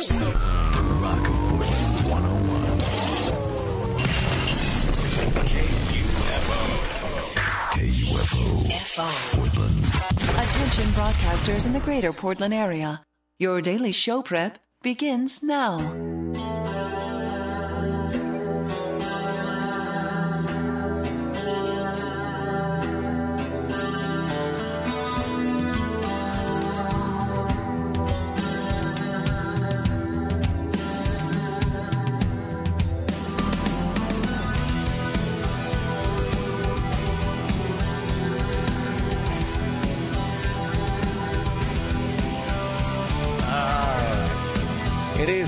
The Rock of Portland 101. KUFO. KUFO. Portland. Attention broadcasters in the greater Portland area. Your daily show prep begins now.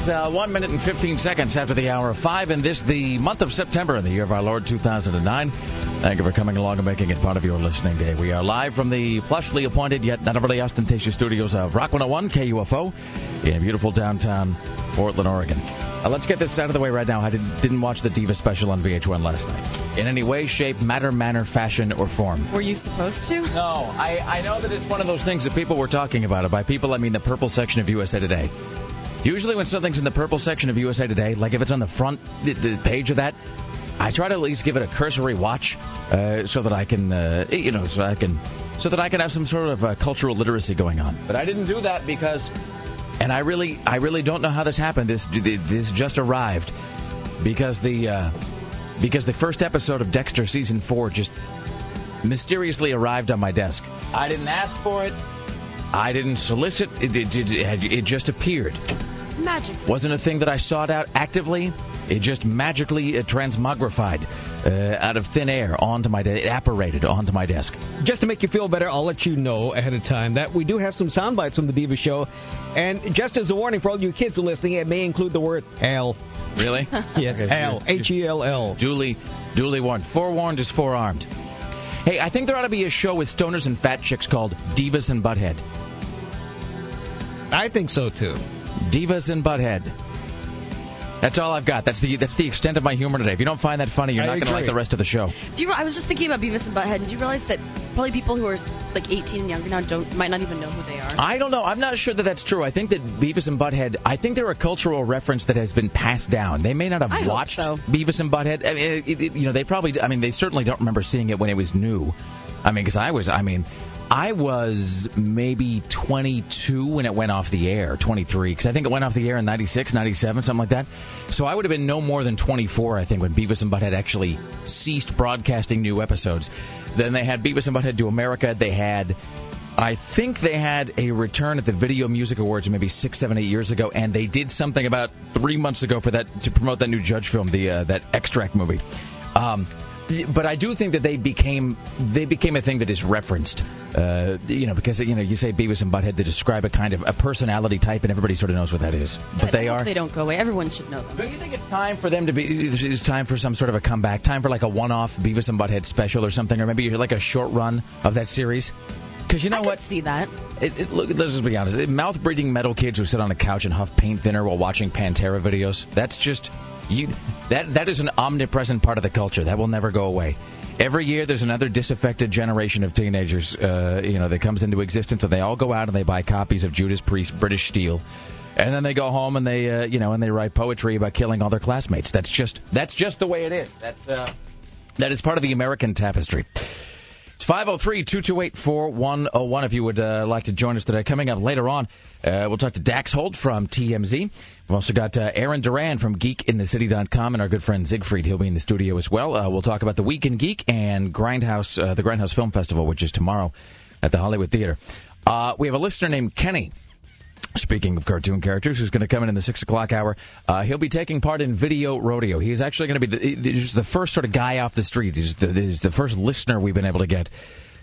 Is uh, one minute and 15 seconds after the hour of five, and this the month of September in the year of our Lord 2009. Thank you for coming along and making it part of your listening day. We are live from the plushly appointed yet not overly ostentatious studios of Rock 101 KUFO in beautiful downtown Portland, Oregon. Uh, let's get this out of the way right now. I did, didn't watch the Diva special on VH1 last night. In any way, shape, matter, manner, fashion, or form. Were you supposed to? No, I, I know that it's one of those things that people were talking about it. By people, I mean the purple section of USA Today. Usually, when something's in the purple section of USA Today, like if it's on the front the, page of that, I try to at least give it a cursory watch uh, so that I can, uh, you know, so I can, so that I can have some sort of uh, cultural literacy going on. But I didn't do that because, and I really, I really don't know how this happened. This, this just arrived because the, uh, because the first episode of Dexter season four just mysteriously arrived on my desk. I didn't ask for it. I didn't solicit. It, it, it, it, it just appeared. Magic. Wasn't a thing that I sought out actively. It just magically uh, transmogrified uh, out of thin air onto my desk. It apparated onto my desk. Just to make you feel better, I'll let you know ahead of time that we do have some sound bites from the Diva Show. And just as a warning for all you kids listening, it may include the word hell. Really? Yes, Okay, hell. you're- H E L L. Duly, duly warned. Forewarned is forearmed. Hey, I think there ought to be a show with stoners and fat chicks called Divas and Butthead. I think so too. Divas and Butthead. That's all I've got. That's the that's the extent of my humor today. If you don't find that funny, you're I not going to like the rest of the show. Do you? I was just thinking about Beavis and Butthead. Did you realize that probably people who are like 18 and younger now don't might not even know who they are? I don't know. I'm not sure that that's true. I think that Beavis and Butthead. I think they're a cultural reference that has been passed down. They may not have I watched so. Beavis and Butthead. I mean, it, it, you know, they probably. I mean, they certainly don't remember seeing it when it was new. I mean, because I was. I mean. I was maybe 22 when it went off the air, 23, because I think it went off the air in 96, 97, something like that. So I would have been no more than 24, I think, when Beavis and Butthead actually ceased broadcasting new episodes. Then they had Beavis and Butthead Do America. They had I think they had a return at the Video Music Awards maybe six, seven, eight years ago, and they did something about three months ago for that to promote that new Judge film, the uh, that extract movie. Um, but I do think that they became they became a thing that is referenced, uh, you know, because you know you say Beavis and Butthead to describe a kind of a personality type, and everybody sort of knows what that is. But I they hope are. They don't go away. Everyone should know them. Don't you think it's time for them to be? It's time for some sort of a comeback. Time for like a one-off Beavis and Butthead special or something, or maybe like a short run of that series. Because you know I what? see that. It, it, look, let's just be honest. Mouth breathing metal kids who sit on a couch and huff paint thinner while watching Pantera videos. That's just you. That that is an omnipresent part of the culture that will never go away. Every year, there's another disaffected generation of teenagers, uh, you know, that comes into existence, and they all go out and they buy copies of Judas Priest, British Steel, and then they go home and they, uh, you know, and they write poetry about killing all their classmates. That's just that's just the way it is. That's uh, that is part of the American tapestry. It's 503 228 4101 if you would uh, like to join us today. Coming up later on, uh, we'll talk to Dax Holt from TMZ. We've also got uh, Aaron Duran from GeekInTheCity.com and our good friend Siegfried. He'll be in the studio as well. Uh, we'll talk about the Week in Geek and Grindhouse, uh, the Grindhouse Film Festival, which is tomorrow at the Hollywood Theater. Uh, we have a listener named Kenny. Speaking of cartoon characters, who's going to come in in the six o'clock hour? Uh, he'll be taking part in Video Rodeo. He's actually going to be the, he's the first sort of guy off the street. He's the, he's the first listener we've been able to get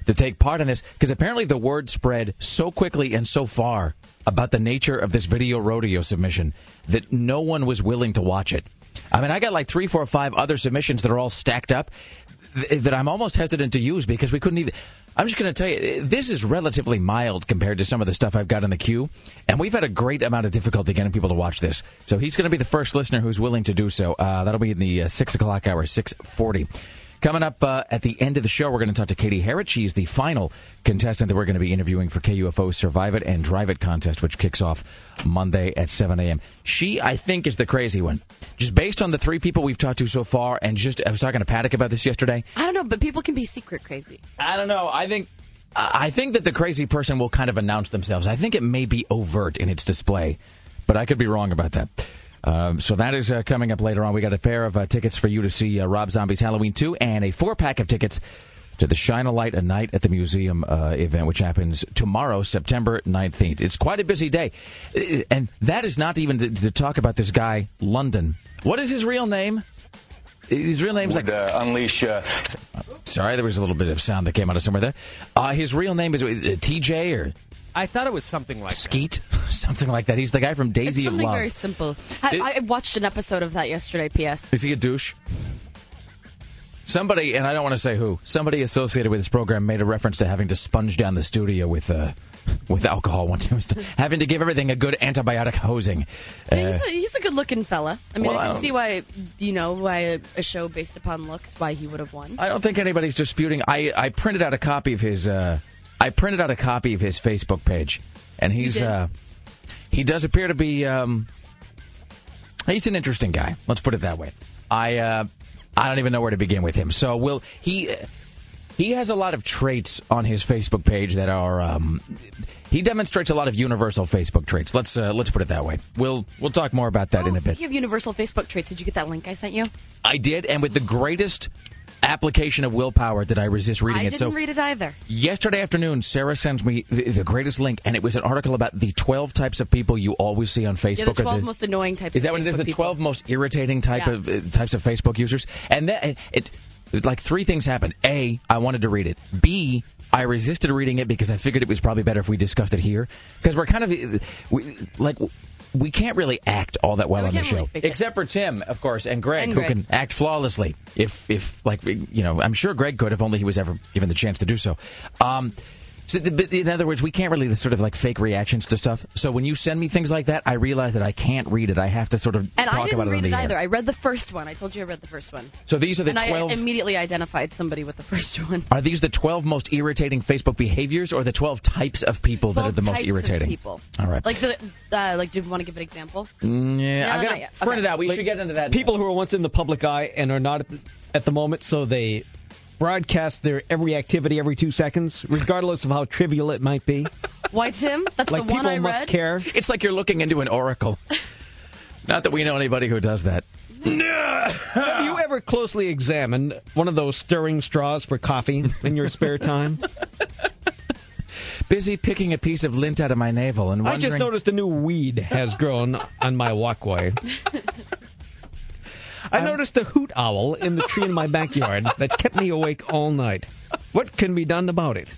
to take part in this because apparently the word spread so quickly and so far about the nature of this Video Rodeo submission that no one was willing to watch it. I mean, I got like three, four, five other submissions that are all stacked up that I'm almost hesitant to use because we couldn't even. I'm just going to tell you, this is relatively mild compared to some of the stuff I've got in the queue, and we've had a great amount of difficulty getting people to watch this. So he's going to be the first listener who's willing to do so. Uh, that'll be in the uh, six o'clock hour, six forty. Coming up uh, at the end of the show, we're going to talk to Katie Harrod. She's the final contestant that we're going to be interviewing for KUFO's Survive It and Drive It contest, which kicks off Monday at 7 a.m. She, I think, is the crazy one. Just based on the three people we've talked to so far, and just, I was talking to Paddock about this yesterday. I don't know, but people can be secret crazy. I don't know. I think I think that the crazy person will kind of announce themselves. I think it may be overt in its display, but I could be wrong about that. Um, so that is uh, coming up later on. We got a pair of uh, tickets for you to see uh, Rob Zombie's Halloween 2 and a four pack of tickets to the Shine a Light a Night at the Museum uh, event, which happens tomorrow, September 19th. It's quite a busy day. Uh, And that is not even to, to talk about this guy, London. What is his real name? His real name's like would uh, unleash. Uh, Sorry, there was a little bit of sound that came out of somewhere there. Uh, his real name is uh, TJ or I thought it was something like that. Skeet, something like that. He's the guy from It's Daisy of something Love. very simple. I, It- I watched an episode of that yesterday. P.S. Is he a douche? Somebody, and I don't want to say who, somebody associated with this program made a reference to having to sponge down the studio with uh, with alcohol once he was having to give everything a good antibiotic hosing. Uh, he's, a, he's a good-looking fella. I mean, Well, I I can don't- see why you know why a, a show based upon looks why he would have won. I don't think anybody's disputing. I, I printed out a copy of his. Uh, I printed out a copy of his Facebook page, and he's uh, he does appear to be. Um, he's an interesting guy. Let's put it that way. I uh, I don't even know where to begin with him. So will he? He has a lot of traits on his Facebook page that are. Um, he demonstrates a lot of universal Facebook traits. Let's uh, let's put it that way. We'll we'll talk more about that oh, in a bit. speaking of universal Facebook traits, did you get that link I sent you? I did, and with the greatest application of willpower, did I resist reading I it? I didn't so read it either. Yesterday afternoon, Sarah sends me the, the greatest link, and it was an article about the 12 types of people you always see on Facebook. Yeah, the or twelve most annoying types. is that of what it is? The people. 12 most irritating type Yeah. of uh, types of Facebook users, and that it, it like three things happened. A, I wanted to read it. B, I resisted reading it because I figured it was probably better if we discussed it here because we're kind of uh, we, like. We can't really act all that well No, we on the can't really show, except for Tim, of course, and Greg, And who can act flawlessly. If, if like, you know, I'm sure Greg could if only he was ever given the chance to do so. Um, so, but in other words, we can't really sort of like fake reactions to stuff. So when you send me things like that, I realize that I can't read it. I have to sort of And talk I about didn't it read the it air. either. I read the first one. I told you I read the first one. So these are the and 12 I immediately identified somebody with the first one. Are these the 12 most irritating Facebook behaviors or the 12 types of people that are 12 the most types of irritating? people. All right. Like the uh, like. Do you want to give an example? Mm, yeah, No, I've got to yet. print Okay. it out. We should get into that. People who are once in the public eye and are not at the, at the moment, so they broadcast their every activity every two seconds, regardless of how trivial it might be. Why, Tim? That's Like the one I read. people I must read. care. It's like you're looking into an oracle. Not that we know anybody who does that. Have you ever closely examined one of those stirring straws for coffee in your spare time? Busy picking a piece of lint out of my navel and I just noticed a new weed has grown on my walkway. I noticed a hoot owl in the tree in my backyard that kept me awake all night. What can be done about it?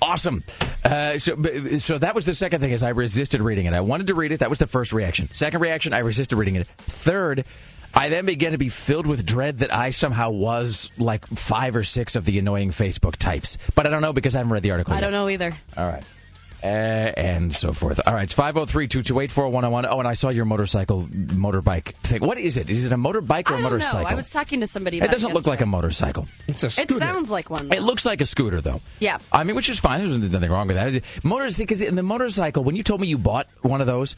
Awesome. Uh, so, so that was the second thing is I resisted reading it. I wanted to read it. That was the first reaction. Second reaction, I resisted reading it. Third, I then began to be filled with dread that I somehow was like five or six of the annoying Facebook types. But I don't know because I haven't read the article I yet. don't know either. All right. Uh, and so forth. All right, it's 503 228 4101. Oh, and I saw your motorcycle, motorbike thing. What is it? Is it a motorbike or I a don't motorcycle? know. I was talking to somebody. it doesn't look like a motorcycle. It's a scooter. It sounds like one. It looks like a scooter, though. Yeah. I mean, which is fine. There's nothing wrong with that. Motors, because in the motorcycle, when you told me you bought one of those,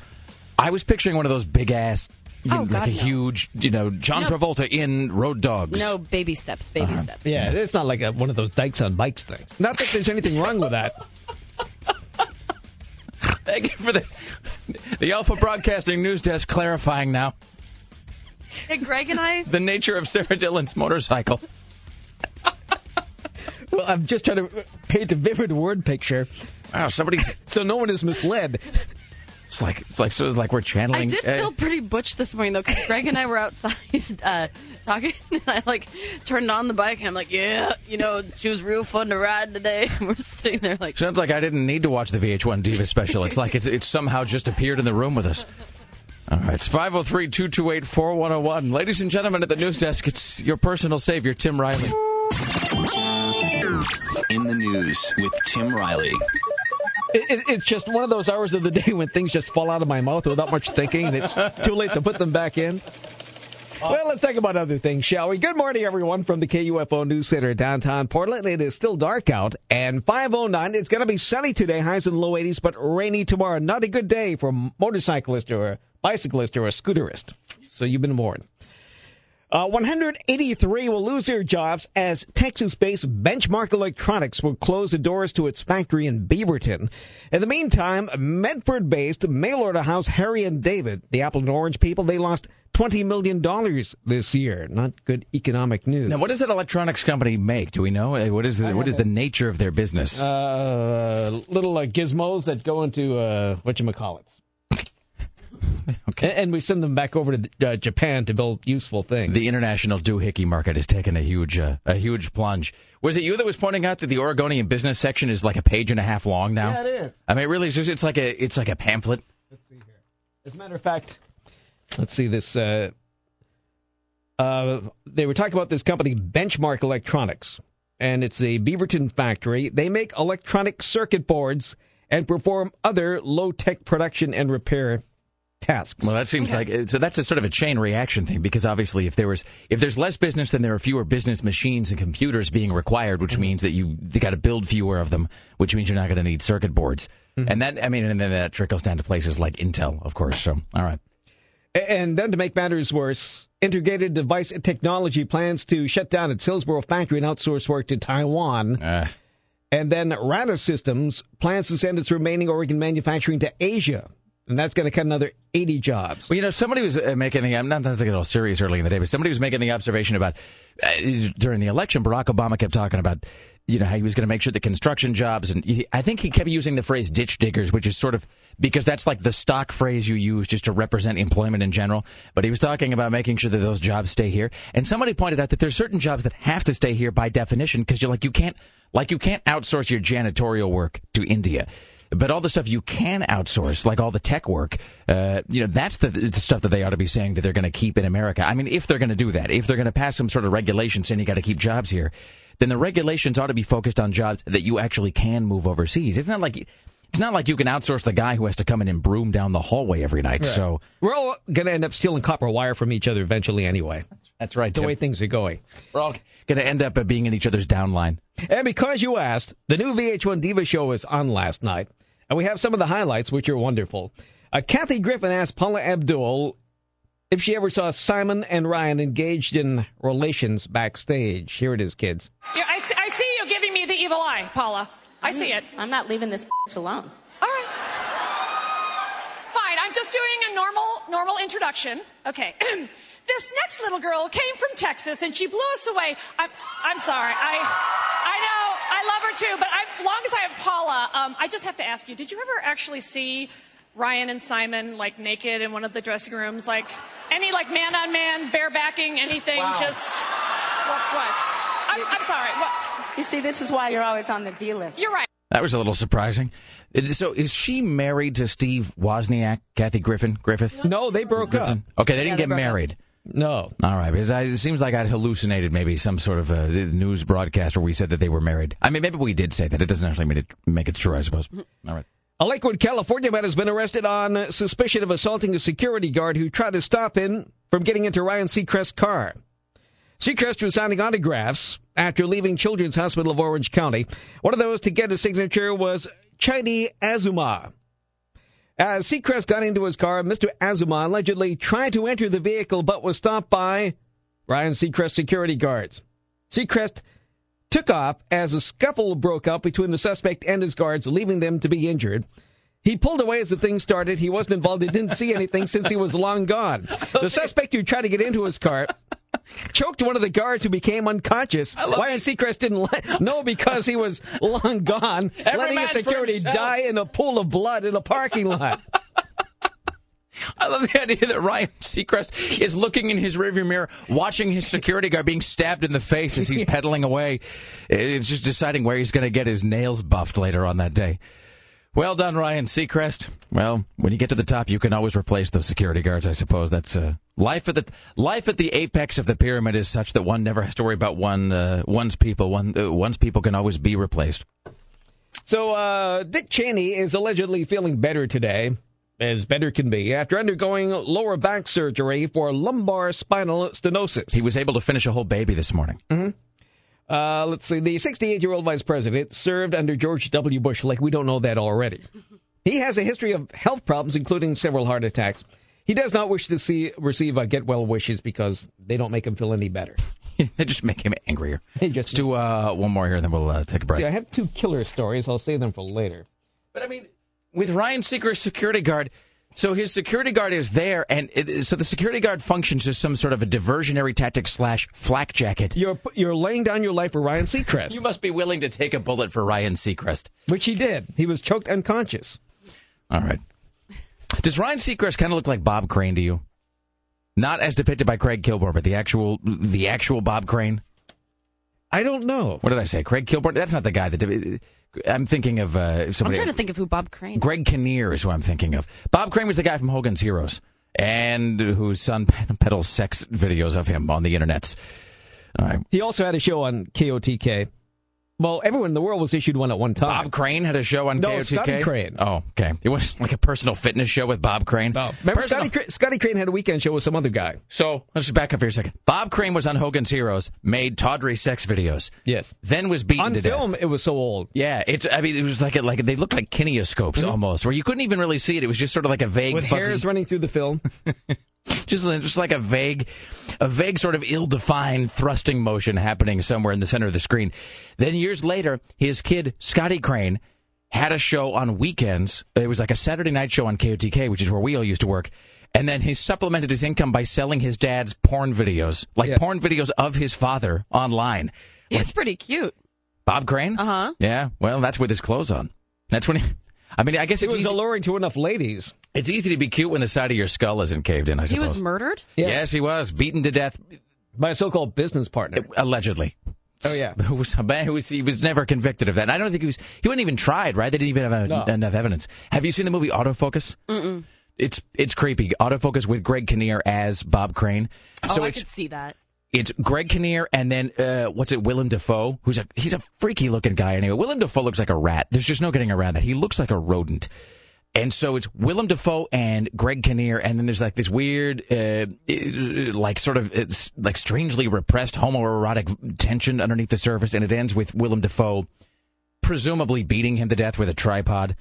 I was picturing one of those big ass, you Oh, know, like God, a no. huge, you know, John No. Travolta in Road Dogs. no baby steps. Baby Uh-huh. steps. Yeah, it's not like a, one of those dykes on bikes things. Not that there's anything wrong with that. Thank you for the the Alpha Broadcasting News Desk clarifying now Hey, Greg and I. the nature of Sarah Dillon's motorcycle. Well, I'm just trying to paint a vivid word picture Wow, somebody. so no one is misled. It's like it's like sort of like we're channeling. I did uh, feel pretty butch this morning though, because Greg and I were outside uh, talking, and I like turned on the bike, and I'm like, "Yeah, you know, she was real fun to ride today." And we're sitting there like, Sounds like I didn't need to watch the VH1 Diva special. It's like it's, it's somehow just appeared in the room with us. All right, it's 503 228 4101. Ladies and gentlemen at the news desk, it's your personal savior, Tim Riley. In the news with Tim Riley. It, it, it's just one of those hours of the day when things just fall out of my mouth without much thinking, and it's too late to put them back in. Well, let's talk about other things, shall we? Good morning, everyone, from the KUFO News Center downtown Portland. It is still dark out, and 509. It's going to be sunny today, highs in the low 80s, but rainy tomorrow. Not a good day for a motorcyclist or a bicyclist or a scooterist. So you've been warned. Uh, 183 will lose their jobs as Texas-based Benchmark Electronics will close the doors to its factory in Beaverton. In the meantime, Medford-based mail-order house Harry and David, the apple and orange people, they lost $20 million this year. Not good economic news. Now, what does that electronics company make? Do we know? Uh, What is the, what is the nature of their business? Uh, little uh, gizmos that go into uh, whatchamacallits. Okay. And, and we send them back over to uh, Japan to build useful things. the international doohickey market has taken a huge uh, a huge plunge. Was it you that was pointing out that the Oregonian business section is like a page and a half long now? Yeah, it is. I mean, really, it's just it's like a it's like a pamphlet. As a matter of fact, let's see this. Uh, uh, they were talking about this company, Benchmark Electronics, and it's a Beaverton factory. They make electronic circuit boards and perform other low tech production and repair tasks. Well, that seems like so. That's a sort of a chain reaction thing because obviously, if there was if there's less business, then there are fewer business machines and computers being required, which means that you, you got to build fewer of them, which means you're not going to need circuit boards. And that I mean, and then that trickles down to places like Intel, of course. So, all right. And then to make matters worse, Integrated Device Technology plans to shut down its Hillsboro factory and outsource work to Taiwan. Uh, And then RadiSys plans to send its remaining Oregon manufacturing to Asia. And that's going to cut another 80 jobs. Well, you know, somebody was uh, making the, I'm not to get all serious early in the day, but somebody was making the observation about uh, during the election, Barack Obama kept talking about, you know, how he was going to make sure the construction jobs, and he, I think he kept using the phrase ditch diggers, which is sort of because that's like the stock phrase you use just to represent employment in general. But he was talking about making sure that those jobs stay here. And somebody pointed out that there's certain jobs that have to stay here by definition because you're like, you can't, like, you can't outsource your janitorial work to India. But all the stuff you can outsource, like all the tech work, uh, you know, that's the, the stuff that they ought to be saying that they're going to keep in America. I mean, if they're going to do that, if they're going to pass some sort of regulation saying you got to keep jobs here, then the regulations ought to be focused on jobs that you actually can move overseas. It's not like it's not like you can outsource the guy who has to come in and broom down the hallway every night. So We're all going to end up stealing copper wire from each other eventually anyway, that's right. the Tim. way things are going. We're all going to end up being in each other's downline. And because you asked, the new VH1 Diva show was on last night, and we have some of the highlights, which are wonderful. Uh, Kathy Griffin asked Paula Abdul if she ever saw Simon and Ryan engaged in relations backstage. Here it is, kids. Yeah, I see, I see you giving me the evil eye, Paula. I see it. I'm not leaving this alone. All right. Fine. I'm just doing a normal, normal introduction. Okay. this next little girl came from Texas and she blew us away. I'm, I'm sorry. I, I know. I love her too. But I, long as I have Paula, um, I just have to ask you: Did you ever actually see Ryan and Simon like naked in one of the dressing rooms? Like any like man on man, barebacking, anything? Just what? What? I'm, I'm sorry. What? You see, this is why you're always on the D list. You're right. That was a little surprising. So, is she married to Steve Wozniak, Kathy Griffin, Griffith? No, they broke up. Okay, they didn't they get married. up. Married. No. All right, because I, it seems like I'd hallucinated maybe some sort of a news broadcast where we said that they were married. I mean, maybe we did say that. It doesn't actually make it, make it true, I suppose. Mm-hmm. All right. A Lakewood, California man has been arrested on suspicion of assaulting a security guard who tried to stop him from getting into Ryan Seacrest's car. Seacrest was signing autographs after leaving Children's Hospital of Orange County. One of those to get a signature was Chidi Azuma. As Seacrest got into his car, Mr. Azuma allegedly tried to enter the vehicle but was stopped by Ryan Seacrest security guards. Seacrest took off as a scuffle broke out between the suspect and his guards, leaving them to be injured. He pulled away as the thing started. He wasn't involved. He didn't see anything since he was long gone. The suspect who tried to get into his car choked one of the guards who became unconscious. Ryan Seacrest didn't let, know because he was long gone, letting man a security die in a pool of blood in a parking lot. I love the idea that Ryan Seacrest is looking in his rearview mirror, watching his security guard being stabbed in the face as he's pedaling away. It's just deciding where he's going to get his nails buffed later on that day. Well done, Ryan Seacrest. Well, when you get to the top, you can always replace those security guards. I suppose that's uh, life at the life at the apex of the pyramid is such that one never has to worry about one uh, one's people. One uh, one's people can always be replaced. So, uh, Dick Cheney is allegedly feeling better today. as better can be after undergoing lower back surgery for lumbar spinal stenosis. He was able to finish a whole baby this morning. Uh, let's see. The 68 year old vice president served under George W. Bush, like we don't know that already. He has a history of health problems, including several heart attacks. He does not wish to see receive uh, get well wishes because they don't make him feel any better. they just make him angrier. Just- Let's do uh, one more here, then we'll uh, take a break. See, I have two killer stories. I'll save them for later. But I mean, with Ryan Seacrest's security guard, so his security guard is there, and it, so the security guard functions as some sort of a diversionary tactic slash flak jacket. You're you're laying down your life for Ryan Seacrest, You must be willing to take a bullet for Ryan Seacrest. which he did. He was choked unconscious. All right. Does Ryan Seacrest kind of look like Bob Crane to you? Not as depicted by Craig Kilborn, but the actual the actual Bob Crane. I don't know. What did I say? Craig Kilborn? That's not the guy that. Did- I'm thinking of uh, I'm trying to think of who Bob Crane. Greg Kinnear is who I'm thinking of. Bob Crane was the guy from Hogan's Heroes, and whose son peddles sex videos of him on the internets. All right. He also had a show on KOTK. Well, everyone in the world was issued one at one time. Bob Crane had a show on No, KOTK. Scotty Crane. Oh, okay. It was like a personal fitness show with Bob Crane. Oh, remember Personal- Scotty, Scotty Crane had a weekend show with some other guy. So let's just back up here a second. Bob Crane was on Hogan's Heroes, made tawdry sex videos. Yes. Then was beaten On to film, death. it was so old. Yeah, it's. I mean, it was like a, like they looked like kinescopes almost, where you couldn't even really see it. It was just sort of like a vague, Mm-hmm. With fuzzy, hairs running through the film. just just like a vague, a vague sort of ill-defined thrusting motion happening somewhere in the center of the screen. Then years later, his kid Scotty Crane had a show on weekends. It was like a Saturday night show on KOTK, which is where we all used to work. And then he supplemented his income by selling his dad's porn videos, like Yeah. porn videos of his father online. He's pretty cute. Bob Crane? Uh huh. Yeah, well, that's with his clothes on. That's when he. I mean, I guess It was easy, alluring to enough ladies. it's easy to be cute when the side of your skull isn't caved in, I suppose He was murdered. Yeah. Yes, he was. Beaten to death, By a so called business partner. Uh, allegedly. Oh, yeah. Who was, a man who was, he was never convicted of that. And I don't think he was, he wasn't even tried, right? They didn't even have No. enough evidence. Have you seen the movie Autofocus? Mm-mm. It's, it's creepy. Autofocus with Greg Kinnear as Bob Crane. Oh, so I it's, could see that. It's Greg Kinnear and then uh, what's it? Willem Dafoe, who's a he's a freaky looking guy anyway. Willem Dafoe looks like a rat. There's just no getting around that. He looks like a rodent. And so it's Willem Dafoe and Greg Kinnear, and then there's like this weird, uh, uh, like sort of it's like strangely repressed homoerotic tension underneath the surface, and it ends with Willem Dafoe presumably beating him to death with a tripod.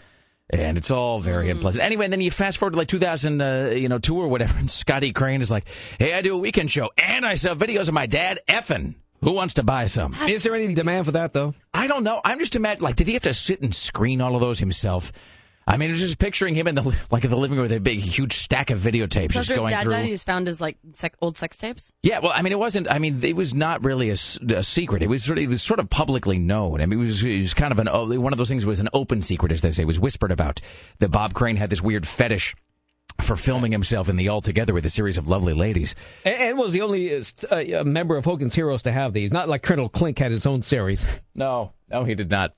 And it's all very unpleasant. Anyway, and then you fast forward to like 2000, uh, you know, two or whatever, and Scotty Crane is like, "Hey, I do a weekend show, and I sell videos of my dad effing. Who wants to buy some?" Is there any demand for that, though? I don't know. I'm just imagining, like, did he have to sit and screen all of those himself? I mean, it's just picturing him in the like in the living room with a big, huge stack of videotapes So just after his going dad through. died, he just found his like sec- old sex tapes. Yeah, well, I mean, it wasn't. I mean, it was not really a secret. It was sort of, it was sort of publicly known. I mean, it was, it was kind of an oh, one of those things. Was an open secret, as they say. It was whispered about that Bob Crane had this weird fetish for filming himself in the All Together with a series of lovely ladies. And, and was the only uh, uh, member of Hogan's Heroes to have these. Not like Colonel Klink had his own series. No, no, he did not.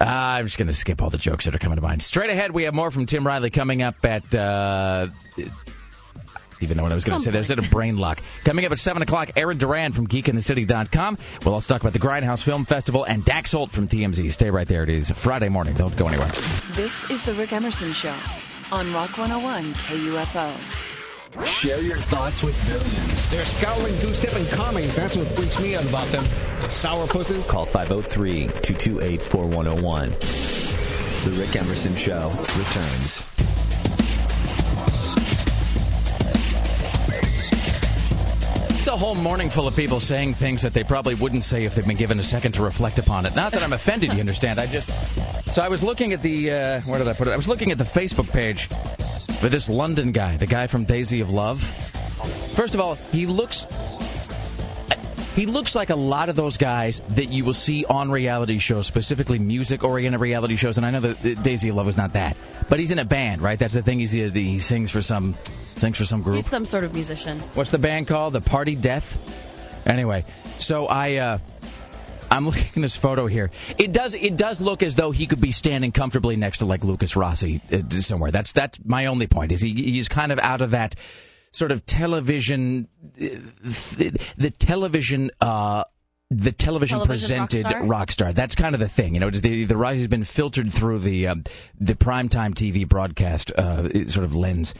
Uh, I'm just going to skip all the jokes that are coming to mind. Straight ahead, we have more from Tim Riley coming up at. Uh, even know what I was going to say. There's a brain lock. Coming up at 7 o'clock, Aaron Duran from geekinthecity.com. We'll also talk about the Grindhouse Film Festival and Dax Holt from TMZ. Stay right there. It is Friday morning. Don't go anywhere. This is The Rick Emerson Show on Rock 101 KUFO. Share your thoughts with millions. They're scowling, two-stepping commies. That's what freaks me out about them. Sour pusses. Call 503 228 4101. The Rick Emerson Show returns. It's a whole morning full of people saying things that they probably wouldn't say if they'd been given a second to reflect upon it. Not that I'm offended, you understand. I just. So I was looking at the. Uh, where did I put it? I was looking at the Facebook page for this London guy, the guy from Daisy of Love. First of all, he looks. He looks like a lot of those guys that you will see on reality shows, specifically music-oriented reality shows. And I know that Daisy of Love is not that, but he's in a band, right? That's the thing. He's, he sings for some, sings for some group. He's some sort of musician. What's the band called? The Party Death. Anyway, so I uh, I'm looking at this photo here. It does it does look as though he could be standing comfortably next to like Lucas Rossi uh, somewhere. That's that's my only point. Is he he's kind of out of that sort of television uh, the television uh, the television, Television presented rock rock star? star. That's kind of the thing, you know. The the rise has been filtered through the um, the primetime TV broadcast uh, sort of lens.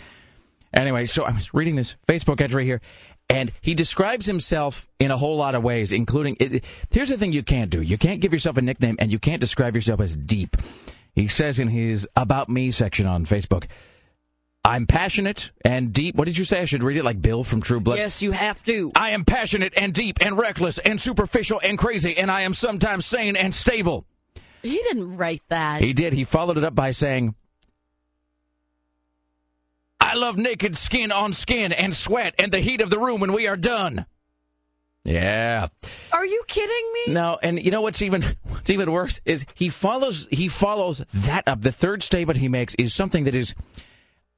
Anyway, so I was reading this Facebook entry here, and he describes himself in a whole lot of ways, including. It, here's the thing: you can't do. You can't give yourself a nickname, and you can't describe yourself as deep. He says in his "About Me" section on Facebook. I'm passionate and deep. What did you say? I should read it like Bill from True Blood. Yes, you have to. I am passionate and deep and reckless and superficial and crazy, and I am sometimes sane and stable. He didn't write that. He did. He followed it up by saying, I love naked skin on skin and sweat and the heat of the room when we are done. Yeah. Are you kidding me? No, and you know what's even what's even worse is he follows he follows that up. The third statement he makes is something that is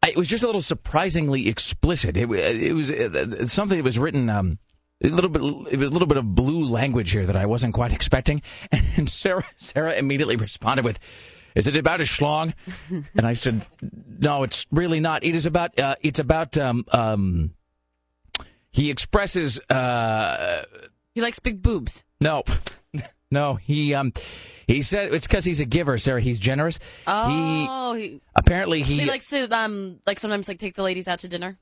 it was just a little surprisingly explicit. It, it was uh, something that was written um, a little bit it was a little bit of blue language here that I wasn't quite expecting. And Sarah Sarah immediately responded with, "Is it about a schlong?" And I said, "No, it's really not. It is about uh, it's about um, um, he expresses uh, He likes big boobs. no, no. He um, he said it's because he's a giver, Sarah. He's generous. Oh, he, He apparently he, he likes to um like sometimes like take the ladies out to dinner.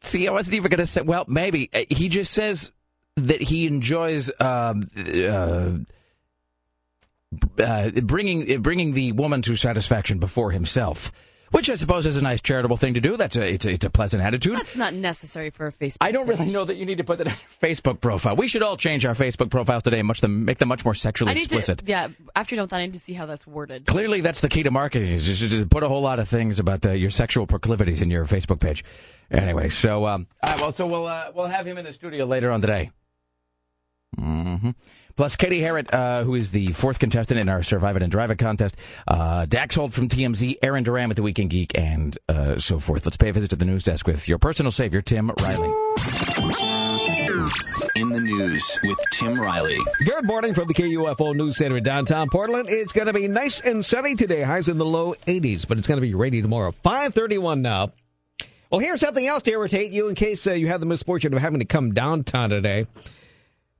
see. I wasn't even going to say. Well, maybe Uh, he just says that he enjoys um, uh, uh, bringing bringing the woman to satisfaction before himself, which I suppose is a nice charitable thing to do. That's a it's a, it's a pleasant attitude. That's not necessary for a Facebook. I don't really know that you need to put that on your Facebook profile. We should all change our Facebook profiles today and much them make them much more sexually I need explicit. to. Yeah, after you're done with that, I need to see how that's worded. Clearly, that's the key to marketing is just to put a whole lot of things about the, your sexual proclivities in your Facebook page. Anyway, so um, all right, well, so we'll uh, we'll have him in the studio later on today. hmm Plus, Katie Harrod, uh, who is the fourth contestant in our Survive It and Drive It contest, uh, Dax Holt from TMZ, Aaron Duran with the Week in Geek, and uh, so forth. Let's pay a visit to the news desk with your personal savior, Tim Riley. In the news with Tim Riley. Good morning from the KUFO News Center in downtown Portland. It's going to be nice and sunny today. Highs in the low 80s, but it's going to be rainy tomorrow. 531 now. Well, here's something else to irritate you in case uh, you have the misfortune of having to come downtown today.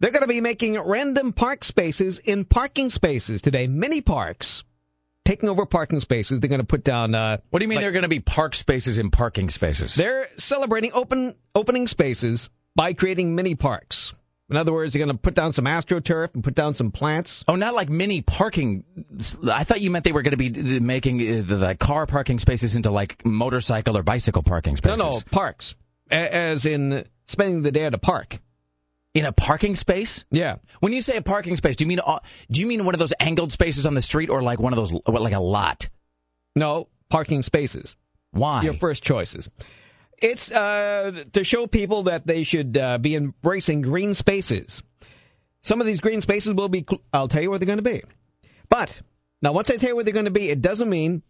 They're going to be making random park spaces in parking spaces today. Mini parks taking over parking spaces. They're going to put down. Uh, What do you mean like- there are going to be park spaces in parking spaces? They're celebrating open opening spaces by creating mini parks. In other words, they're going to put down some astroturf and put down some plants. Oh, not like mini parking. I thought you meant they were going to be making uh, the, the car parking spaces into like motorcycle or bicycle parking spaces. no, no, parks. As in spending the day at a park. In a parking space? Yeah. When you say a parking space, do you mean do you mean one of those angled spaces on the street or like one of those like a lot? No, parking spaces. Why? Your first choices. It's uh, to show people that they should uh, be embracing green spaces. Some of these green spaces will be, cl- I'll tell you where they're going to be. But, now once I tell you where they're going to be, it doesn't mean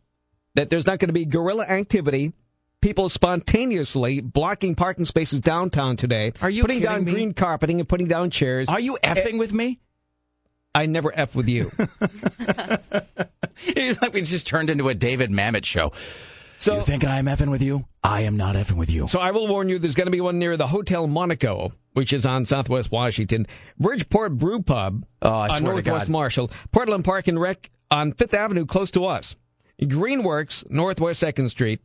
that there's not going to be guerrilla activity. People spontaneously blocking parking spaces downtown today. Are you putting down me? green carpeting and putting down chairs? Are you eh, effing with me? I never F with you. It's like we just turned into a David Mamet show. So, you think I am effing with you? I am not effing with you. So I will warn you, there's going to be one near the Hotel Monaco, which is on Southwest Washington, Bridgeport Brew Pub Oh, on Northwest. Marshall, Portland Park and Rec on Fifth Avenue, close to us, Greenworks, Northwest Second Street,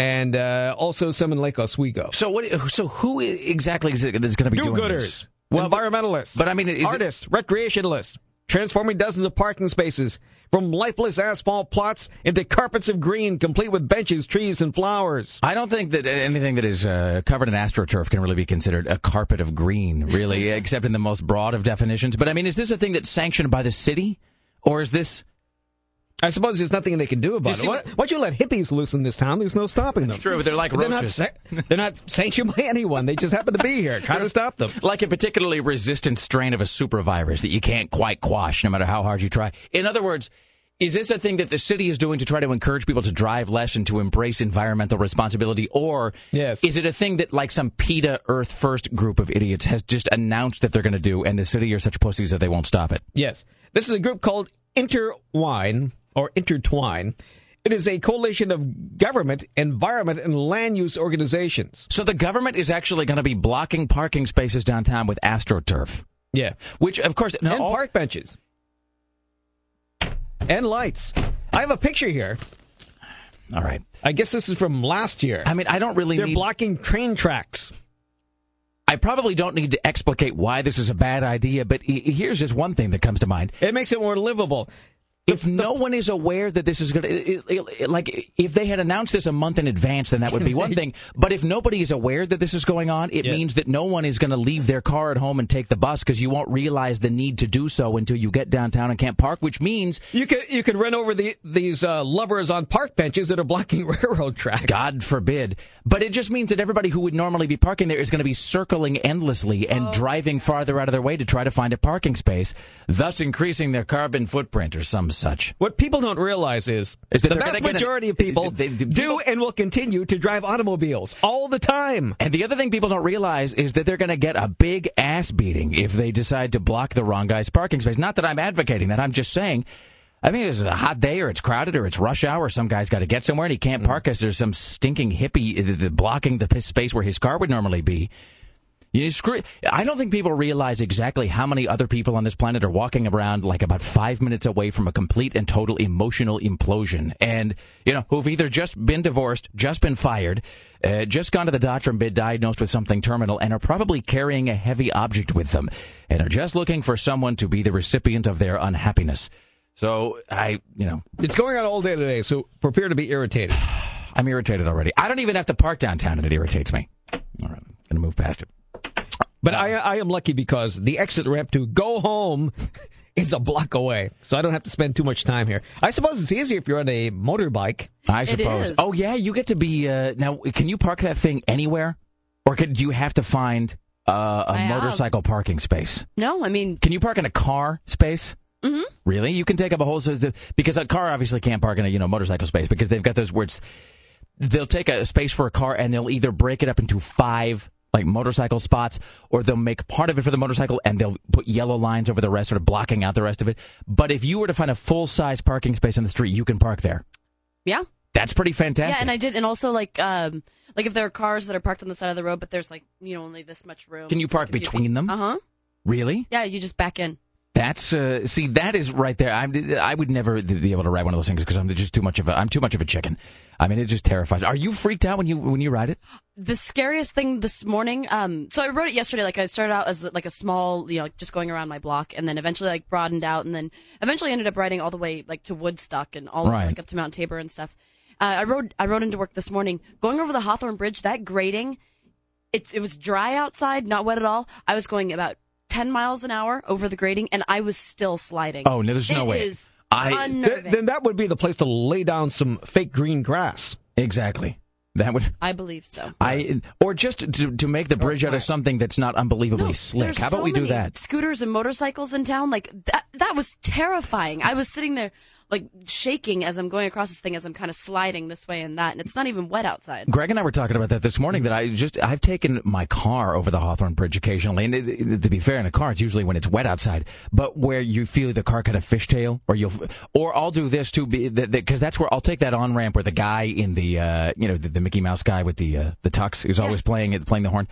and uh, also some in Lake Oswego. So what? So who exactly is, it, is going to be doing this? Well, environmentalists, but I mean, is it- artists, recreationalists, transforming dozens of parking spaces from lifeless asphalt plots into carpets of green, complete with benches, trees, and flowers. I don't think that anything that is uh, covered in astroturf can really be considered a carpet of green, really, except in the most broad of definitions. But I mean, is this a thing that's sanctioned by the city, or is this? I suppose there's nothing they can do about you it. What- what- Once you let hippies loose in this town, there's no stopping them. It's true, but they're like they're not, roaches. they're not sanctioned by anyone. They just happen to be here. Try to stop them. Like a particularly resistant strain of a super virus that you can't quite quash, no matter how hard you try. In other words, is this a thing that the city is doing to try to encourage people to drive less and to embrace environmental responsibility, or Yes. is it a thing that like some PETA Earth First group of idiots has just announced that they're going to do, and the city are such pussies that they won't stop it? Yes. This is a group called Interwine or Intertwine. It is a coalition of government, environment, and land use organizations. So the government is actually going to be blocking parking spaces downtown with AstroTurf. Yeah. Which, of course, and all- park benches. And lights. I have a picture here. all right. I guess this is from last year. I mean, I don't really They're need. blocking train tracks. I probably don't need to explicate why this is a bad idea, but here's just one thing that comes to mind. It makes it more livable. If no one is aware that this is going to, like, if they had announced this a month in advance, then that would be one thing. But if nobody is aware that this is going on, it Yes. means that no one is going to leave their car at home and take the bus because you won't realize the need to do so until you get downtown and can't park, which means, You could you could run over the these uh, lovers on park benches that are blocking railroad tracks. God forbid, but it just means that everybody who would normally be parking there is going to be circling endlessly and driving farther out of their way to try to find a parking space, thus increasing their carbon footprint or some such. What people don't realize is, Is that the vast gonna get a- majority of people they- they- do people- and will continue to drive automobiles all the time. And the other thing people don't realize is that they're going to get a big ass beating if they decide to block the wrong guy's parking space. Not that I'm advocating that. I'm just saying. I mean, it's a hot day, or it's crowded, or it's rush hour. Some guy's got to get somewhere, and he can't mm. park because there's some stinking hippie blocking the space where his car would normally be. You screw. I don't think people realize exactly how many other people on this planet are walking around like about five minutes away from a complete and total emotional implosion, and you know who've either just been divorced, just been fired, uh, just gone to the doctor and been diagnosed with something terminal, and are probably carrying a heavy object with them, and are just looking for someone to be the recipient of their unhappiness. So I, you know, It's going on all day today, so prepare to be irritated. I'm irritated already. I don't even have to park downtown, and it irritates me. All right, I'm gonna move past it. But I, I am lucky because the exit ramp to go home is a block away, so I don't have to spend too much time here. I suppose it's easier if you're on a motorbike. I suppose. is. Oh yeah, you get to be uh, now. Can you park that thing anywhere, or could, do you have to find uh, a I have. motorcycle parking space? No, I mean, Can you park in a car space? Mm-hmm. Really? You can take up a whole because a car obviously can't park in a you know motorcycle space because they've got those words. They'll take a space for a car and they'll either break it up into five like motorcycle spots, or they'll make part of it for the motorcycle and they'll put yellow lines over the rest, sort of blocking out the rest of it. But if you were to find a full size parking space on the street, you can park there. yeah. That's pretty fantastic. Yeah, and I did, and also like, um, like if there are cars that are parked on the side of the road, but there's like, you know, only this much room. Can you park between them? Uh huh. really? Yeah, you just back in. That's uh, see, that is right there. I'm, I would never be able to ride one of those things because I'm just too much of a. I'm too much of a chicken. I mean, it just terrifies. Are you freaked out when you when you ride it? The scariest thing this morning. Um, so I wrote it yesterday. Like I started out as like a small, you know, like just going around my block, and then eventually like broadened out, and then eventually ended up riding all the way like to Woodstock and all Right. like up to Mount Tabor and stuff. Uh, I rode I rode into work this morning, going over the Hawthorne Bridge. That grading, it's it was dry outside, not wet at all. I was going about ten miles an hour over the grading, and I was still sliding. Oh, no, there's no It way. is I- Th- then that would be the place to lay down some fake green grass. Exactly. That would. I believe so. I or just to to make the bridge out of something that's not unbelievably slick. How about so we do many that? Scooters and motorcycles in town, like that. That was terrifying. I was sitting there, like shaking as I'm going across this thing, as I'm kind of sliding this way and that, and it's not even wet outside. Greg and I were talking about that this morning. That I just I've taken my car over the Hawthorne Bridge occasionally, and it, it- to be fair, in a car it's usually when it's wet outside. But where you feel the car kind of fishtail, or you'll, or I'll do this too, be that because that's where I'll take that on ramp where the guy in the uh, you know the, the Mickey Mouse guy with the uh, the tux who's always playing it, playing the horn.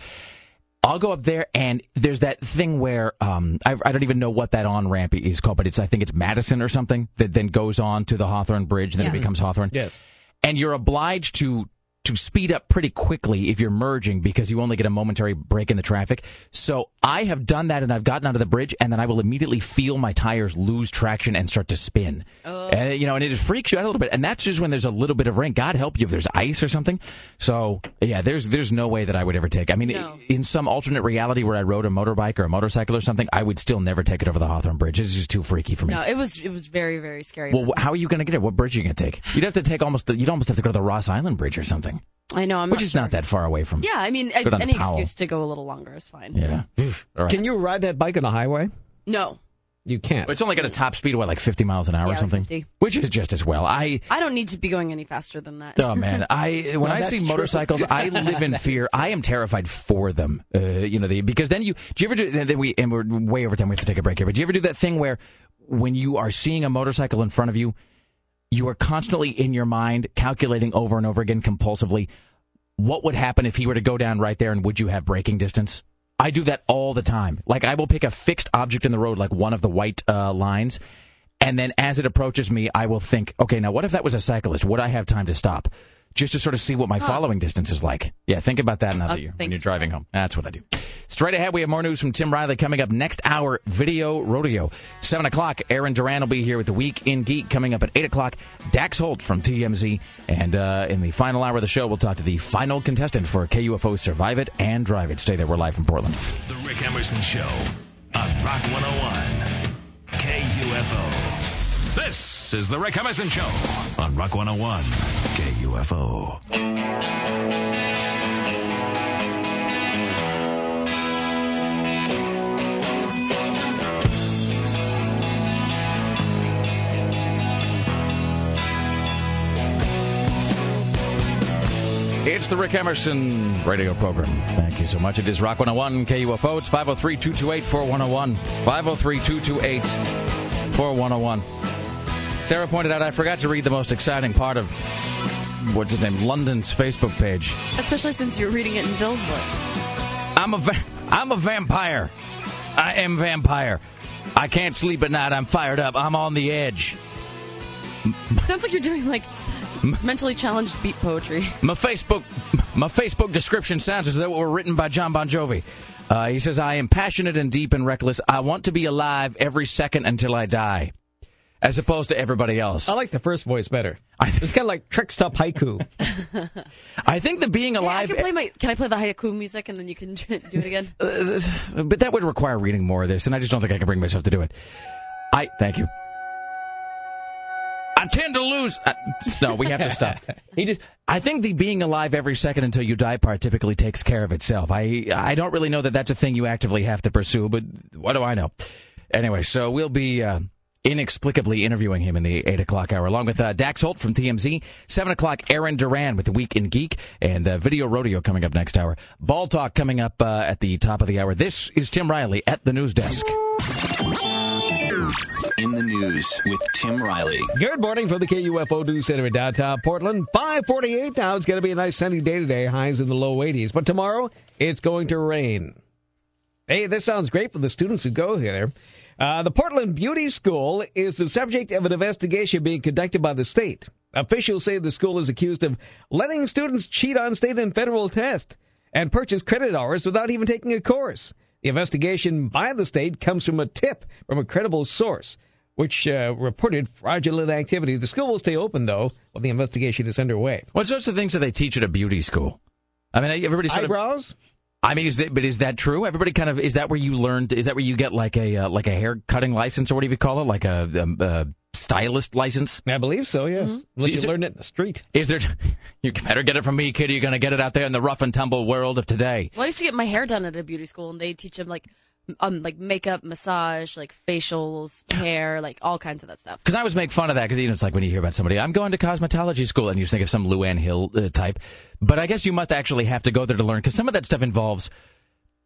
I'll go up there and there's that thing where um, I, I don't even know what that on ramp is called, but it's I think it's Madison or something that then goes on to the Hawthorne Bridge, and then it becomes Hawthorne. Yes. and you're obliged to to speed up pretty quickly if you're merging because you only get a momentary break in the traffic. So I have done that and I've gotten onto the bridge and then I will immediately feel my tires lose traction and start to spin. Uh, you know, and it freaks you out a little bit. And that's just when there's a little bit of rain. God help you if there's ice or something. So yeah, there's there's no way that I would ever take. I mean, No. in some alternate reality where I rode a motorbike or a motorcycle or something, I would still never take it over the Hawthorne Bridge. It's just too freaky for me. No, it was it was very very scary. Well, how are you going to get it? What bridge are you going to take? You'd have to take almost. The, you'd almost have to go to the Ross Island Bridge or something, I know, I'm which not is sure. not that far away from. Yeah, I mean, a- any Powell. excuse to go a little longer is fine. Yeah. All right. Can you ride that bike on the highway? No, You can't. It's only got a top speed of what, like 50 miles an hour Yeah, or something, 50. which is just as well. I I don't need to be going any faster than that. oh man, I when Well, I see true. motorcycles, I live in fear. I am terrified for them. Uh, you know, the, because then you do you ever do? Then we and we're way over time. We have to take a break here. But do you ever do that thing where when you are seeing a motorcycle in front of you, you are constantly in your mind calculating over and over again compulsively what would happen if he were to go down right there, and would you have braking distance? I do that all the time. Like I will pick a fixed object in the road, like one of the white uh, lines, and then as it approaches me, I will think, okay, now what if that was a cyclist? Would I have time to stop? Just to sort of see what my following distance is like. Yeah, think about that now Uh, that you're, when you're driving home. That's what I do. Straight ahead, we have more news from Tim Riley coming up next hour. Video rodeo, seven o'clock. Aaron Duran will be here with the Week in Geek coming up at eight o'clock. Dax Holt from TMZ, and uh, in the final hour of the show, we'll talk to the final contestant for KUFO Survive It and Drive It. Stay there. We're live from Portland. The Rick Emerson Show on Rock 101. KUFO. This is The Rick Emerson Show on Rock 101. KUFO. It's the Rick Emerson radio program. Thank you so much. It is Rock 101 KUFO. It's 503 228 4101. 503 228 4101. Sarah pointed out I forgot to read the most exciting part of what's his name? London's Facebook page. Especially since you're reading it in Bill's voice. I'm a va- I'm a vampire. I am vampire. I can't sleep at night. I'm fired up. I'm on the edge. Sounds like you're doing like mentally challenged beat poetry. My Facebook, my Facebook description sounds as though it were written by John Bon Jovi. Uh, he says, "I am passionate and deep and reckless. I want to be alive every second until I die, as opposed to everybody else." I like the first voice better. I- It's kind of like trick stop haiku. I think the being I alive, can play my. Can I play the haiku music and then you can do it again? uh, but that would require reading more of this, and I just don't think I can bring myself to do it. I thank you. I tend to lose. Uh, no, we have to stop. He did. I think the being alive every second until you die part typically takes care of itself. I I don't really know that that's a thing you actively have to pursue, but what do I know? Anyway, so we'll be. Uh, Inexplicably interviewing him in the 8 o'clock hour, along with uh, Dax Holt from TMZ. 7 o'clock, Aaron Duran with the Week in Geek, and uh, Video Rodeo coming up next hour. Ball Talk coming up uh, at the top of the hour. This is Tim Riley at the news desk. In the news with Tim Riley. Good morning from the KUFO News Center in downtown Portland. 548 now. It's going to be a nice sunny day today. Highs in the low 80s. But tomorrow, it's going to rain. Hey, this sounds great for the students who go here. Uh, the Portland Beauty School is the subject of an investigation being conducted by the state. Officials say the school is accused of letting students cheat on state and federal tests and purchase credit hours without even taking a course. The investigation by the state comes from a tip from a credible source, which uh, reported fraudulent activity. The school will stay open, though, while the investigation is underway. What sorts of things do they teach at a beauty school? I mean, everybody sort of. Eyebrows? I mean, is that, but is that true? Everybody kind of is that where you learned? Is that where you get like a uh, like a hair cutting license or what do you call it? Like a, um, a stylist license? I believe so, yes. Unless Is you it- learned it in the street. Is there? You better get it from me, kid. You're going to get it out there in the rough and tumble world of today. Well, I used to get my hair done at a beauty school, and they teach them like, um, like makeup, massage, like facials, hair, like all kinds of that stuff. Because I always make fun of that because you know it's like when you hear about somebody, I'm going to cosmetology school, and you just think of some Luann Hill uh, type. But I guess you must actually have to go there to learn because some of that stuff involves.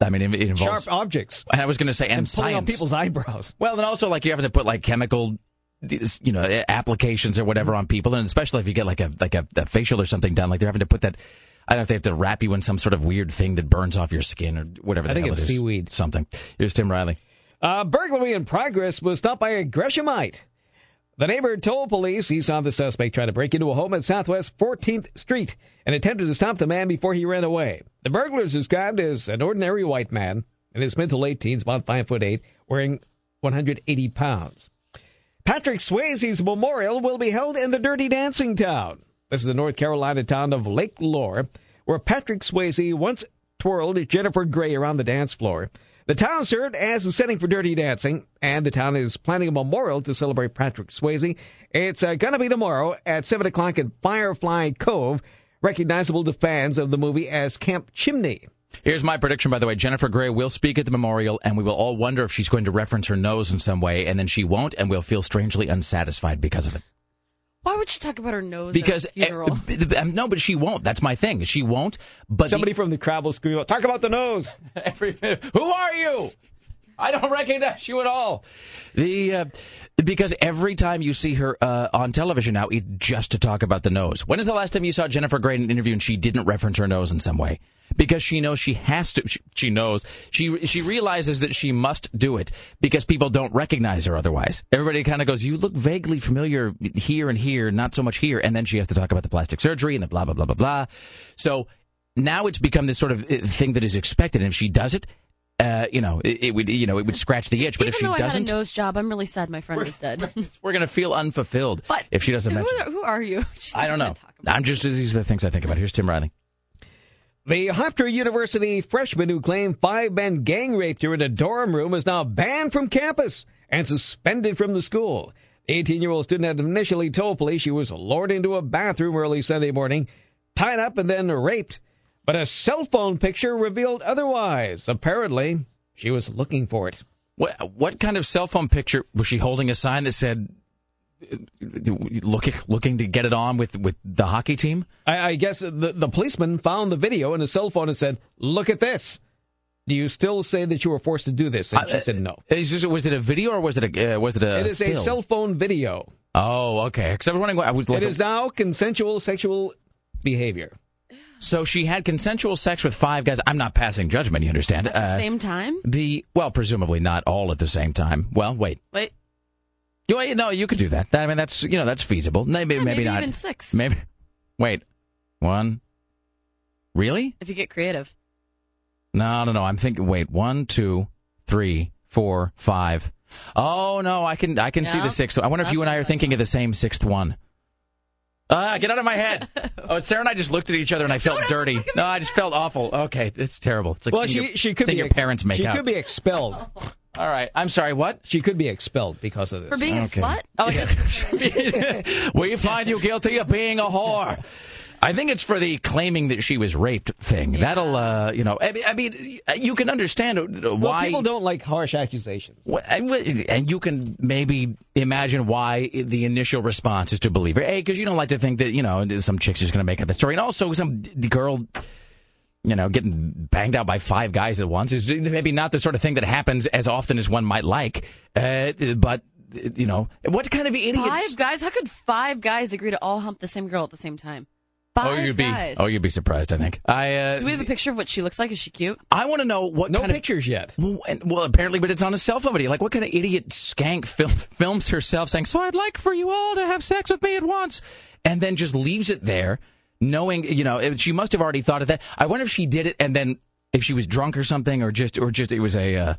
I mean, it, it involves. Sharp objects. and I was going to say, and, And pulling on science. people's eyebrows. Well, and also like you have to put like chemical, you know, applications or whatever on people, and especially if you get like a like a, a facial or something done, like they're having to put that. I don't know if they have to wrap you in some sort of weird thing that burns off your skin or whatever. The I think hell it's it is. seaweed. Something. Here's Tim Riley. Uh, burglary in progress was stopped by a Greshamite. The neighbor told police he saw the suspect try to break into a home at Southwest 14th Street and attempted to stop the man before he ran away. The burglar is described as an ordinary white man in his mid to late teens, about five foot eight, weighing 180 pounds. Patrick Swayze's memorial will be held in the Dirty Dancing Town. This is the North Carolina town of Lake Lure, where Patrick Swayze once twirled Jennifer Grey around the dance floor. The town served as a setting for Dirty Dancing, and the town is planning a memorial to celebrate Patrick Swayze. It's uh, going to be tomorrow at 7 o'clock at Firefly Cove, recognizable to fans of the movie as Camp Chimney. Here's my prediction, by the way. Jennifer Grey will speak at the memorial, and we will all wonder if she's going to reference her nose in some way, and then she won't, and we'll feel strangely unsatisfied because of it. Why would she talk about her nose Because at a funeral? eh, um, no, but she won't. That's my thing. She won't. But the- Somebody from the crowd will scream out, talk about the nose! Every, who are you? I don't recognize you at all. The uh, because every time you see her uh, on television now, it's just to talk about the nose. When is the last time you saw Jennifer Grey in an interview and she didn't reference her nose in some way? because she knows she has to. She, she knows she she realizes that she must do it because people don't recognize her otherwise. Everybody kind of goes, "You look vaguely familiar here and here, not so much here," and then she has to talk about the plastic surgery and the blah blah blah blah blah. So now it's become this sort of uh, thing that is expected, and if she does it. Uh, you know, it, it would you know it would scratch the itch, but Even if she though I doesn't, I had a nose job, I'm really sad my friend is dead. we're gonna feel unfulfilled But if she doesn't who, mention. are- who are you? She's I don't know. I'm just these are the things I think about. Here's Tim Riley. The Hofstra University freshman who claimed five men gang raped her in a dorm room is now banned from campus and suspended from the school. The 18 year old student had initially told police she was lured into a bathroom early Sunday morning, tied up, and then raped. But a cell phone picture revealed otherwise. Apparently, she was looking for it. What what kind of cell phone picture was she holding? A sign that said, uh, "Looking looking to get it on with with the hockey team." I, I guess the, the policeman found the video in a cell phone and said, Look at this. Do you still say that you were forced to do this? And she said no. Is this, was it a video or was it a uh, was it a? It is a cell phone video. Oh, okay. Because I was wondering. I was It looking. now consensual sexual behavior. So she had consensual sex with five guys. I'm not passing judgment. You understand? At the Uh, same time? the well, presumably not all at the same time. Well, wait. Wait, You wait, no, you could do that. That- I mean, that's you know that's feasible. Maybe Yeah, maybe, maybe not. even six. Maybe. Wait. One. Really? if you get creative. No, no, no. I'm thinking. Wait. One, two, three, four, five. Oh no, I can I can see No? the sixth. I wonder if you and I are thinking of the same sixth one. Ah, get out of my head! Oh, Sarah and I just looked at each other and I felt dirty. No, I just felt awful. Okay, it's terrible. It's like Well, seeing she, your, she could seeing be your ex- parents make She out. could be expelled. All right, I'm sorry. What? She could be expelled because of this. For being a Okay. slut? Oh, I guess. we find you guilty of being a whore. I think it's for the claiming that she was raped thing. That'll, uh, you know, I mean, I mean, you can understand well, why. people don't like harsh accusations. And you can maybe imagine why the initial response is to believe her. A, because you don't like to think that, you know, some chick's just going to make up the story. And also, some d- girl, you know, getting banged out by five guys at once is maybe not the sort of thing that happens as often as one might like. Uh, but, you know, what kind of idiots? Five guys? How could five guys agree to all hump the same girl at the same time? Five oh, you'd be, guys. oh, you'd be surprised. I think. I, uh, Do we have a picture of what she looks like? Is she cute? I want to know what No kind pictures yet. Well, and- well, apparently, but it's on a cell phone video. Like, what kind of idiot skank film, films herself saying, "So I'd like for you all to have sex with me at once," and then just leaves it there, knowing you know she must have already thought of that. I wonder if she did it and then if she was drunk or something, or just or just it was a uh,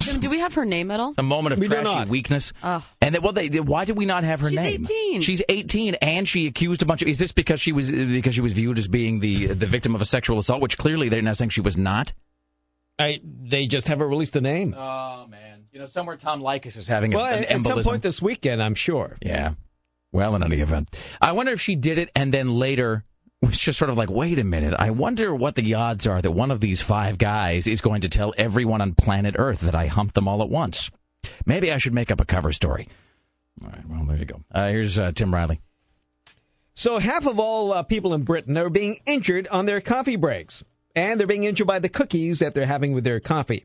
Jim, do we have her name at all? a moment of We do trashy not. weakness. Ugh. And then, well, they, why did we not have her She's name? 18. She's 18, and she accused a bunch of. Is this because she was because she was viewed as being the the victim of a sexual assault, which clearly they're not saying she was not. I, they just haven't released the name. Oh man, you know somewhere Tom Leykis is having a, an at some point this weekend, I'm sure. yeah. Well, in any event, I wonder if she did it and then later was just sort of like, wait a minute. I wonder what the odds are that one of these five guys is going to tell everyone on planet Earth that I humped them all at once. Maybe I should make up a cover story. All right. Well, there you go. Uh, here's uh, Tim Riley. So half of all uh, people in Britain are being injured on their coffee breaks, and they're being injured by the cookies that they're having with their coffee.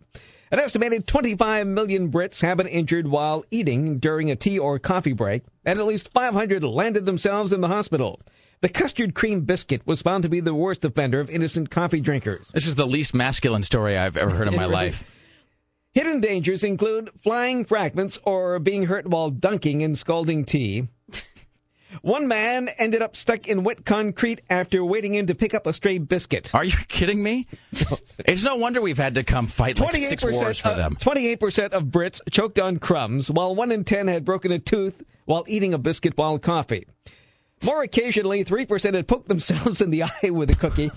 An estimated 25 million Brits have been injured while eating during a tea or coffee break, and at least 500 landed themselves in the hospital. The custard cream biscuit was found to be the worst offender of innocent coffee drinkers. This is the least masculine story I've ever heard in my life. Hidden dangers include flying fragments or being hurt while dunking in scalding tea. One man ended up stuck in wet concrete after wading in to pick up a stray biscuit. Are you kidding me? it's no wonder we've had to come fight like six wars for them. 28% of Brits choked on crumbs, while 1 in 10 had broken a tooth while eating a biscuit while coffee. More occasionally, 3% had poked themselves in the eye with a cookie.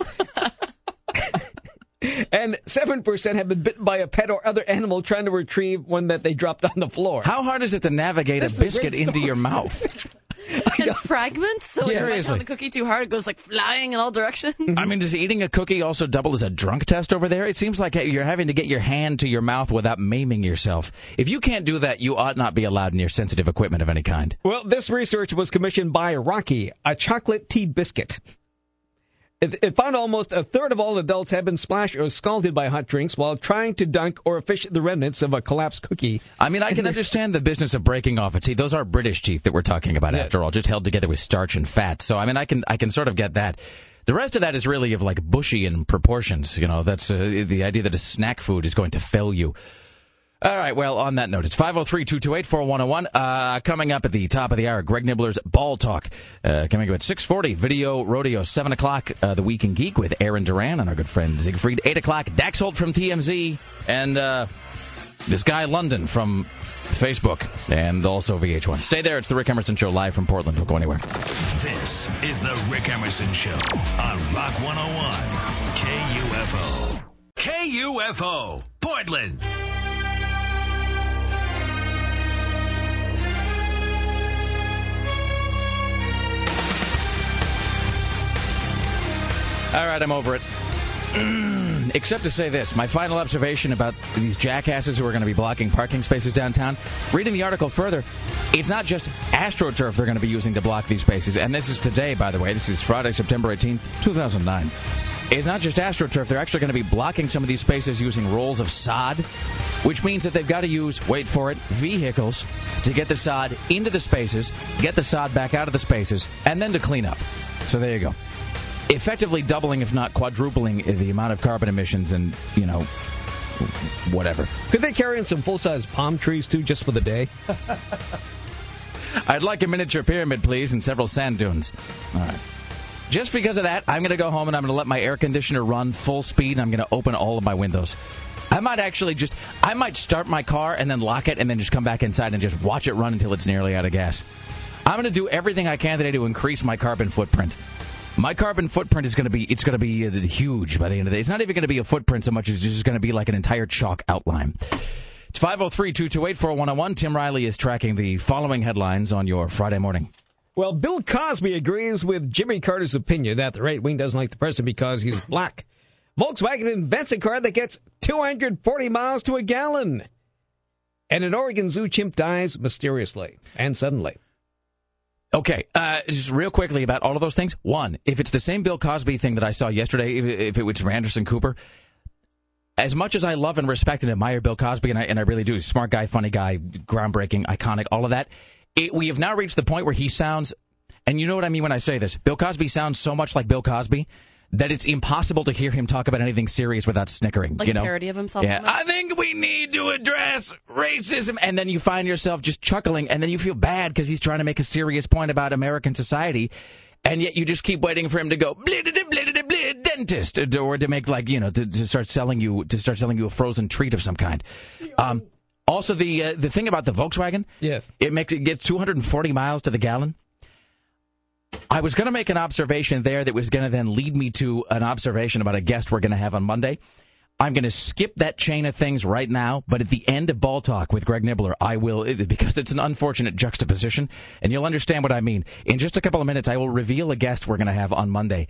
and 7% have been bitten by a pet or other animal trying to retrieve one that they dropped on the floor. How hard is it to navigate This a is a biscuit into your mouth? And fragments? So like, you bite Seriously. the cookie too hard, it goes like flying in all directions. I mean, does eating a cookie also double as a drunk test over there? It seems like you're having to get your hand to your mouth without maiming yourself. If you can't do that, you ought not be allowed near sensitive equipment of any kind. Well, this research was commissioned by Rocky, a chocolate tea biscuit. It, it found almost a third of all adults have been splashed or scalded by hot drinks while trying to dunk or fish the remnants of a collapsed cookie. I mean, I can understand the business of breaking off a teeth. Those are British teeth that we're talking about, after all, just held together with starch and fat. So, I mean, I can I can sort of get that. The rest of that is really of like bushy in proportions. You know, that's uh, the idea that a snack food is going to fail you. All right. Well, on that note, it's 503-228-4101. Uh, coming up at the top of the hour, Greg Nibbler's Ball Talk. Uh, coming up at 640, Video Rodeo, 7 o'clock, uh, The Week in Geek with Aaron Duran and our good friend Siegfried. 8 o'clock, Dax Holt from TMZ. And uh, this guy London from Facebook and also VH1. Stay there. It's the Rick Emerson Show live from Portland. Don't go anywhere. This is the Rick Emerson Show on Rock 101 KUFO. KUFO, Portland. All right, I'm over it. Except to say this my final observation about these jackasses who are going to be blocking parking spaces downtown. Reading the article further, it's not just AstroTurf they're going to be using to block these spaces. And this is today, by the way. This is Friday, September 18th, 2009. It's not just AstroTurf. They're actually going to be blocking some of these spaces using rolls of sod, which means that they've got to use, wait for it, vehicles to get the sod into the spaces, get the sod back out of the spaces, and then to clean up. So there you go effectively doubling, if not quadrupling, the amount of carbon emissions and, you know, whatever. Could they carry in some full size palm trees too, just for the day? I'd like a miniature pyramid, please, and several sand dunes. All right. Just because of that, I'm going to go home and I'm going to let my air conditioner run full speed and I'm going to open all of my windows. I might actually just, I might start my car and then lock it and then just come back inside and just watch it run until it's nearly out of gas. I'm going to do everything I can today to increase my carbon footprint. My carbon footprint is going to be it's going to be uh, huge by the end of the day. It's not even going to be a footprint so much as it's just going to be like an entire chalk outline. It's 503-228-4101. Tim Riley is tracking the following headlines on your Friday morning. Well, Bill Cosby agrees with Jimmy Carter's opinion that the right wing doesn't like the president because he's black. Volkswagen invents a car that gets 240 miles to a gallon. And an Oregon Zoo chimp dies mysteriously and suddenly. Okay, uh, just real quickly about all of those things. One, if it's the same Bill Cosby thing that I saw yesterday, if, if it was Anderson Cooper, as much as I love and respect and admire Bill Cosby, and I, and I really do, smart guy, funny guy, groundbreaking, iconic, all of that, it, we have now reached the point where he sounds, and you know what I mean when I say this, Bill Cosby sounds so much like Bill Cosby that it's impossible to hear him talk about anything serious without snickering. Like you know? a parody of himself. Yeah. I think we need to address racism, and then you find yourself just chuckling, and then you feel bad because he's trying to make a serious point about American society, and yet you just keep waiting for him to go dentist, or to make like you know to, to start selling you to start selling you a frozen treat of some kind. Um, also, the uh, the thing about the Volkswagen, Yes. it makes it gets 240 miles to the gallon. I was going to make an observation there that was going to then lead me to an observation about a guest we're going to have on Monday. I'm going to skip that chain of things right now, but at the end of Ball Talk with Greg Nibbler, I will, because it's an unfortunate juxtaposition, and you'll understand what I mean. In just a couple of minutes, I will reveal a guest we're going to have on Monday.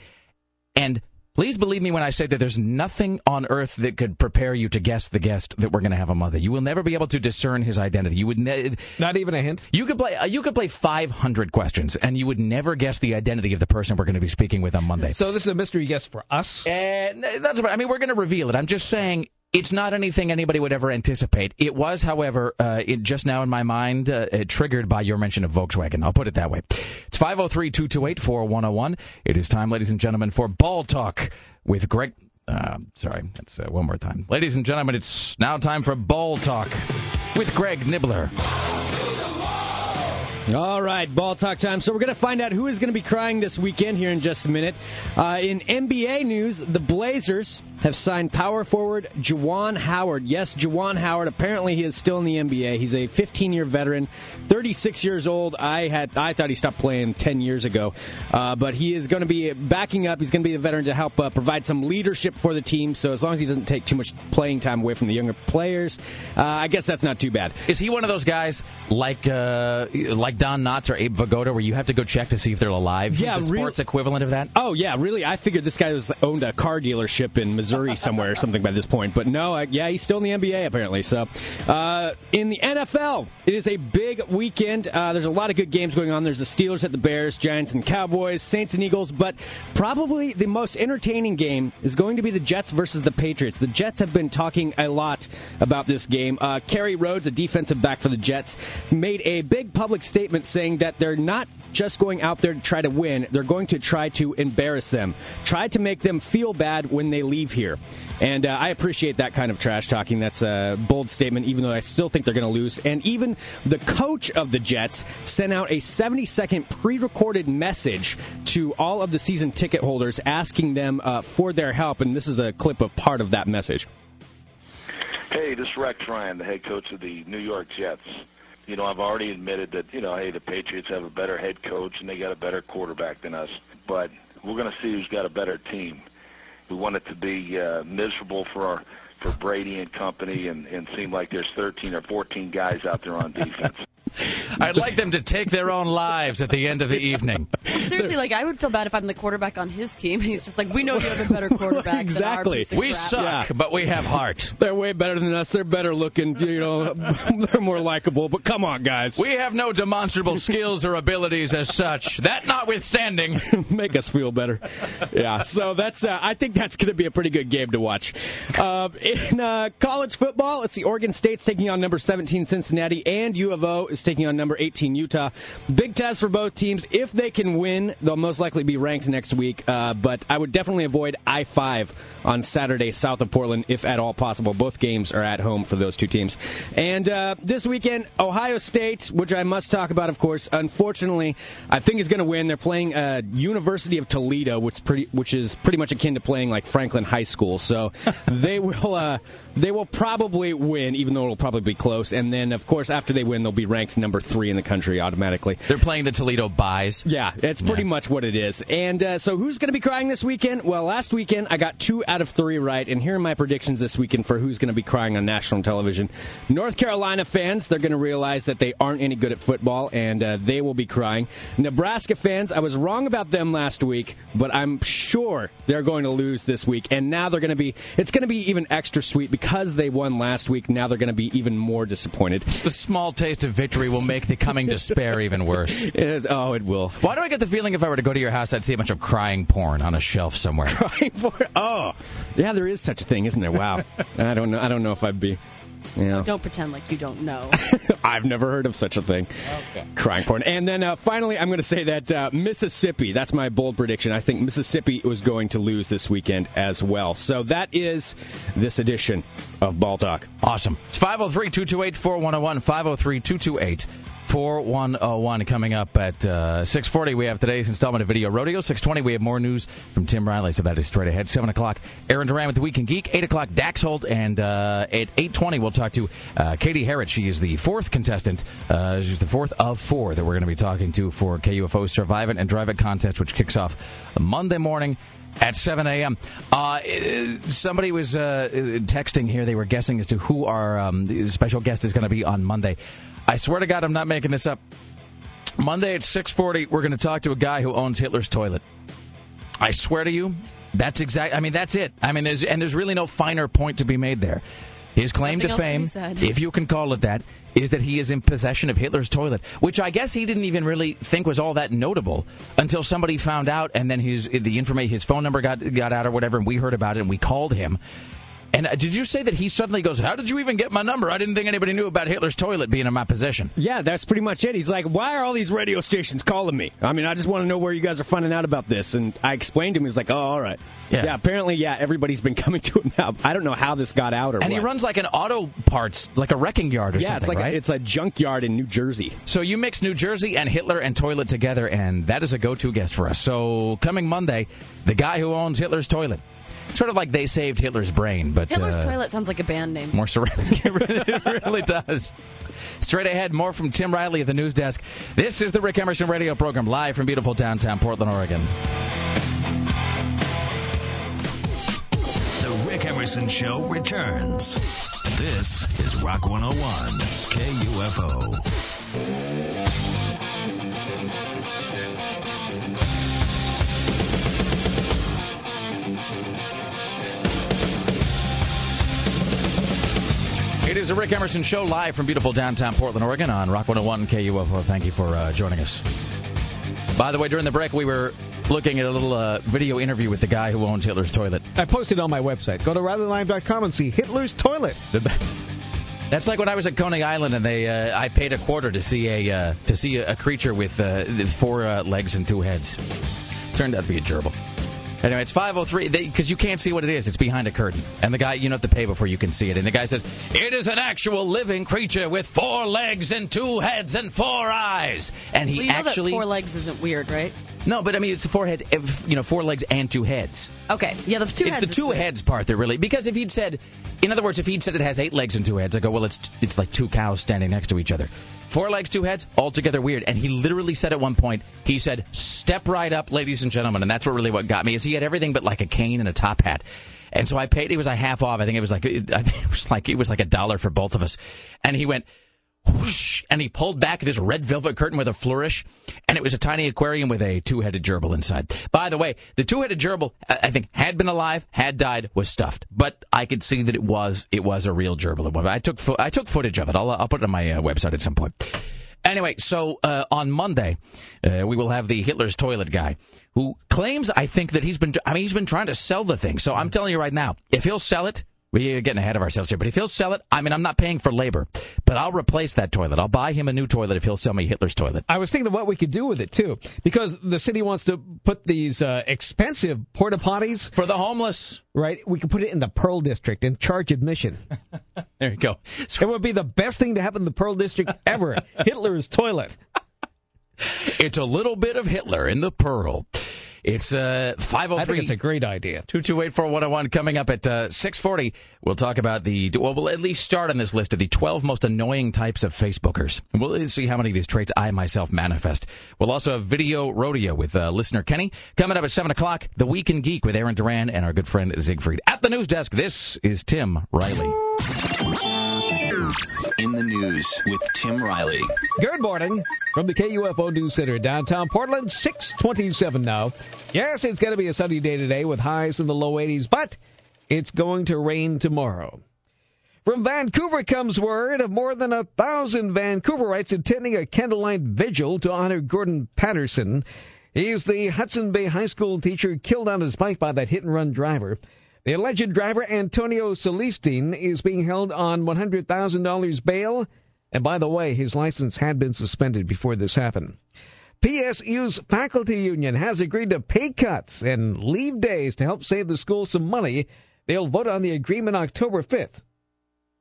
And please believe me when I say that there's nothing on earth that could prepare you to guess the guest that we're going to have on Monday. You will never be able to discern his identity. You would ne- Not even a hint. you could play uh, you could play 500 questions and you would never guess the identity of the person we're going to be speaking with on Monday. So this is a mystery guest for us. And that's about, I mean, we're going to reveal it. I'm just saying it's not anything anybody would ever anticipate. It was, however, uh, it just now in my mind, uh, triggered by your mention of Volkswagen. I'll put it that way. It's 503 228 4101. It is time, ladies and gentlemen, for Ball Talk with Greg. Uh, sorry, that's uh, one more time. Ladies and gentlemen, it's now time for Ball Talk with Greg Nibbler. All right, ball talk time. So we're going to find out who is going to be crying this weekend here in just a minute. Uh, in NBA news, the Blazers have signed power forward Juwan Howard. Yes, Juwan Howard. Apparently, he is still in the NBA. He's a 15-year veteran, 36 years old. I had I thought he stopped playing 10 years ago, uh, but he is going to be backing up. He's going to be a veteran to help uh, provide some leadership for the team. So as long as he doesn't take too much playing time away from the younger players, uh, I guess that's not too bad. Is he one of those guys like uh, like Don Knotts or Abe Vigoda where you have to go check to see if they're alive? Yeah, He's the sports equivalent of that. Oh yeah, really? I figured this guy was owned a car dealership in Missouri somewhere or something by this point, but no. Yeah, he's still in the NBA apparently. So, uh, in the NFL, it is a big weekend. Uh, there's a lot of good games going on. There's the Steelers at the Bears, Giants and Cowboys, Saints and Eagles, but probably the most entertaining game is going to be the Jets versus the Patriots. The Jets have been talking a lot about this game. Uh, Kerry Rhodes, a defensive back for the Jets, made a big public statement saying that they're not just going out there to try to win. They're going to try to embarrass them, try to make them feel bad when they leave here. And uh, I appreciate that kind of trash talking. That's a bold statement, even though I still think they're going to lose. And even the coach of the Jets sent out a 70 second pre recorded message to all of the season ticket holders asking them uh, for their help. And this is a clip of part of that message. Hey, this is Rex Ryan, the head coach of the New York Jets. You know, I've already admitted that, you know, hey, the Patriots have a better head coach and they got a better quarterback than us. But we're going to see who's got a better team. We want it to be uh, miserable for our for Brady and company, and, and seem like there's 13 or 14 guys out there on defense. I'd like them to take their own lives at the end of the evening. Seriously, like I would feel bad if I'm the quarterback on his team. He's just like, we know you have a better quarterback. exactly. we crap. suck, yeah. but we have heart. They're way better than us. They're better looking. You know, they're more likable. But come on, guys. We have no demonstrable skills or abilities as such. That notwithstanding, make us feel better. Yeah. So that's. Uh, I think that's going to be a pretty good game to watch. Uh, in uh, college football, it's the Oregon State's taking on number 17 Cincinnati, and U of O is taking on number 18 Utah. Big test for both teams. If they can win, they'll most likely be ranked next week. Uh, but I would definitely avoid I 5 on Saturday south of Portland, if at all possible. Both games are at home for those two teams. And uh, this weekend, Ohio State, which I must talk about, of course, unfortunately, I think is going to win. They're playing uh, University of Toledo, which, pretty, which is pretty much akin to playing like Franklin High School. So they will. They will probably win, even though it'll probably be close. And then, of course, after they win, they'll be ranked number three in the country automatically. They're playing the Toledo Buys. Yeah, it's pretty yeah. much what it is. And uh, so, who's going to be crying this weekend? Well, last weekend I got two out of three right, and here are my predictions this weekend for who's going to be crying on national television. North Carolina fans, they're going to realize that they aren't any good at football, and uh, they will be crying. Nebraska fans, I was wrong about them last week, but I'm sure they're going to lose this week, and now they're going to be. It's going to be even extra sweet because because they won last week, now they're going to be even more disappointed. The small taste of victory will make the coming despair even worse. It is, oh, it will. Why do I get the feeling if I were to go to your house, I'd see a bunch of crying porn on a shelf somewhere? Crying porn? Oh, yeah, there is such a thing, isn't there? Wow. I don't know. I don't know if I'd be. Yeah. Don't pretend like you don't know. I've never heard of such a thing. Okay. Crying porn. And then uh, finally, I'm going to say that uh, Mississippi, that's my bold prediction. I think Mississippi was going to lose this weekend as well. So that is this edition of Ball Talk. Awesome. It's 503 228 4101. 503 228 4101 coming up at uh, 640 we have today's installment of video rodeo. 620 we have more news from tim riley. So that is straight ahead. 7 o'clock aaron duran with the Week in Geek. 8 o'clock dax holt. And uh, at 820 we'll talk to uh, katie harrod. She is the fourth contestant uh, she's the fourth of four that we're going to be talking to for kufo survive it and drive it contest which kicks off monday morning at 7 a.m. Uh, somebody was uh, texting here. They were guessing as to who our um, special guest is going to be on Monday. I swear to God, I'm not making this up. Monday at 6:40, we're going to talk to a guy who owns Hitler's toilet. I swear to you, that's exact. I mean, that's it. I mean, there's and there's really no finer point to be made there. His claim Nothing to fame, to if you can call it that, is that he is in possession of Hitler's toilet, which I guess he didn't even really think was all that notable until somebody found out, and then his the information, his phone number got got out or whatever, and we heard about it, and we called him, and uh, did you say that he suddenly goes, How did you even get my number? I didn't think anybody knew about Hitler's toilet being in my possession. Yeah, that's pretty much it. He's like, Why are all these radio stations calling me? I mean, I just want to know where you guys are finding out about this. And I explained to him, he's like, Oh, all right. Yeah. yeah apparently, yeah, everybody's been coming to him now. I don't know how this got out or And what. he runs like an auto parts, like a wrecking yard or yeah, something. Yeah, it's like right? a, it's a junkyard in New Jersey. So you mix New Jersey and Hitler and toilet together, and that is a go to guest for us. So coming Monday, the guy who owns Hitler's toilet sort of like they saved Hitler's brain, but Hitler's uh, toilet sounds like a band name. More ceramic. it, really, it really does. Straight ahead, more from Tim Riley at the news desk. This is the Rick Emerson radio program live from beautiful downtown Portland, Oregon. The Rick Emerson Show returns. This is Rock 101, KUFO. It is a Rick Emerson show live from beautiful downtown Portland, Oregon on Rock 101 KUFO. Thank you for uh, joining us. By the way, during the break, we were looking at a little uh, video interview with the guy who owns Hitler's Toilet. I posted on my website. Go to RileyLive.com and see Hitler's Toilet. That's like when I was at Coney Island and they uh, I paid a quarter to see a uh, to see a, a creature with uh, four uh, legs and two heads. Turned out to be a gerbil. Anyway, it's 503 because you can't see what it is. It's behind a curtain. And the guy, you know, have to pay before you can see it. And the guy says, It is an actual living creature with four legs and two heads and four eyes. And he Well, you know actually. four legs isn't weird, right? no, but I mean, it's the four heads, eh, you know, four legs and two heads. Okay. Yeah, the two it's heads the is two heads part that really because if he'd said in other words if he'd said it has eight legs and two heads i go well it's it's like two cows standing next to each other four legs two heads altogether weird. And he literally said at one point he said step right up ladies and gentlemen. And that's what really what got me is he had everything but like a cane and a top hat. And so i paid it was a half off. I think it was like it was like it was like a dollar for both of us. And he went whoosh, and he pulled back this red velvet curtain with a flourish, and it was a tiny aquarium with a two-headed gerbil inside. By the way, the two-headed gerbil, I think, had been alive, had died, was stuffed, but I could see that it was it was a real gerbil. I took I took footage of it. I'll I'll put it on my uh, website at some point. Anyway, so uh, on Monday, uh, we will have the Hitler's toilet guy who claims, I think, that he's been, I mean, he's been trying to sell the thing. So I'm telling you right now, if he'll sell it, we're getting ahead of ourselves here, but if he'll sell it, I mean, I'm not paying for labor, but I'll replace that toilet. I'll buy him a new toilet if he'll sell me Hitler's toilet. I was thinking of what we could do with it too, because the city wants to put these uh, expensive porta potties for the homeless. Right, we could put it in the Pearl District and charge admission. there you go. So- it would be the best thing to happen in the Pearl District ever. Hitler's toilet. It's a little bit of Hitler in the Pearl. It's uh, 503. I think it's a great idea. 2284101 coming up at uh, 640. We'll talk about the, well, we'll at least start on this list of the 12 most annoying types of Facebookers. We'll see how many of these traits I myself manifest. We'll also have video rodeo with uh, listener Kenny. Coming up at 7 o'clock, The Week in Geek with Aaron Duran and our good friend Siegfried. At the news desk, this is Tim Riley. In the news with Tim Riley. Good morning from the KUFO News Center downtown Portland, 627 now. Yes, it's going to be a sunny day today with highs in the low 80s, but it's going to rain tomorrow. From Vancouver comes word of more than a thousand Vancouverites attending a candlelight vigil to honor Gordon Patterson. He's the Hudson Bay High School teacher killed on his bike by that hit and run driver. The alleged driver, Antonio Celestine, is being held on $100,000 bail. And by the way, his license had been suspended before this happened. PSU's faculty union has agreed to pay cuts and leave days to help save the school some money. They'll vote on the agreement October 5th.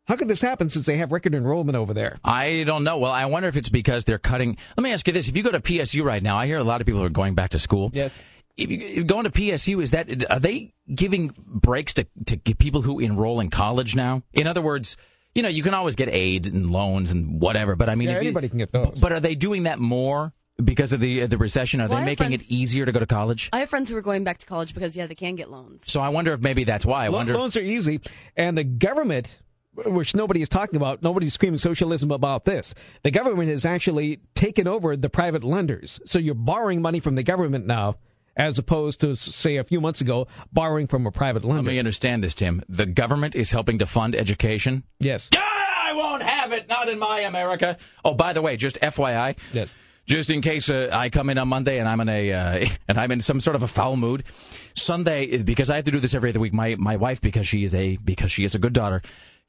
How could this happen since they have record enrollment over there? I don't know. Well, I wonder if it's because they're cutting. Let me ask you this. If you go to PSU right now, I hear a lot of people are going back to school. Yes. If you going to PSU, is that are they giving breaks to to people who enroll in college now? In other words, you know, you can always get aid and loans and whatever, but I mean, Yeah, if you- anybody can get those. But are they doing that more because of the uh, the recession? Are Well, they making friends- it easier to go to college? I have friends who are going back to college because yeah, they can get loans. So I wonder if maybe that's why. I Lo- wonder. Loans are easy, and the government, which nobody is talking about, nobody's screaming socialism about this. The government has actually taken over the private lenders. So you're borrowing money from the government now, as opposed to, say, a few months ago, borrowing from a private Let lender. me understand this, Tim. The government is helping to fund education. Yes. I won't have it. Not in my America. Oh, by the way, just FYI. Yes. Just in case uh, I come in on Monday and I'm in a uh, and I'm in some sort of a foul mood, Sunday because I have to do this every other week. My my wife because she is a because she is a good daughter.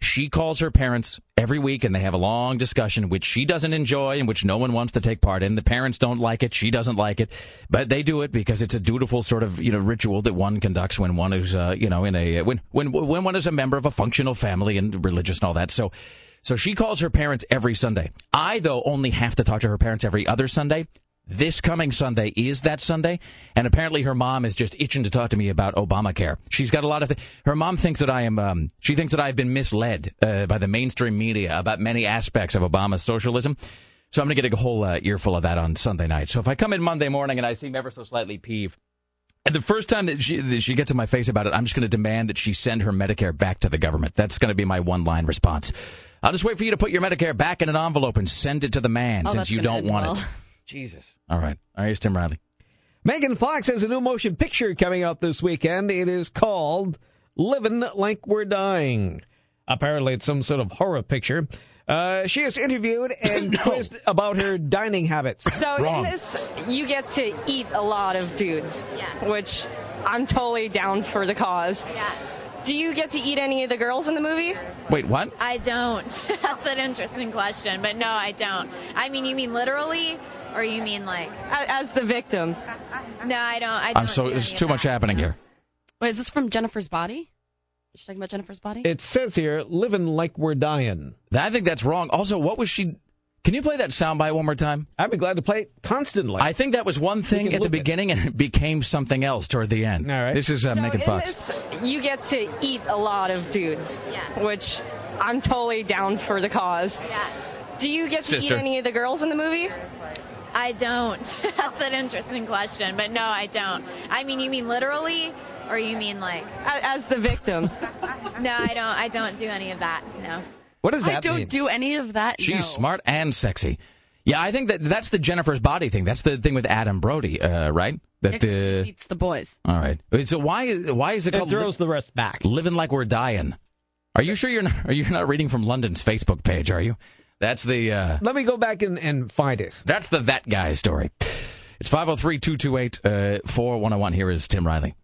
She calls her parents every week and they have a long discussion, which she doesn't enjoy and which no one wants to take part in. The parents don't like it. She doesn't like it, but they do it because it's a dutiful sort of, you know, ritual that one conducts when one is, uh, you know, in a, when, when, when one is a member of a functional family and religious and all that. So, so she calls her parents every Sunday. I, though, only have to talk to her parents every other Sunday. This coming Sunday is that Sunday, and apparently her mom is just itching to talk to me about Obamacare. She's got a lot of. Th- her mom thinks that I am. Um, she thinks that I've been misled uh, by the mainstream media about many aspects of Obama's socialism. So I'm going to get a whole uh, earful of that on Sunday night. So if I come in Monday morning and I seem ever so slightly peeved, and the first time that she, that she gets in my face about it, I'm just going to demand that she send her Medicare back to the government. That's going to be my one line response. I'll just wait for you to put your Medicare back in an envelope and send it to the man Oh, since you don't want well. it. Jesus. All right. All right, here's Tim Riley. Megan Fox has a new motion picture coming out this weekend. It is called Living Like We're Dying. Apparently, it's some sort of horror picture. Uh, she is interviewed and quizzed about her dining habits. So Wrong. in this, you get to eat a lot of dudes, which I'm totally down for the cause. Do you get to eat any of the girls in the movie? Wait, what? I don't. That's an interesting question, but no, I don't. I mean, you mean literally, or you mean like as the victim? No, I don't. I don't. I'm so do there's too of much that. happening here. Wait, is this from Jennifer's Body? Is she talking about Jennifer's Body? It says here, living like we're dying. I think that's wrong. Also, what was she? Can you play that soundbite one more time? I'd be glad to play it constantly. I think that was one thing at the loop it. beginning, and it became something else toward the end. All right. This is uh, so Megan in Fox. this, you get to eat a lot of dudes, Yeah. which I'm totally down for the cause. Yeah. Do you get to eat any of the girls in the movie? I don't. That's an interesting question, but no, I don't. I mean, you mean literally, or you mean like As the victim? no, I don't. I don't do any of that. No. what does that I don't mean? do any of that. She's no. smart and sexy. Yeah, I think that that's the Jennifer's body thing. That's the thing with Adam Brody, uh, right? Yeah, That 'cause she uh, eats the boys. all right. So why why is it it called throws the rest back. living like we're dying? Are you sure you're not? Are you not reading from London's Facebook page? Are you? That's the uh, Let me go back and, and find it. that's the that guy story. It's 503-228-4101. Here is Tim Riley.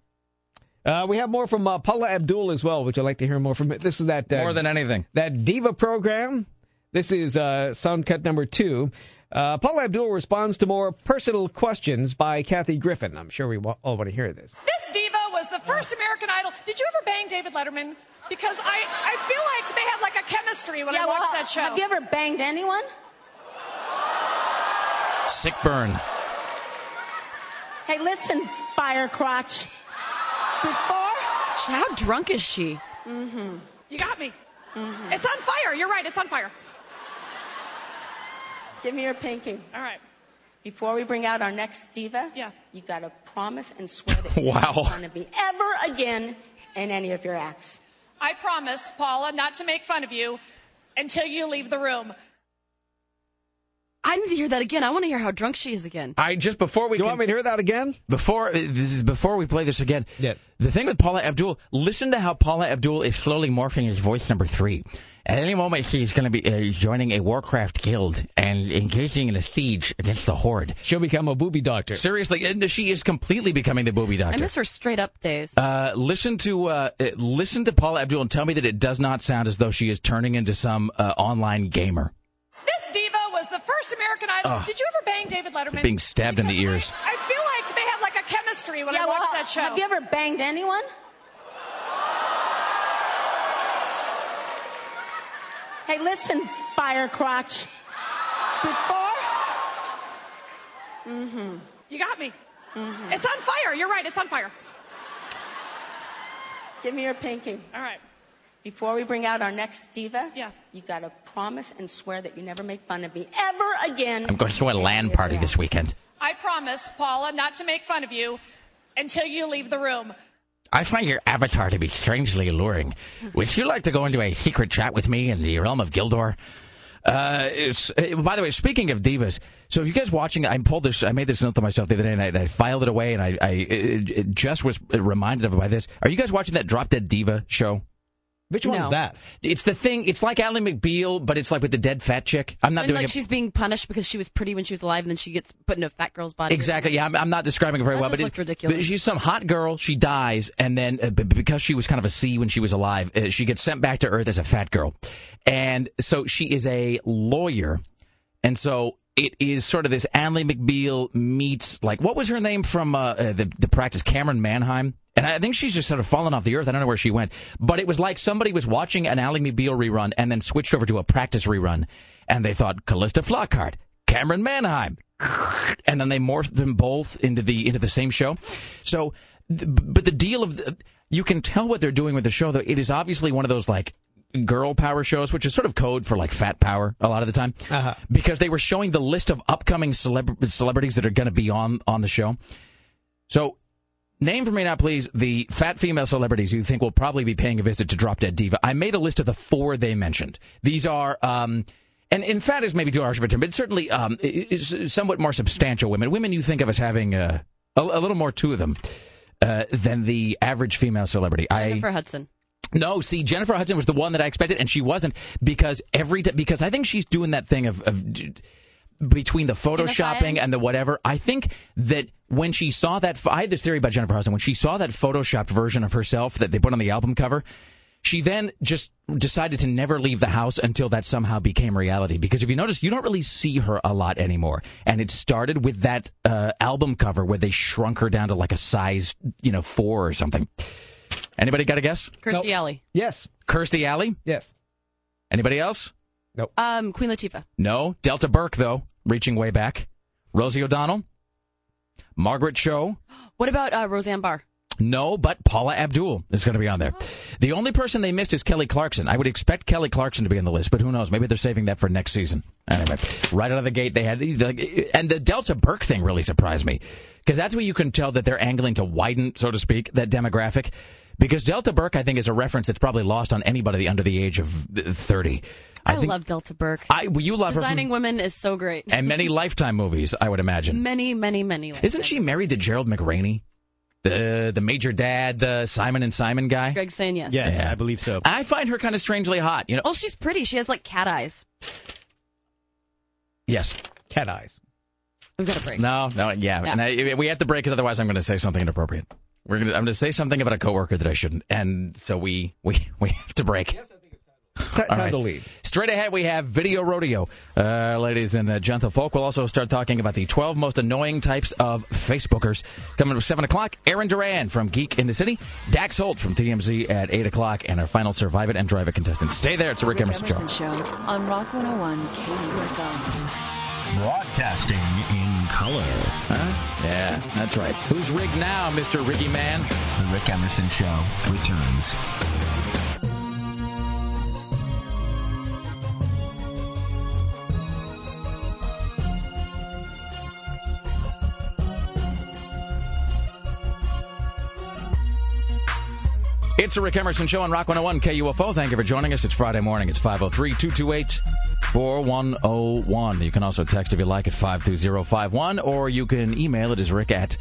Uh, we have more from uh, Paula Abdul as well. Would you like to hear more from it? This is that uh, More than anything. that diva program. This is uh, sound cut number two. Uh, Paula Abdul responds to more personal questions by Kathy Griffin. I'm sure we all want to hear this. This diva was the first American Idol. Did you ever bang David Letterman? Because I, I feel like they had like a chemistry when I well, watched that show. Have you ever banged anyone? Sick burn. Hey, listen, fire crotch. Before, How drunk is she? Mm-hmm. You got me. Mm-hmm. It's on fire. You're right. It's on fire. give me your pinky. All right. Before we bring out our next diva, Yeah. you got to promise and swear that you're Wow. not going to be ever again in any of your acts. I promise, Paula, not to make fun of you until you leave the room. I need to hear that again. I want to hear how drunk she is again. I just before we You can- want me to hear that again? Before uh, this is before we play this again, Yes. the thing with Paula Abdul, listen to how Paula Abdul is slowly morphing his voice number three. At any moment, she's going to be uh, joining a Warcraft guild and engaging in a siege against the Horde. She'll become a booby doctor. Seriously, and she is completely becoming the booby doctor. I miss her straight up days. Uh, listen to uh, uh, listen to Paula Abdul and tell me that it does not sound as though she is turning into some uh, online gamer. This diva was the first American Idol. Did you ever bang David Letterman? being stabbed in the ears. I, I feel like they had like a chemistry when yeah, I well, watched that show. have you ever banged anyone? Hey, listen, fire crotch. Before, Mm-hmm. You got me. Mm-hmm. It's on fire. You're right. It's on fire. give me your pinky. All right. Before we bring out our next diva, Yeah. you got to promise and swear that you never make fun of me ever again. I'm going to a LAN party this weekend. I promise, Paula, not to make fun of you until you leave the room. I find your avatar to be strangely alluring. Would you like to go into a secret chat with me in the realm of Gildor? Uh, it's, uh, by the way, speaking of divas, so if you guys watching, I pulled this, I made this note to myself the other day, and I, and I filed it away, and I, I it, it just was reminded of it by this. Are you guys watching that Drop Dead Diva show? Which No. one's that? It's the thing. It's like Ally McBeal, but it's like with the dead fat chick. I'm not and doing like it. she's being punished because she was pretty when she was alive, and then she gets put in a fat girl's body. Exactly. Yeah, I'm, I'm not describing it very That well, but, it- ridiculous. but she's some hot girl. She dies, and then uh, b- because she was kind of a C when she was alive, uh, she gets sent back to Earth as a fat girl, and so she is a lawyer, and so it is sort of this Ally McBeal meets like what was her name from uh, uh, the the practice Camryn Manheim. And I think she's just sort of fallen off the earth. I don't know where she went. But it was like somebody was watching an Ally McBeal rerun and then switched over to a practice rerun. And they thought, Calista Flockhart, Camryn Manheim. And then they morphed them both into the into the same show. So, but the deal of the, you can tell what they're doing with the show though. It is obviously one of those like girl power shows, which is sort of code for like fat power a lot of the time, Uh-huh. because they were showing the list of upcoming celeb- celebrities that are going to be on on the show. So, name for me now, please, the fat female celebrities you think will probably be paying a visit to Drop Dead Diva. I made a list of the four they mentioned. These are. Um, and, and fat is maybe too harsh of a term, but certainly um, somewhat more substantial women. Women you think of as having uh, a, a little more to of them uh, than the average female celebrity. Jennifer I, Hudson. no, see, Jennifer Hudson was the one that I expected, and she wasn't because every t- because I think she's doing that thing of, of between the photoshopping and the whatever, I think that when she saw that, I had this theory about Jennifer Hudson. When she saw that photoshopped version of herself that they put on the album cover, she then just decided to never leave the house until that somehow became reality. Because if you notice, you don't really see her a lot anymore. And it started with that uh, album cover where they shrunk her down to like a size, you know, four or something. Anybody got a guess? Kirstie Alley. Yes. Kirstie Alley? Yes. Anybody else? Um, Queen Latifah. No. Delta Burke, though, reaching way back. Rosie O'Donnell. Margaret Cho. What about uh, Roseanne Barr? No, but Paula Abdul is going to be on there. The only person they missed is Kelly Clarkson. I would expect Kelly Clarkson to be on the list, but who knows? Maybe they're saving that for next season. Anyway, right out of the gate, they had, and the Delta Burke thing really surprised me because that's where you can tell that they're angling to widen, so to speak, that demographic. Because Delta Burke, I think, is a reference that's probably lost on anybody under the age of 30. I, think, love Delta Burke. I, well, you love her Designing from, Women is so great. and many Lifetime movies, I would imagine. Many, many, many. Isn't she married to Gerald McRaney? The the major dad, the Simon and Simon guy? Greg saying yes. Yes, Yeah. I believe so. I find her kind of strangely hot. You know? Oh, she's pretty. She has like cat eyes. Yes. Cat eyes. We've got a break. No, no, yeah. Yeah. And I, we have to break because otherwise I'm going to say something inappropriate. We're gonna, I'm going to say something about a coworker that I shouldn't, and so we we, we have to break. Ti- time right. to leave. Straight ahead, we have Video Rodeo. Uh, ladies and uh, gentlefolk, we'll also start talking about the 12 most annoying types of Facebookers. Coming at 7 o'clock, Aaron Duran from Geek in the City, Dax Holt from TMZ at 8 o'clock, and our final Survive It and Drive It contestant. Stay there. It's the Rick, Emerson, Emerson Show. Show on Rock 101 KUFO. Broadcasting in color. Huh? Yeah, that's right. Who's rigged now, Mr. Ricky Man? The Rick Emerson Show returns. It's the Rick Emerson Show on Rock 101 KUFO. Thank you for joining us. It's Friday morning. It's 503 228 4101. You can also text if you like at 52051, or you can email it as rick at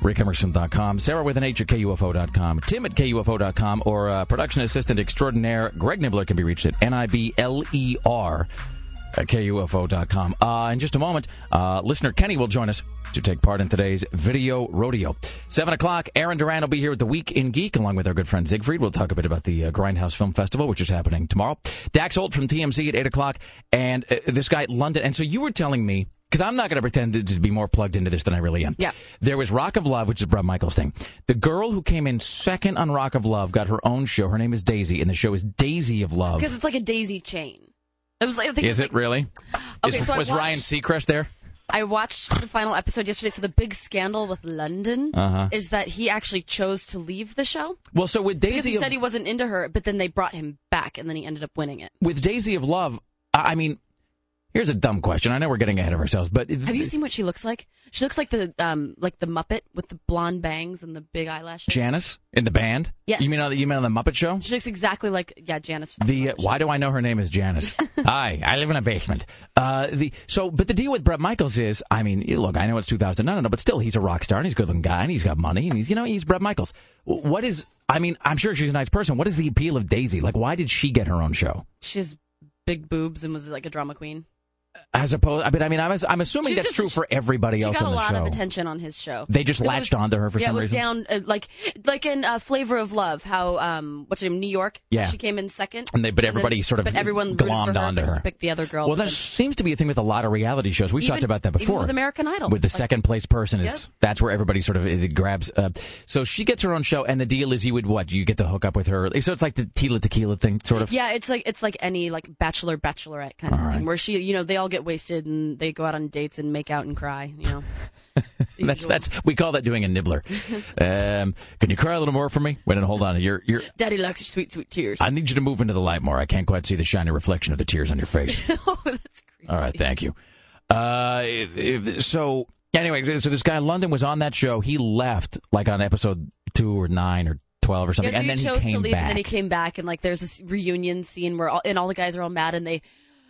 rickemerson.com, Sarah with an H at KUFO.com, Tim at KUFO.com, or uh, production assistant extraordinaire Greg Nibbler can be reached at N I B L E R at KUFO.com. Uh, in just a moment, uh, listener Kenny will join us to take part in today's video rodeo. 7 o'clock, Aaron Duran will be here with the Week in Geek, along with our good friend Siegfried. We'll talk a bit about the uh, Grindhouse Film Festival, which is happening tomorrow. Dax Holt from TMZ at 8 o'clock, and uh, this guy, London. And so you were telling me, because I'm not going to pretend to be more plugged into this than I really am. Yeah. There was Rock of Love, which is Bret Michaels' thing. The girl who came in second on Rock of Love got her own show. Her name is Daisy, and the show is Daisy of Love. Because it's like a daisy chain. It was like I think Is was it like- really? Okay, Is- so was watched- Ryan Seacrest there? I watched the final episode yesterday. So the big scandal with London Uh-huh. is that he actually chose to leave the show Well, so with because Daisy he of, said he wasn't into her, but then they brought him back, and then he ended up winning it. with Daisy of Love, I mean, here's a dumb question. I know we're getting ahead of ourselves, but Have you seen what she looks like? She looks like the um like the Muppet with the blonde bangs and the big eyelashes. Janice in the band? Yes. You mean on the, you mean on the Muppet Show? She looks exactly like yeah Janice. The uh, why do I know her name is Janice? Hi, I live in a basement. Uh, the so, but the deal with Bret Michaels is, I mean, look, I know it's 2000, no, no, no, but still, he's a rock star and he's a good looking guy and he's got money and he's, you know, he's Bret Michaels. What is? I mean, I'm sure she's a nice person. What is the appeal of Daisy? Like, why did she get her own show? She has big boobs and was like a drama queen. As opposed, I mean, I mean, I'm, I'm assuming She's that's just- true for everybody else. She got on a the lot show. of attention on his show. They just it latched was- onto her for yeah, some it was reason. down uh, like like in uh, Flavor of Love. How um what's her name? New York. Yeah. she came in second. And they- but everybody sort of but everyone rooted glommed for her, onto but her. Picked the other girl. Well, but that seems to be a thing with a lot of reality shows. We've Even- talked about that even before. with American Idol. With the Like- second place person is that's where everybody sort of it grabs. Uh, so she gets her own show, and the deal is you would what you get to hook up with her. So it's like the Tila Tequila thing, sort of. Yeah, it's like it's like any like bachelor bachelorette kind of thing where she you know they all get wasted and they go out on dates and make out and cry. You know. that's that's we call that doing a nibbler. um, can you cry a little more for me? Wait, and hold on. You're you're. Daddy likes your sweet sweet tears. I need you to move into the light more. I can't quite see the shiny reflection of the tears on your face. oh, that's creepy. All right, thank you. Uh, so anyway, so this guy in London was on that show. He left like on episode two or nine or twelve or something, Yeah, so and then he chose he came to leave, back. and then he came back, and like there's this reunion scene where all, and all the guys are all mad, and they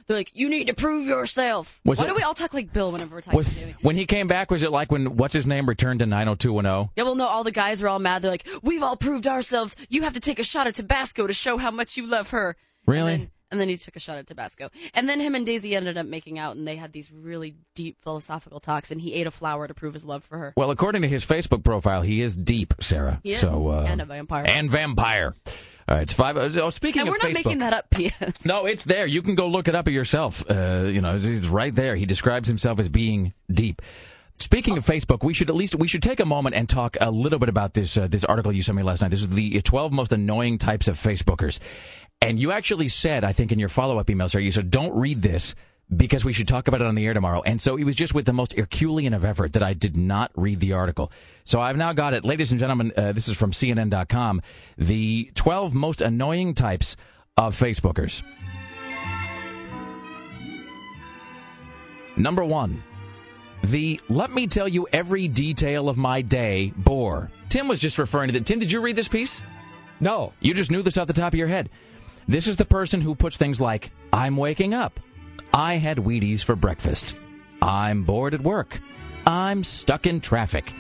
they're like, "You need to prove yourself." Was Why it- do we all talk like Bill whenever we're talking was, when he came back, was it like when what's his name returned to nine hundred two one zero? Yeah, well, no, all the guys are all mad. They're like, "We've all proved ourselves. You have to take a shot of Tabasco to show how much you love her." Really? And then, And then he took a shot at Tabasco. And then him and Daisy ended up making out, and they had these really deep philosophical talks. And he ate a flower to prove his love for her. Well, according to his Facebook profile, he is deep, Sarah. He is, So, uh, and a vampire. And vampire. All right, it's five. Oh, speaking And of we're not Facebook, making that up, P.S. No, it's there. You can go look it up yourself. Uh, you know, it's, it's right there. He describes himself as being deep. Speaking of Facebook, we should at least we should take a moment and talk a little bit about this uh, this article you sent me last night. This is the 12 most annoying types of Facebookers, and you actually said, I think in your follow up email, sir, you said don't read this because we should talk about it on the air tomorrow. And so it was just with the most Herculean of effort that I did not read the article. So I've now got it, ladies and gentlemen. Uh, this is from CNN.com. The 12 most annoying types of Facebookers. Number one, the let me tell you every detail of my day bore. Tim was just referring to that. Tim, did you read this piece? No. You just knew this off the top of your head. This is the person who puts things like, I'm waking up. I had Wheaties for breakfast. I'm bored at work. I'm stuck in traffic.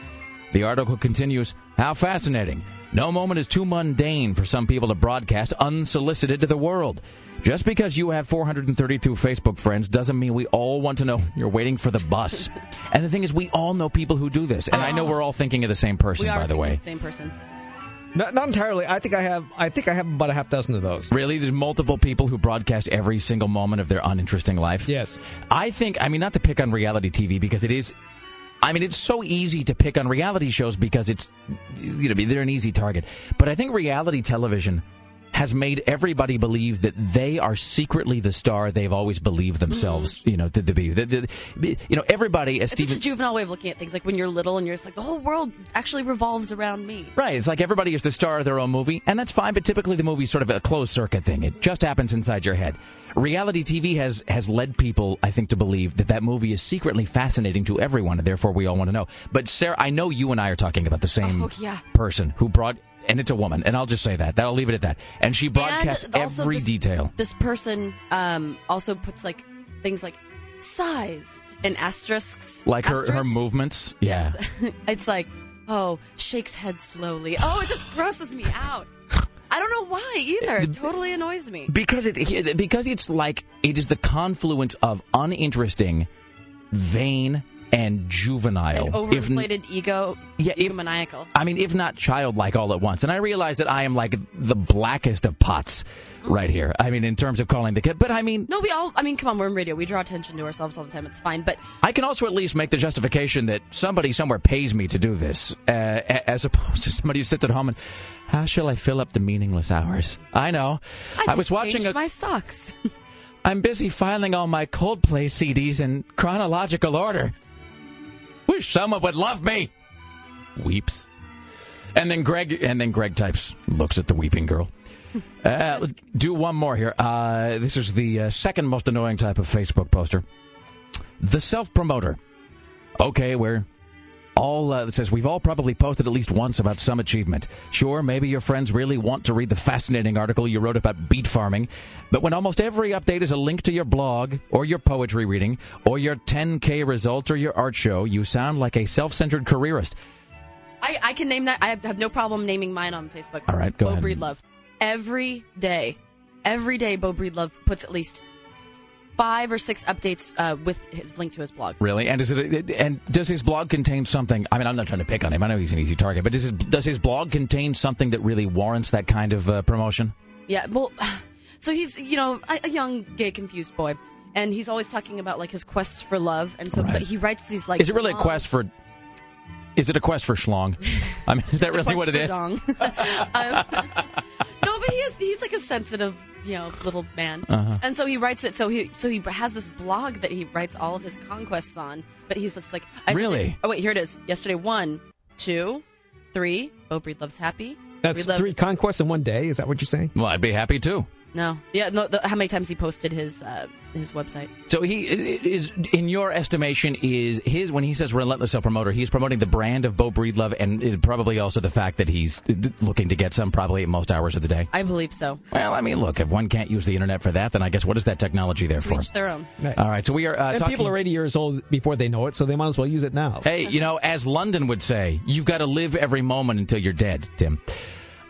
The article continues, How fascinating. No moment is too mundane for some people to broadcast unsolicited to the world. Just because you have 432 Facebook friends doesn't mean we all want to know you're waiting for the bus. and the thing is, we all know people who do this. And I know we're all thinking of the same person, by the way. the same person. Not, not entirely. I think I have. I think I have about a half dozen of those. Really? There's multiple people who broadcast every single moment of their uninteresting life? Yes. I think, I mean, not to pick on reality TV because it is. I mean, it's so easy to pick on reality shows because it's, you know, they're an easy target. But I think reality television has made everybody believe that they are secretly the star they've always believed themselves, mm. you know, to, to be. The- the- You know, everybody, as It's such a juvenile way of looking at things. Like when you're little and you're just like, the whole world actually revolves around me. Right. It's like everybody is the star of their own movie, and that's fine, but typically the movie's sort of a closed circuit thing. It just happens inside your head. Reality TV has, has led people, I think, to believe that that movie is secretly fascinating to everyone, and therefore we all want to know. But Sarah, I know you and I are talking about the same Oh, yeah. person who brought, and it's a woman, and I'll just say that. I'll leave it at that. And she broadcasts And every this- detail. This person um, also puts like things like size and asterisks. Like her, her movements. Yeah. it's like, oh, shakes head slowly. Oh, it just grosses me out. I don't know why either. It totally annoys me. because it because it's like it is the confluence of uninteresting, vain, and juvenile. An if overinflated ego, Yeah, if- egomaniacal. I mean, if not childlike all at once. And I realize that I am like the blackest of pots right here. I mean, in terms of calling the kid. But I mean, No, we all. I mean, come on, we're in radio. We draw attention to ourselves all the time. It's fine. But I can also at least make the justification that somebody somewhere pays me to do this, uh, as opposed to somebody who sits at home and, how shall I fill up the meaningless hours? I know. I, just was watching a. my socks. I'm busy filing all my Coldplay CDs in chronological order. Wish someone would love me. Weeps. And then Greg, and then Greg types, looks at the weeping girl. Uh, do one more here. Uh, this is the uh, second most annoying type of Facebook poster. The self promoter. Okay, we're all uh, says we've all probably posted at least once about some achievement. Sure, maybe your friends really want to read the fascinating article you wrote about beet farming, but when almost every update is a link to your blog or your poetry reading or your 10k results or your art show, you sound like a self-centered careerist. I, I can name that. I have no problem naming mine on Facebook. All right, go Bo ahead. Breedlove. Every day, every day, Bo Breedlove puts at least five or six updates uh, with his link to his blog. Really? And does it? And does his blog contain something? I mean, I'm not trying to pick on him. I know he's an easy target, but does his, does his blog contain something that really warrants that kind of uh, promotion? Yeah, well, so he's you know a, a young gay confused boy, and he's always talking about like his quests for love, and so Right. but he writes these like Is it really a quest for? Is it a quest for schlong? I mean, is that really what it is? um, no, but he is he's like a sensitive you know little man, Uh-huh. and so he writes it. So he so he has this blog that he writes all of his conquests on, but he's just like I said- Really? oh wait, here it is. Yesterday, one, two, three. Bo Breedlove's happy. That's Breedlove's- three conquests in one day. Is that what you're saying? Well, I'd be happy too. No, yeah, no. The, how many times he posted his uh, his website? So he is, in your estimation, is his when he says relentless self promoter, he's promoting the brand of Bo Breedlove, and probably also the fact that he's looking to get some probably at most hours of the day. I believe so. Well, I mean, look, if one can't use the internet for that, then I guess what is that technology there for? Each their own. Right. All right, so we are uh, and talking. people are 80 years old before they know it, so they might as well use it now. Hey, you know, as London would say, you've got to live every moment until you're dead, Tim.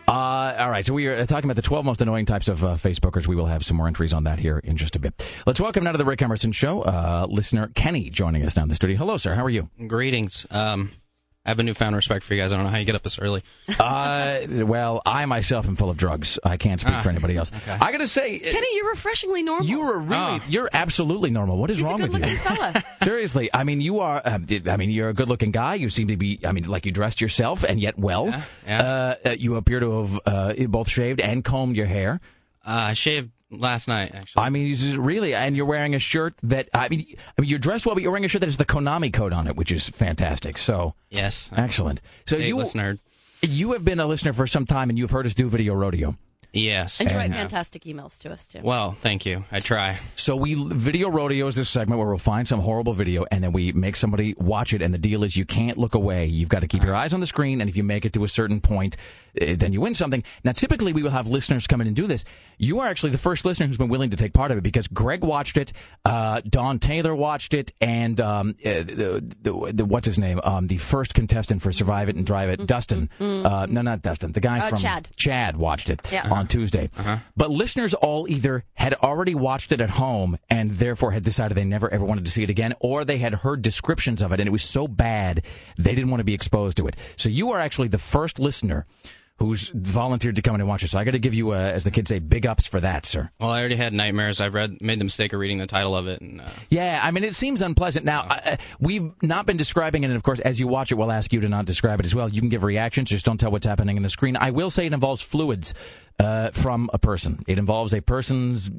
Uh, all right, so we are talking about the 12 most annoying types of uh, Facebookers. We will have some more entries on that here in just a bit. Let's welcome now to the Rick Emerson Show, uh, listener Kenny joining us down the studio. Hello, sir. How are you? Greetings. Um, I have a newfound respect for you guys. I don't know how you get up this early. Uh, well, I myself am full of drugs. I can't speak Ah, for anybody else. okay. I got to say, uh, Kenny, you're refreshingly normal. you are really, you're absolutely normal. What is He's a wrong with you? fella. Seriously, I mean, you are. Uh, I mean, you're a good-looking guy. You seem to be. I mean, like you dressed yourself, and yet well. Yeah, yeah. Uh, uh, you appear to have uh, both shaved and combed your hair. Uh, I shaved last night, actually. I mean, this is really, and you're wearing a shirt that. I mean, I mean, you're dressed well, but you're wearing a shirt that has the Konami code on it, which is fantastic. So Yes. excellent. So you listener. you have been a listener for some time, and you've heard us do video rodeo. Yes. And you write And- fantastic emails to us, too. Well, thank you. I try. So we video rodeo is this segment where we'll find some horrible video and then we make somebody watch it. And the deal is you can't look away. You've got to keep your eyes on the screen. And if you make it to a certain point, uh, then you win something. Now, typically we will have listeners come in and do this. You are actually the first listener who's been willing to take part of it because Greg watched it, uh, Don Taylor watched it, and um, uh, the, the, the what's his name, um, the first contestant for Survive It and Drive It, Dustin. Uh, no, not Dustin. The guy Uh, from Chad. Chad watched it Yeah. on Tuesday. But listeners all either had already watched it at home and therefore had decided they never ever wanted to see it again, or they had heard descriptions of it and it was so bad they didn't want to be exposed to it. So you are actually the first listener who's volunteered to come in and watch it. So I got to give you, uh, as the kids say, big ups for that, sir. Well, I already had nightmares. I've read, made the mistake of reading the title of it, and uh, Yeah, I mean, it seems unpleasant. Now, uh, we've not been describing it, and of course, as you watch it, we'll ask you to not describe it as well. You can give reactions, just don't tell what's happening in the screen. I will say it involves fluids uh, from a person. It involves a person's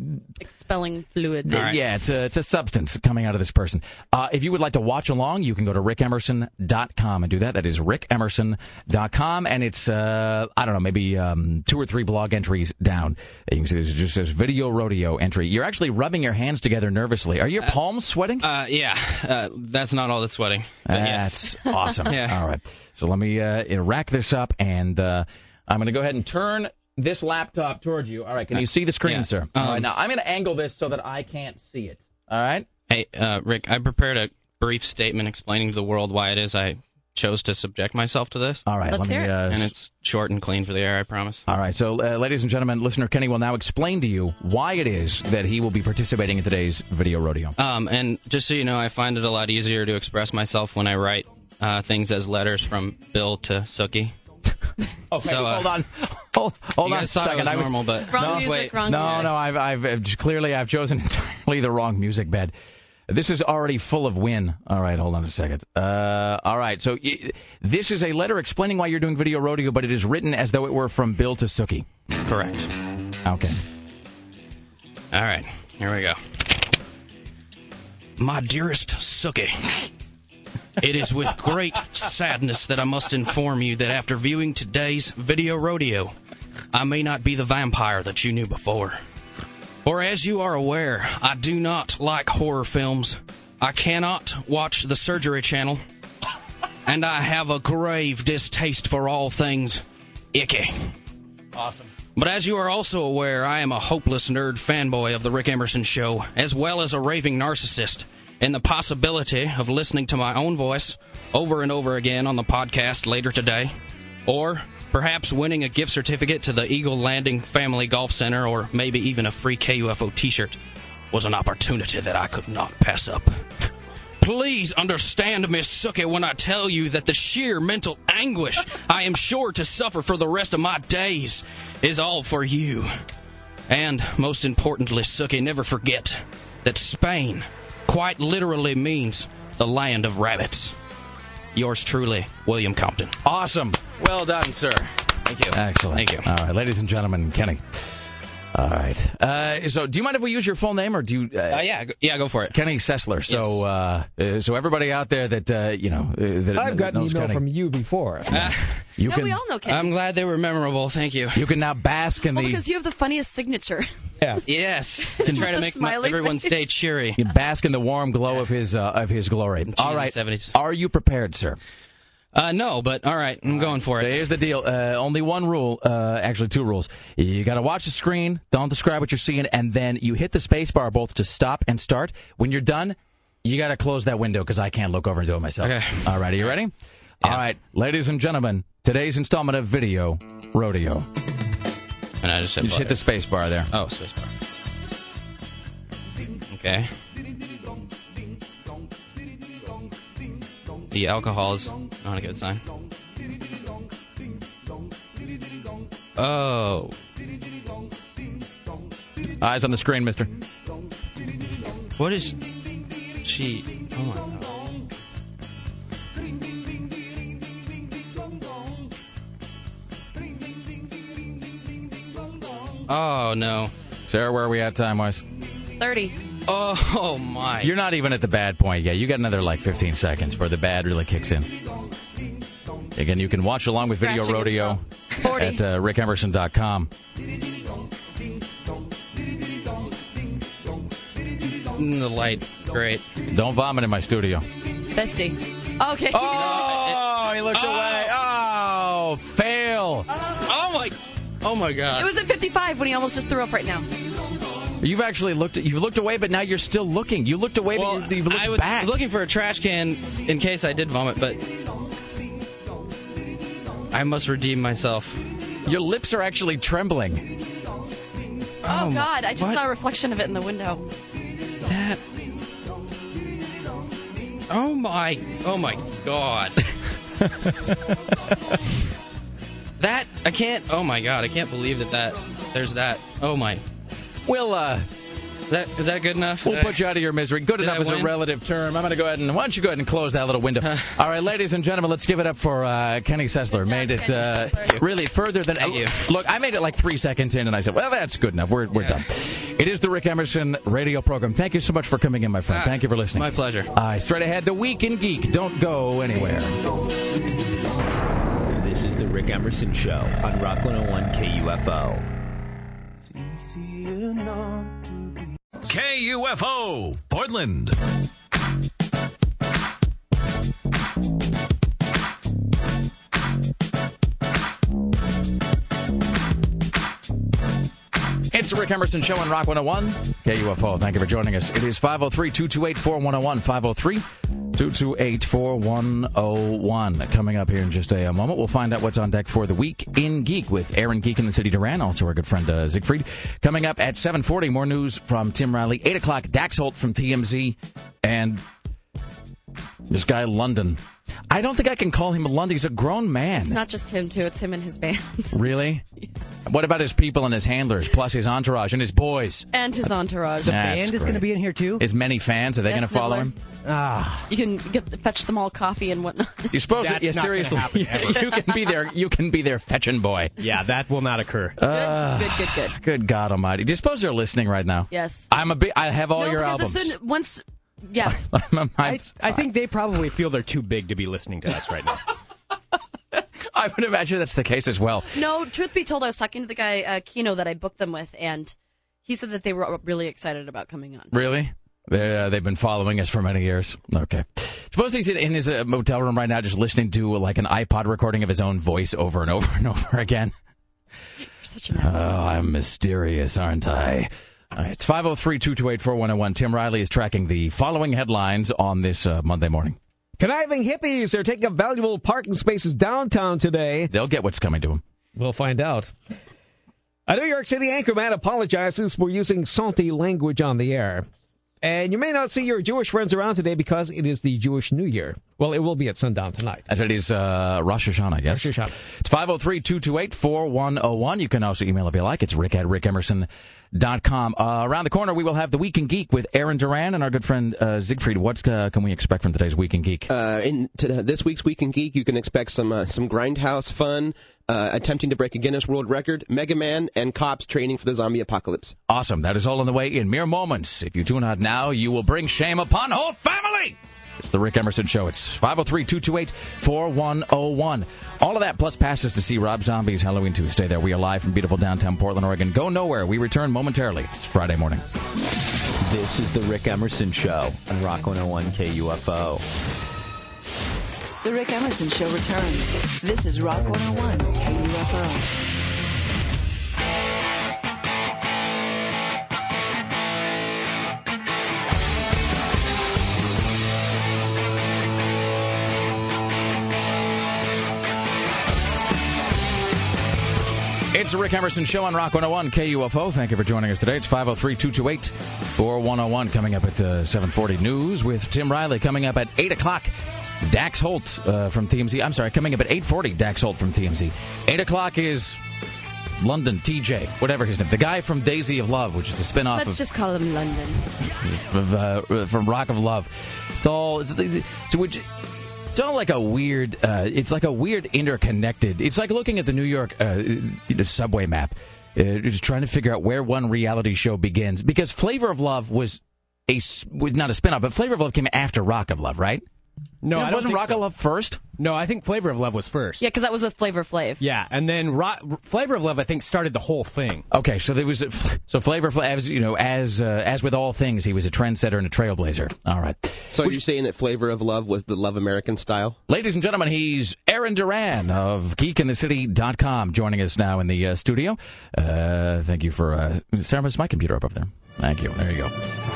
Expelling fluid. Yeah, it's a, it's a substance coming out of this person. Uh, if you would like to watch along, you can go to rickemerson.com and do that. That is rickemerson.com. And it's, uh, I don't know, maybe um, two or three blog entries down. You can see this just says video rodeo entry. You're actually rubbing your hands together nervously. Are your palms sweating? uh, yeah, uh, that's not all that's sweating. But yes. That's awesome. Yeah. All right. So let me uh, rack this up, and uh, I'm going to go ahead and turn this laptop towards you. All right. Can you see the screen, Yeah. sir? All right. Um, Now I'm going to angle this so that I can't see it. All right. Hey, uh, Rick, I prepared a brief statement explaining to the world why it is I chose to subject myself to this. All right. Let's let me, hear it. Uh, And it's short and clean for the air, I promise. All right, so uh, ladies and gentlemen, listener Kenny will now explain to you why it is that he will be participating in today's video rodeo. Um, and just so you know, I find it a lot easier to express myself when I write uh, things as letters from Bill to Sookie. Okay, so, uh, hold on, hold, hold you on a second. it was I was normal, but Wrong no, music, wait. wrong no, music. no. I've, I've, clearly I've chosen entirely the wrong music bed. This is already full of win. All right, hold on a second. Uh, all right, so y- this is a letter explaining why you're doing video rodeo, but it is written as though it were from Bill to Sookie. Correct. Okay. All right, here we go. My dearest Sookie, it is with great sadness that I must inform you that after viewing today's video rodeo, I may not be the vampire that you knew before. For as you are aware, I do not like horror films. I cannot watch the Surgery Channel, and I have a grave distaste for all things icky. Awesome. But as you are also aware, I am a hopeless nerd fanboy of The Rick Emerson Show, as well as a raving narcissist. And the possibility of listening to my own voice over and over again on the podcast later today, or perhaps winning a gift certificate to the Eagle Landing Family Golf Center, or maybe even a free KUFO t shirt, was an opportunity that I could not pass up. Please understand, Miss Sookie, when I tell you that the sheer mental anguish I am sure to suffer for the rest of my days is all for you. And most importantly, Sookie, never forget that Spain quite literally means the land of rabbits. Yours truly, William Compton. Awesome. Well done, sir. Thank you. Excellent. Thank you. All right, ladies and gentlemen, Kenny. All right. Uh, so, do you mind if we use your full name, or do you? Uh, Uh, yeah, go- yeah, go for it. Kenny Sessler. So, uh, uh, so everybody out there that uh, you know uh, that I've gotten knows email Kenny, from you before. you no, can we all know Kenny. I'm glad they were memorable. Thank you. you can now bask in well, the because you have the funniest signature. Yeah. Yes. I try to make my, everyone face. stay cheery. you bask in the warm glow of his uh, of his glory. All right. 70s. Are you prepared, sir? Uh, no, but all right, I'm going for it. Here's the deal. Uh, only one rule. Uh, actually, two rules. You got to watch the screen. Don't describe what you're seeing, and then you hit the space bar both to stop and start. When you're done, you got to close that window because I can't look over and do it myself. Okay. All right. Are you ready? All right, ladies and gentlemen. Today's installment of video Rodeo. And I just said You just hit the space bar there. Oh, space bar. Okay. The alcohol is oh, not a good sign. Oh. Eyes on the screen, mister. What is she? Oh my god. Oh no. Sarah, where are we at time wise? 30. Oh my. You're not even at the bad point yet. You got another like 15 seconds before the bad really kicks in. Again, you can watch along with Video Scratching Rodeo at uh, rickemerson.com. Mm, the light. Great. Don't vomit in my studio. 50. Okay. Oh, he looked away. Oh, fail. Oh my. Oh my god. It was at 55 when he almost just threw up right now. You've actually looked. You've looked away, but now you're still looking. You looked away, Well, but you, you've looked I was back. looking for a trash can in case I did vomit, but I must redeem myself. Your lips are actually trembling. Oh, my- God. I just what? saw a reflection of it in the window. That. Oh my. Oh my god. that I can't. Oh my god. I can't believe that that there's that. Oh my. We'll uh, That is that good enough? we'll Did I- put you out of your misery. Good Did enough is a relative term. I'm going to go ahead and why don't you go ahead and close that little window. All right, ladies and gentlemen, let's give it up for uh, Kenny Sessler. Made it uh, really further than Thank you. Look, I made it like three seconds in, and I said, "Well, that's good enough. We're we're done." It is the Rick Emerson radio program. Thank you so much for coming in, my friend. Ah, Thank you for listening. My pleasure. All right, straight ahead, the Week in Geek. Don't go anywhere. This is the Rick Emerson Show on Rock 101 KUFO. KUFO, Portland. It's the Rick Emerson Show on Rock 101, KUFO. Thank you for joining us. It is 503 228 4101. 503 228 4101. Coming up here in just a, moment, we'll find out what's on deck for the week in Geek with Aaron Geek in the City Duran, also our good friend uh, Siegfried. Coming up at 740, more news from Tim Riley. 8 o'clock, Dax Holt from TMZ. And this guy, London. I don't think I can call him a London. He's a grown man. It's not just him, too. It's him and his band. Really? What about his people and his handlers, plus his entourage and his boys? and his entourage. The That's Band is going to be in here too. His many fans, are they Yes, going to follow him? Ah, You can get fetch them all coffee and whatnot. You suppose that? That's Yeah, not seriously. happen, ever. you can be there. You can be their fetching boy. yeah, that will not occur. Uh, good, good, good, good. Good God Almighty! Do you suppose they're listening right now? Yes. I'm a big. I have all no, your because albums. as soon once, yeah, I'm a- I, I'm- I think they probably feel they're too big to be listening to us right now. I would imagine that's the case as well. no. Truth be told, I was talking to the guy uh, Kino that I booked them with, and he said that they were really excited about coming on. Really? They, uh, they've been following us for many years. Okay. Suppose he's in- in his uh, motel room right now, just listening to like an iPod recording of his own voice over and over and over again. You're such an ass. Oh, I'm mysterious, aren't I? All right, it's 503 228 4101. Tim Riley is tracking the following headlines on this uh, Monday morning. Conniving hippies are taking up valuable parking spaces downtown today. They'll get what's coming to them. We'll find out. A New York City anchorman apologizes for using salty language on the air. And you may not see your Jewish friends around today because it is the Jewish New Year. Well, it will be at sundown tonight. As it is uh, Rosh Hashanah, I guess. Rosh Hashanah. It's 503 228 4101. You can also email if you like. It's rick at rickemerson.com. Uh, around the corner, we will have the Week in Geek with Aaron Duran and our good friend uh, Siegfried. What uh, can we expect from today's Week in Geek? Uh, in to, this week's Week in Geek, you can expect some uh, some grindhouse fun, uh, attempting to break a Guinness World Record, Mega Man, and cops training for the zombie apocalypse. Awesome. That is all on the way in mere moments. If you tune out now, you will bring shame upon whole family. It's the Rick Emerson Show. It's 503 228 4101. All of that plus passes to see Rob Zombie's Halloween 2. Stay there. We are live from beautiful downtown Portland, Oregon. Go nowhere. We return momentarily. It's Friday morning. This is the Rick Emerson Show on Rock 101 KUFO. The Rick Emerson Show returns. This is Rock 101 KUFO. It's the Rick Emerson Show on Rock 101 KUFO. Thank you for joining us today. It's 503 228 4101 coming up at uh, 740 News with Tim Riley. Coming up at 8 o'clock, Dax Holt uh, from TMZ. I'm sorry, coming up at 840, Dax Holt from TMZ. 8 o'clock is London TJ, whatever his name. The guy from Daisy of Love, which is the spin-off Let's of, just call him London. of uh, from Rock of Love. It's all it's, it's, which it's all like a weird. Uh, it's like a weird interconnected. It's like looking at the New York uh, subway map, uh, just trying to figure out where one reality show begins. Because Flavor of Love was a was not a spin-off, but Flavor of Love came after Rock of Love, right? No, You know, I wasn't think Rock so. of Love first. No, I think Flavor of Love was first. Yeah, because that was with Flavor Flav. Yeah, and then Ro- Flavor of Love, I think, started the whole thing. Okay, so there was a, so Flavor Flav, as you know, as uh, as with all things, he was a trendsetter and a trailblazer. All right. So you're saying that Flavor of Love was the Love American style? Ladies and gentlemen, he's Aaron Duran of geekinthecity.com joining us now in the uh, studio. Uh, thank you for. Uh, Sarah, is my computer up, up there? Thank you. There you go.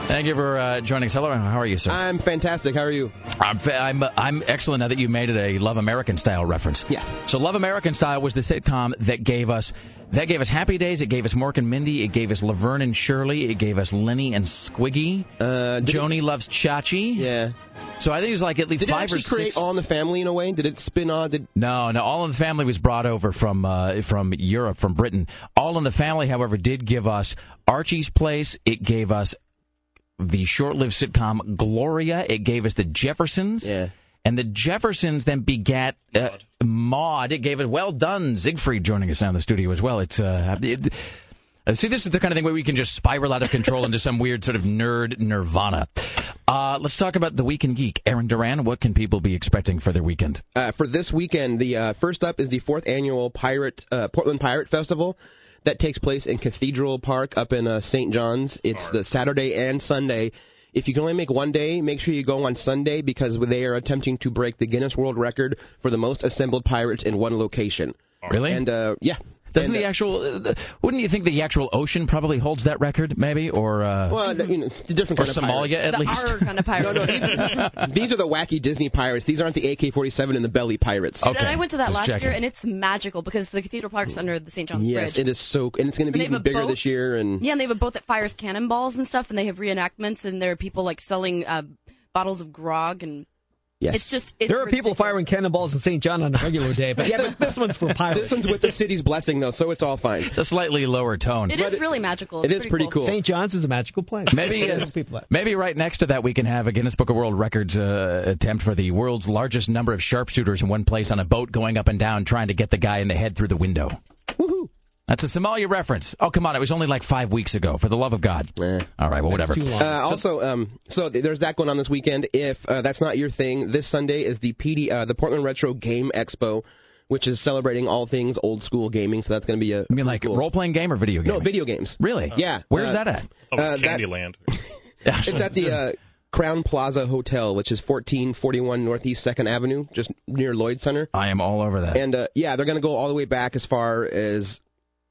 Thank you for uh, joining us. Hello, how are you, sir? I'm fantastic. How are you? I'm, fa- I'm, I'm excellent now that you made it a Love American style reference. Yeah. So Love American Style was the sitcom that gave us that gave us Happy Days. It gave us Mork and Mindy. It gave us Laverne and Shirley. It gave us Lenny and Squiggy. Uh, Joanie loves Chachi. Yeah. So I think it's like at least Did it five actually or create. All in the Family in a way? Did it spin on? Did No, no. All in the Family was brought over from uh, from Europe, from Britain. All in the Family, however, did give us Archie's Place. It gave us the short-lived sitcom Gloria. It gave us the Jeffersons. Yeah. And the Jeffersons then begat uh, Maude. It gave it well done. Siegfried joining us now in the studio as well. It's uh, it, uh, see, this is the kind of thing where we can just spiral out of control into some weird sort of nerd nirvana. Uh, let's talk about the Week in Geek. Aaron Duran, what can people be expecting for their weekend? uh, for this weekend, the uh, first up is the fourth annual Pirate uh, Portland Pirate Festival that takes place in Cathedral Park up in uh, St. John's. It's the Saturday and Sunday. If you can only make one day, make sure you go on Sunday because they are attempting to break the Guinness World Record for the most assembled pirates in one location. Really? And uh, yeah. Doesn't And, the uh, actual? Uh, wouldn't you think the actual ocean probably holds that record? Maybe or uh, well, you know, it's a different or kind of Somalia pirates. at the least. Kind of pirates. No, no, these are, these are the wacky Disney pirates. These aren't the AK-47 and the belly pirates. Okay. And I went to that Just last checking. year, and it's magical because the Cathedral Park's under the St. John's Yes, Bridge. it is so, and it's going to be even bigger boat? this year. And Yeah, and they have a boat that fires cannonballs and stuff, and they have reenactments, and there are people like selling uh, bottles of grog, and yes, it's just it's there are people firing cannonballs in St. John on a regular day, but Yeah, but- this one's for pirates. this one's with the city's blessing, though, so it's all fine. It's a slightly lower tone. It is really magical. it It's is pretty cool. St. John's is a magical place. Maybe So many people at- maybe right next to that we can have a Guinness Book of World Records uh, attempt for the world's largest number of sharpshooters in one place on a boat going up and down trying to get the guy in the head through the window. Woohoo! That's a Somalia reference. Oh come on, it was only like five weeks ago. For the love of God. Eh. All right, well whatever. Uh, also, um, so th- there's that going on this weekend. If uh, that's not your thing, this Sunday is the PD, uh, the Portland Retro Game Expo, which is celebrating all things old school gaming. So that's going to be a. You mean like cool. role playing game or video game? No, video games. Really? Yeah. Where's Uh, that at? Oh, it's Uh, that- Candyland. It's at the uh, Crowne Plaza Hotel, which is 1441 Northeast Second Avenue, just near Lloyd Center. I am all over that. And uh, yeah, they're going to go all the way back as far as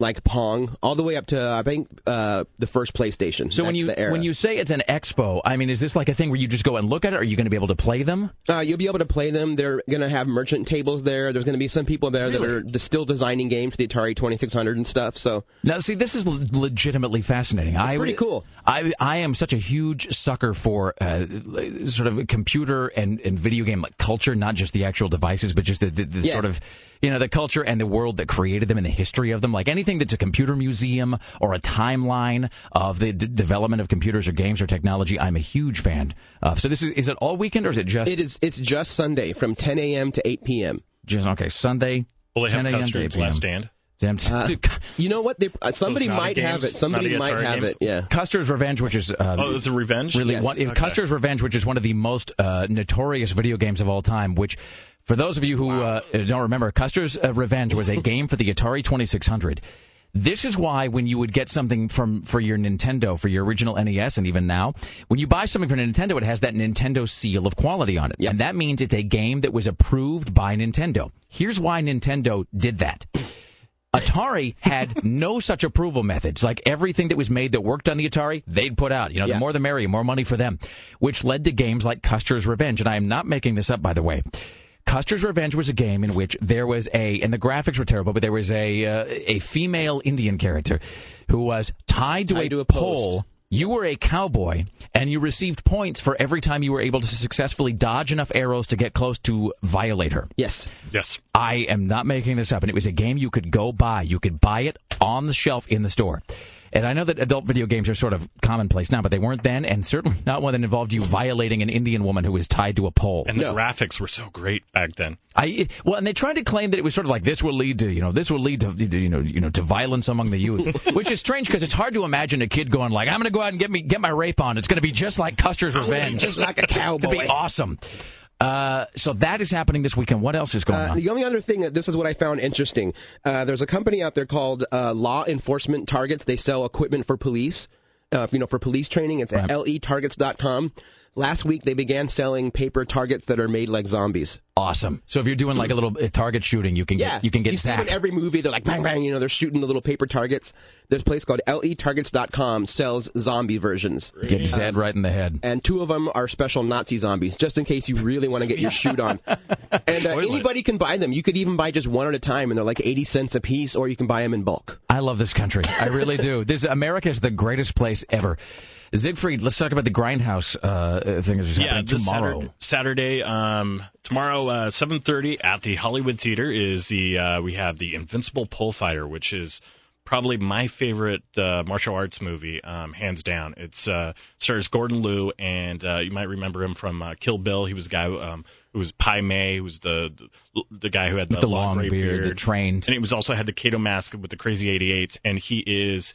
like Pong, all the way up to I think uh, the first PlayStation. so when you when you say it's an expo, I mean, is this like a thing where you just go and look at it? Or are you going to be able to play them? Uh, you'll be able to play them. They're going to have merchant tables there. There's going to be some people there that are still designing games for the Atari 2600 and stuff. So Now, see, this is legitimately fascinating. It's pretty cool. I I am such a huge sucker for uh, sort of computer and, and video game like culture, not just the actual devices, but just the, the, the Yeah. sort of you know the culture and the world that created them and the history of them. Like anything that's a computer museum or a timeline of the d- development of computers or games or technology, I'm a huge fan of. So this is is it all weekend or is it just it is. It's just Sunday from 10 a.m. to 8 p.m. just okay Sunday? Will they have 10 a.m. to 8 Custard's p.m. Last Stand? Damn, Uh, you know what? They, uh, somebody Those Navi might have it. Somebody might Atari have games? it. Yeah. Custer's Revenge, which is uh, Oh, it's a revenge. really Yes. one, Okay. Custer's Revenge, which is one of the most uh, notorious video games of all time. Which, for those of you who uh, don't remember, Custer's uh, Revenge was a game for the Atari 2600. This is why when you would get something from for your Nintendo, for your original NES, and even now, when you buy something from Nintendo, it has that Nintendo seal of quality on it, and that means it's a game that was approved by Nintendo. Here's why Nintendo did that. Atari had no such approval methods. Like everything that was made that worked on the Atari, they'd put out. You know, Yeah. the more the merrier, more money for them, which led to games like Custer's Revenge. And I am not making this up, by the way. Custer's Revenge was a game in which there was a, and the graphics were terrible, but there was a uh, a female Indian character who was tied to, Tied a, to a pole. You were a cowboy, and you received points for every time you were able to successfully dodge enough arrows to get close to violate her. Yes. Yes. I am not making this up, and it was a game you could go buy. You could buy it on the shelf in the store. And I know that adult video games are sort of commonplace now, but they weren't then, and certainly not one that involved you violating an Indian woman who was tied to a pole. And the graphics were so great back then. I well, and they tried to claim that it was sort of like this will lead to you know this will lead to you know you know to violence among the youth, which is strange because it's hard to imagine a kid going like I'm going to go out and get me get my rape on. It's going to be just like Custer's I'm gonna be Revenge, just like a It'd cowboy. be awesome. Uh, so that is happening this weekend. What else is going Uh, on? the only other thing that this is what I found interesting. Uh, there's a company out there called uh, Law Enforcement Targets. They sell equipment for police, uh, you know, for police training. It's at letargets.com. Last week they began selling paper targets that are made like zombies. Awesome. So if you're doing like a little uh, target shooting, you can Yeah, get you can get you see them in every movie. They're like bang bang. You know, they're shooting the little paper targets. There's a place called letargets.com sells zombie versions. Get Zed right in the head. And two of them are special Nazi zombies, just in case you really want to get your shoot on. And uh, anybody can buy them. You could even buy just one at a time, and they're like 80 cents a piece, or you can buy them in bulk. I love this country. I really do. This America is the greatest place ever. Siegfried, let's talk about the Grindhouse uh, thing that's yeah, happening tomorrow. Saturday, Saturday um, tomorrow, uh, seven thirty at the Hollywood Theater is the uh, we have the Invincible Pole Fighter, which is probably my favorite uh, martial arts movie, um, hands down. It's uh, stars Gordon Liu, and uh, you might remember him from uh, Kill Bill. He was the guy who, um, who was Pai Mei, who was the, the the guy who had the, the long, long gray beard, the trained. and he was also had the Kato mask with the crazy 88s, and he is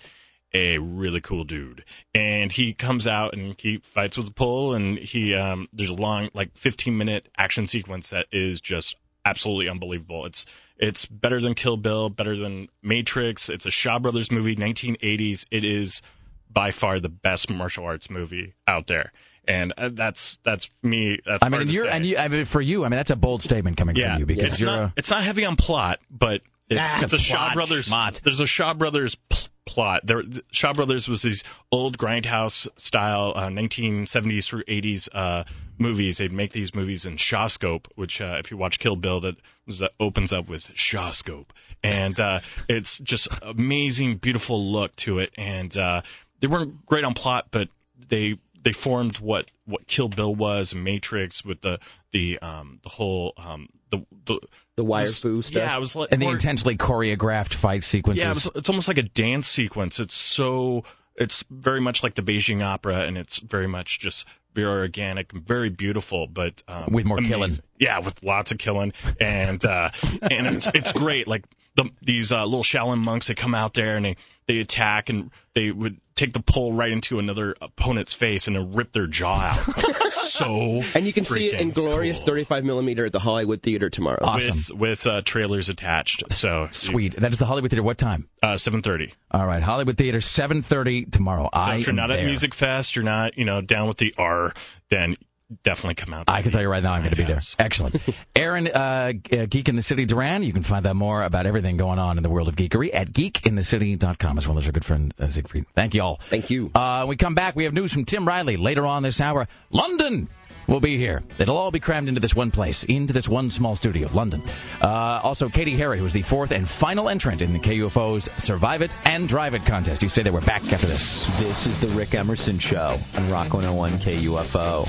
a really cool dude. And he comes out and he fights with the pole, and he um, there's a long like 15 minute action sequence that is just absolutely unbelievable. It's it's better than Kill Bill, better than Matrix. It's a Shaw Brothers movie, 1980s. It is by far the best martial arts movie out there. And uh, that's that's me. That's I mean, and you're and you, I mean, for you, I mean, that's a bold statement coming yeah, from you because it's you're not a, it's not heavy on plot, but it's Ah, it's a Shaw Brothers. schmott. There's a Shaw Brothers pl- plot. There, Shaw Brothers was these old grindhouse style uh, 1970s through 80s uh, movies. They'd make these movies in Shawscope, which uh, if you watch Kill Bill, that that opens up with Shawscope, and uh, it's just amazing, beautiful look to it. And uh, they weren't great on plot, but they they formed what what Kill Bill was, Matrix with the the um the whole um the the The wire fu stuff. Yeah, it was like and the intensely choreographed fight sequences. yeah, it was, it's almost like a dance sequence. It's so it's very much like the Beijing opera, and it's very much just very organic, very beautiful, but um, With more amazing. killing. Yeah, with lots of killing, and uh, and it's it's great. Like the, these uh, little Shaolin monks that come out there and they they attack and they would take the pole right into another opponent's face and then rip their jaw out. so And you can see it in freaking glorious 35 millimeter at the Hollywood Theater tomorrow. with with uh, trailers attached. So Sweet. That is the Hollywood Theater. What time? Uh, seven thirty. All right, Hollywood Theater, seven thirty tomorrow. So I if you're not there. at Music Fest, you're not, you know, down with the R, then definitely come out. I can tell you right now, I'm going to be there. Excellent. Aaron, uh, uh, Geek in the City Duran. You can find out more about everything going on in the world of geekery at geekinthecity.com, as well as our good friend uh, Siegfried. Thank you all. Thank you. Uh, when we come back, we have news from Tim Riley later on this hour. London will be here. It'll all be crammed into this one place, into this one small studio, London. Uh, also, Katie Harry, who is the fourth and final entrant in the KUFO's Survive It and Drive It contest. You stay there. We're back after this. This is the Rick Emerson Show on Rock 101 KUFO.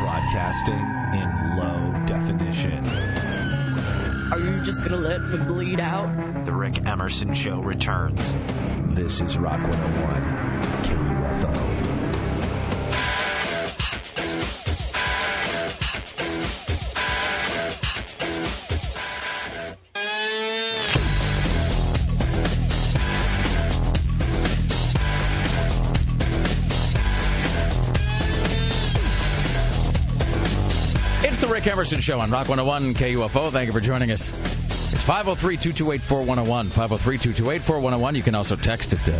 Broadcasting in low definition. Are you just gonna let me bleed out? The Rick Emerson Show returns. This is Rock 101 KUFO. Rick Emerson Show on Rock 101 KUFO. Thank you for joining us. It's 503 228 4101. 503 228 4101. You can also text it to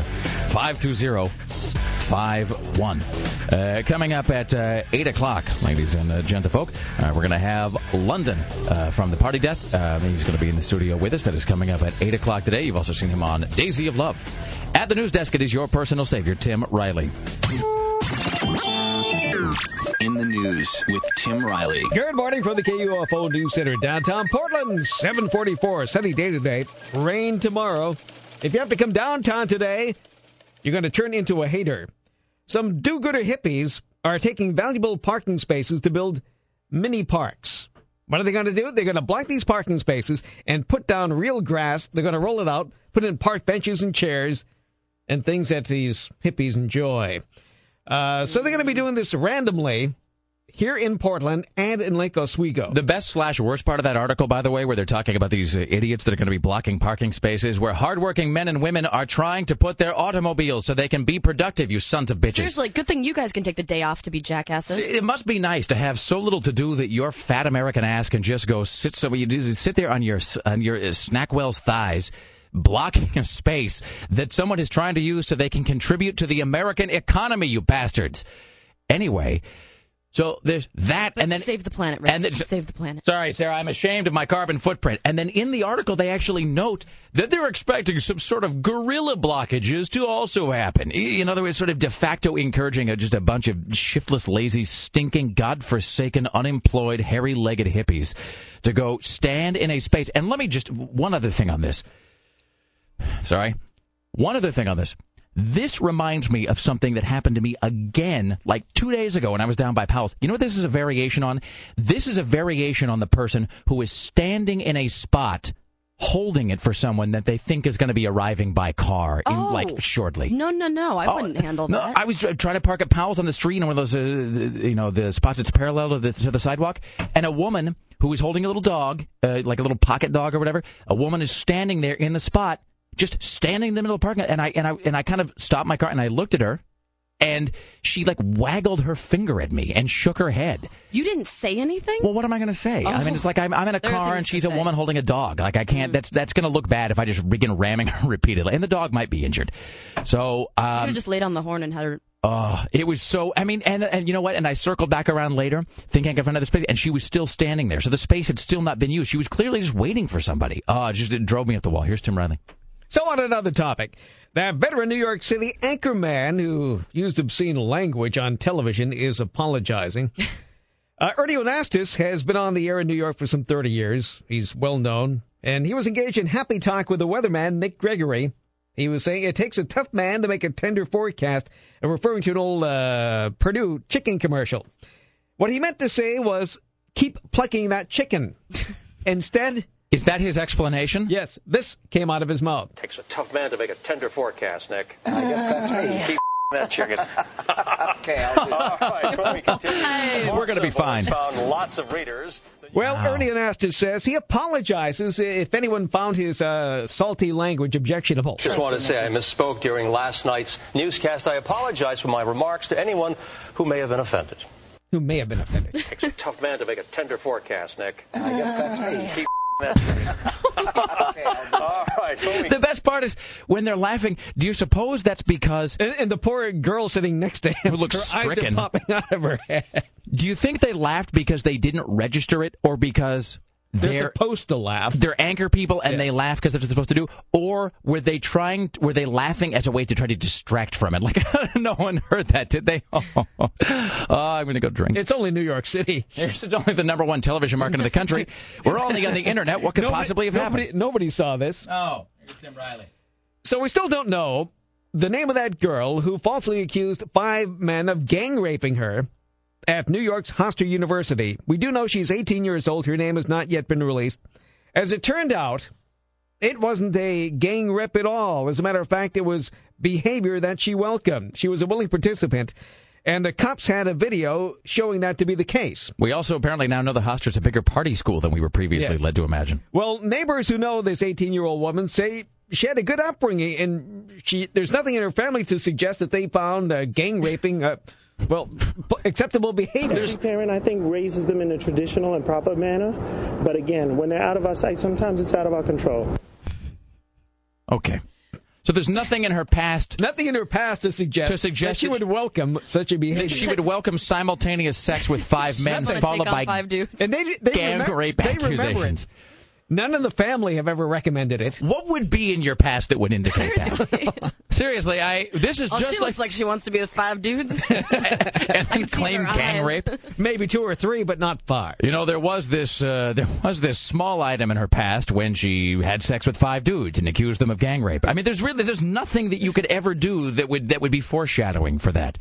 52051. Uh, coming up at uh, 8 o'clock, ladies and uh, gentlefolk, uh, we're going to have London uh, from the Party Death. Uh, he's going to be in the studio with us. That is coming up at 8 o'clock today. You've also seen him on Daisy of Love. At the news desk, it is your personal savior, Tim Riley. In the news with Tim Riley. Good morning from the KUFO News Center downtown Portland. 744, sunny day today. Rain tomorrow. If you have to come downtown today, you're going to turn into a hater. Some do-gooder hippies are taking valuable parking spaces to build mini parks. What are they going to do? They're going to block these parking spaces and put down real grass. They're going to roll it out, put in park benches and chairs and things that these hippies enjoy. Uh, so they're going to be doing this randomly here in Portland and in Lake Oswego. The best slash worst part of that article, by the way, where they're talking about these uh, idiots that are going to be blocking parking spaces, where hardworking men and women are trying to put their automobiles so they can be productive. You sons of bitches. Seriously, good thing you guys can take the day off to be jackasses. It must be nice to have so little to do that your fat American ass can just go sit so you do sit there on your on your uh, Snackwell's thighs blocking a space that someone is trying to use so they can contribute to the American economy, you bastards. Anyway, so there's that, But and then save the planet, Rick. and then- save the planet. Sorry, Sarah, I'm ashamed of my carbon footprint. And then in the article, they actually note that they're expecting some sort of guerrilla blockages to also happen. In other words, sort of de facto encouraging a, just a bunch of shiftless, lazy, stinking, godforsaken, unemployed, hairy legged hippies to go stand in a space. And let me just, one other thing on this. Sorry. One other thing on this. This reminds me of something that happened to me again like two days ago when I was down by Powell's. You know what this is a variation on? This is a variation on the person who is standing in a spot holding it for someone that they think is going to be arriving by car in Oh. like shortly. No, no, no. I wouldn't handle No, that. I was trying to park at Powell's on the street in one of those, uh, you know, the spots that's parallel to the, to the sidewalk, and a woman who was holding a little dog, uh, like a little pocket dog or whatever. A woman is standing there in the spot, just standing in the middle of the parking lot, and I and I and I kind of stopped my car and I looked at her, and she like waggled her finger at me and shook her head. you didn't say anything? Well, what am I going to say? I mean, Oh. it's like I'm, I'm in a car and she's a say. Mm. woman holding a dog. Like I can't. That's that's going to look bad if I just begin ramming her repeatedly, and the dog might be injured. So you could um, have just laid on the horn and had her. Oh, it was so. I mean, and and you know what? And I circled back around later, thinking I could another space, and she was still standing there. So the space had still not been used. She was clearly just waiting for somebody. Oh, it just it drove me up the wall. Here's Tim Riley. So on another topic, that veteran New York City anchorman who used obscene language on television is apologizing. uh, Ernie Anastos has been on the air in New York for some 30 years. He's well known, and he was engaged in happy talk with the weatherman Nick Gregory. He was saying it takes a tough man to make a tender forecast, and referring to an old uh, Perdue chicken commercial. What he meant to say was, keep plucking that chicken. Instead, is that his explanation? Yes, this came out of his mouth. Takes a tough man to make a tender forecast, Nick. I guess that's me. Keep that chicken. Okay, I'll do All right, before we continue, We're gonna be fine. Found lots of readers. Well, Ernie Anastos says he apologizes if anyone found his uh, salty language objectionable. Just want to say I misspoke during last night's newscast. I apologize for my remarks to anyone who may have been offended. Who may have been offended. Takes a tough man to make a tender forecast, Nick. And I guess that's me. Keep that. All right, The best part is when they're laughing. Do you suppose that's because And, and the poor girl sitting next to him, Who looks her eyes are stricken. popping out of her head. Do you think they laughed because they didn't register it, or because They're they're supposed to laugh. they're anchor people and Yeah. they laugh because that's what they're supposed to do, or were they trying? Were they laughing as a way to try to distract from it? Like no one heard that, did they? Oh, I'm going to go drink. It's only New York City. It's only the number one television market in the country. We're only on the internet. What could Nobody- possibly have nobody, happened? Nobody saw this. Oh, here's Tim Riley. So we still don't know the name of that girl who falsely accused five men of gang raping her at New York's Hofstra University. We do know she's 18 years old. Her name has not yet been released. As it turned out, it wasn't a gang rip at all. As a matter of fact, it was behavior that she welcomed. She was a willing participant, and the cops had a video showing that to be the case. We also apparently now know the Hofstra's a bigger party school than we were previously Yes. led to imagine. Well, neighbors who know this 18 year old woman say she had a good upbringing, and she there's nothing in her family to suggest that they found uh, gang raping, uh, well, acceptable behavior. Every parent, I think, raises them in a traditional and proper manner. But again, when they're out of our sight, sometimes it's out of our control. Okay. So there's nothing in her past Nothing in her past to suggest, To suggest that she would welcome such a behavior. that she would welcome simultaneous sex with five men, followed by five dudes. and they, they gang remem- rape they remember it. accusations. None of the family have ever recommended it. What would be in your past that would indicate that? Seriously, I this is Oh, just she like looks like she wants to be with five dudes. and claim gang eyes. rape. Maybe two or three, but not five. You know, there was this uh, there was this small item in her past when she had sex with five dudes and accused them of gang rape. I mean, there's really there's nothing that you could ever do that would that would be foreshadowing for that.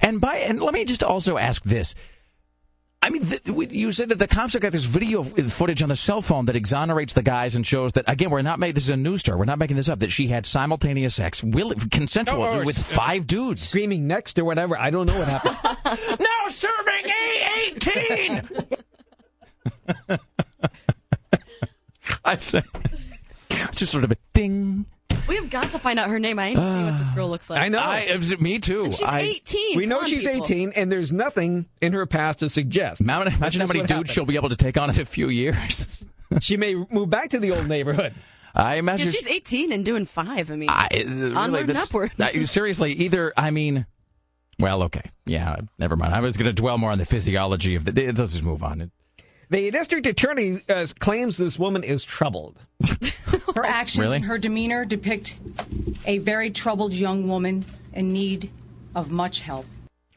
And by and let me just also ask this. I mean, th- you said that the cops have got this video footage on the cell phone that exonerates the guys and shows that again we're not making this is a news story. We're not making this up. That she had simultaneous sex, will, consensual with five dudes, screaming next or whatever. I don't know what happened. now serving A eighteen. I'm saying, it's just sort of a ding. We have got to find out her name. I need to see what this girl looks like. I know. I, it was me too. And she's I, 18. we know on, she's people. 18, and there's nothing in her past to suggest. Imagine, imagine how many dudes happened. she'll be able to take on in a few years. She may move back to the old neighborhood. I Yeah, imagine. she's 18 and doing five. I mean, I, uh, really, onward and upward. I- seriously, either I mean, well, okay, yeah, never mind. I was going to dwell more on the physiology of the. Let's just move on. The district attorney uh, claims this woman is troubled. Her actions Really? and her demeanor depict a very troubled young woman in need of much help.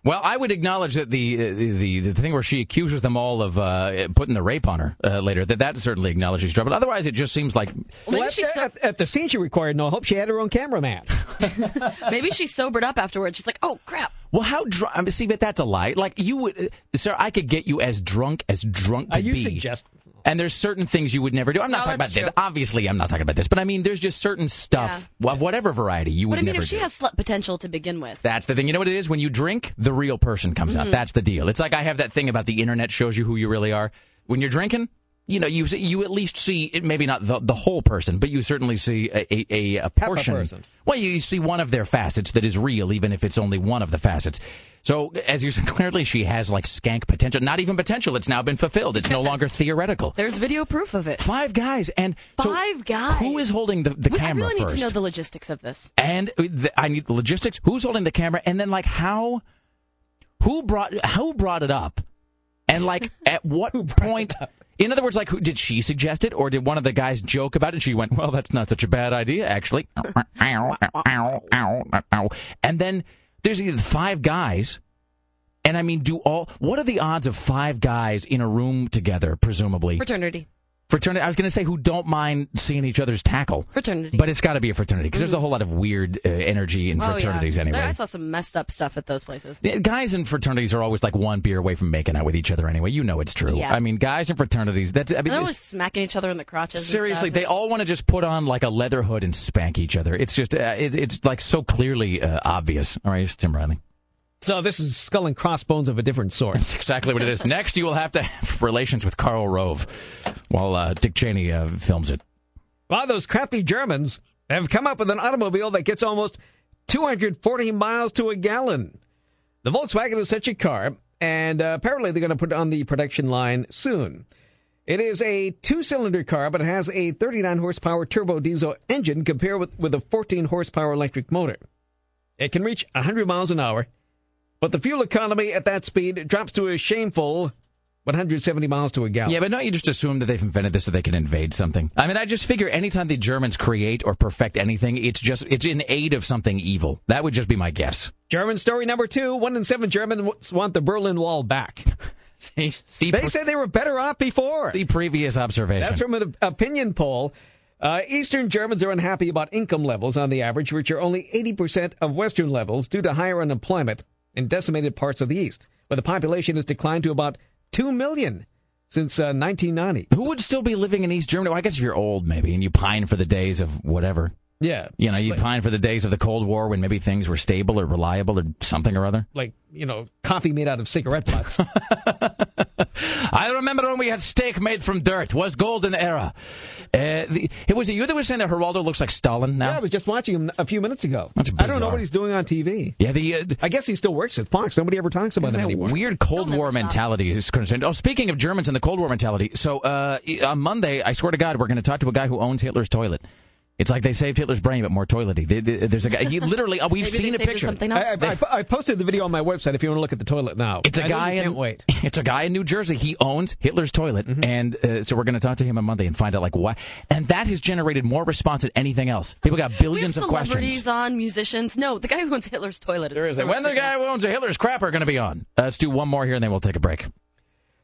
Well, I would acknowledge that the uh, the the thing where she accuses them all of uh, putting the rape on her uh, later that that certainly acknowledges trouble. But otherwise, it just seems like maybe Well, she's at, so, at, at the scene she recorded, no, I hope she had her own cameraman. maybe she's sobered up afterwards. She's like, oh crap. Well, how drunk? I mean, see, but that's a lie. Like you would, uh, sir. I could get you as drunk as drunk Uh, could you be. suggest. And there's certain things you would never do. I'm not No, talking about that's this. Obviously, I'm not talking about this. But I mean, there's just certain stuff of whatever variety you would never do. But I mean, if she do. has slut potential to begin with, That's the thing. You know what it is? When you drink, the real person comes Mm-hmm. out. That's the deal. It's like I have that thing about the internet shows you who you really are. When you're drinking, you know, you you at least see it, maybe not the the whole person, but you certainly see a a, a, a portion. person. Well, you, you see one of their facets that is real, even if it's only one of the facets. So, as you said, clearly she has like skank potential. Not even potential. It's now been fulfilled. It's no longer theoretical. there's video proof of it. Five guys, and so Five guys. who is holding the, the We- I camera really need first? to know the logistics of this. and the, I need the logistics. Who's holding the camera? And then like how, who brought who brought it up? And like at what point? In other words, like who, did she suggest it, or did one of the guys joke about it? And she went, "Well, that's not such a bad idea, actually." and then there's these five guys. And I mean, do all? What are the odds of five guys in a room together, presumably Fraternity. Fraternity? I was going to say who don't mind seeing each other's tackle, Fraternity. but it's got to be a fraternity because there's a whole lot of weird uh, energy in Oh, yeah. fraternities There- anyway. I saw some messed up stuff at those places. Yeah, Guys in fraternities are always like one beer away from making out with each other anyway. You know it's true. Yeah. I mean, guys in fraternities. That's I mean, They're always smacking each other in the crotches. seriously, they all want to just put on like a leather hood and spank each other. It's just uh, it, it's like so clearly uh, obvious. All right, here's Tim Riley. So this is skull and crossbones of a different sort. That's exactly what it is. Next, you will have to have relations with Karl Rove while uh, Dick Cheney uh, films it. Well, those crafty Germans have come up with an automobile that gets almost 240 miles to a gallon. The Volkswagen is such a car, and uh, apparently they're going to put it on the production line soon. It is a two-cylinder car, but it has a 39 horsepower turbo diesel engine compared with, with a 14 horsepower electric motor. It can reach 100 miles an hour, but the fuel economy at that speed drops to a shameful 170 miles to a gallon. Yeah, but don't you just assume that they've invented this so they can invade something? I mean, I just figure anytime the Germans create or perfect anything, it's just it's in aid of something evil. That would just be my guess. German story number two: one in seven Germans want the Berlin Wall back. see, see, they say they were better off before. See previous observation. That's from an opinion poll. Uh, Eastern Germans are unhappy about income levels on the average, which are only 80% of Western levels due to higher unemployment in decimated parts of the East, where the population has declined to about 2 million since uh, 1990. Who would still be living in East Germany? Well, I guess if you're old, maybe, and you pine for the days of whatever. Yeah. You know, you pine for the days of the Cold War when maybe things were stable or reliable or something or other. Like, you know, coffee made out of cigarette butts. I remember when we had steak made from dirt. Was golden era. Uh, the, it was it you that was saying that Geraldo looks like Stalin now. yeah, I was just watching him a few minutes ago. That's I don't know what he's doing on TV. Yeah, the uh, I guess he still works at Fox. Nobody ever talks about him that anymore. weird Cold War mentality is concerned. Oh, speaking of Germans and the Cold War mentality, so uh, on Monday, I swear to God, we're going to talk to a guy who owns Hitler's toilet. It's like they saved Hitler's brain, but more toilety. They- they- There's a guy. He literally. uh, We've Maybe seen they a saved it picture. something I, else. I, I posted the video on my website if you want to look at the toilet now. It's a I know guy. in, can't wait. It's a guy in New Jersey. He owns Hitler's toilet, and uh, so we're going to talk to him on Monday and find out like why. And that has generated more response than anything else. People got we have billions of celebrities questions. on, musicians. No, the guy who owns Hitler's toilet. Is There is a, when the guy who owns a Hitler's crap are going to be on. Uh, let's do one more here, and then we'll take a break.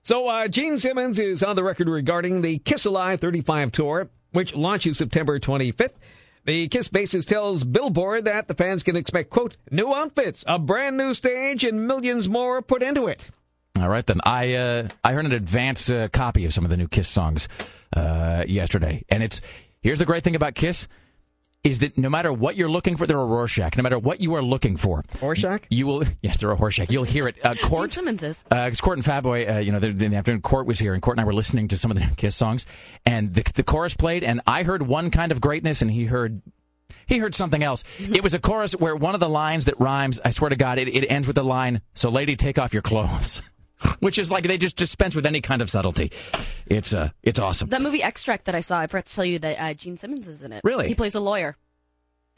So, uh, Gene Simmons is on the record regarding the Kiss Alive 35 tour, which launches September 25th. The Kiss bassist tells Billboard that the fans can expect, quote, new outfits, a brand new stage, and millions more put into it. All right, then. I uh, I heard an advance uh, copy of some of the new Kiss songs uh, yesterday, and it's here's the great thing about Kiss is that no matter what you're looking for, they're a Rorschach. No matter what you are looking for, Rorschach, you will yes, they're a Rorschach. You'll hear it. Uh, Gene Court, Simmons is. uh, 'cause Court and Fatboy, uh, you know, in the afternoon, Court was here, and Court and I were listening to some of the new Kiss songs, and the, the chorus played, and I heard one kind of greatness, and he heard. He heard something else. It was a chorus where one of the lines that rhymes, I swear to God, it, it ends with the line, So, lady, take off your clothes. Which is like they just dispense with any kind of subtlety. It's uh, it's awesome. That movie Extract that I saw, I forgot to tell you that uh, Gene Simmons is in it. Really? He plays a lawyer.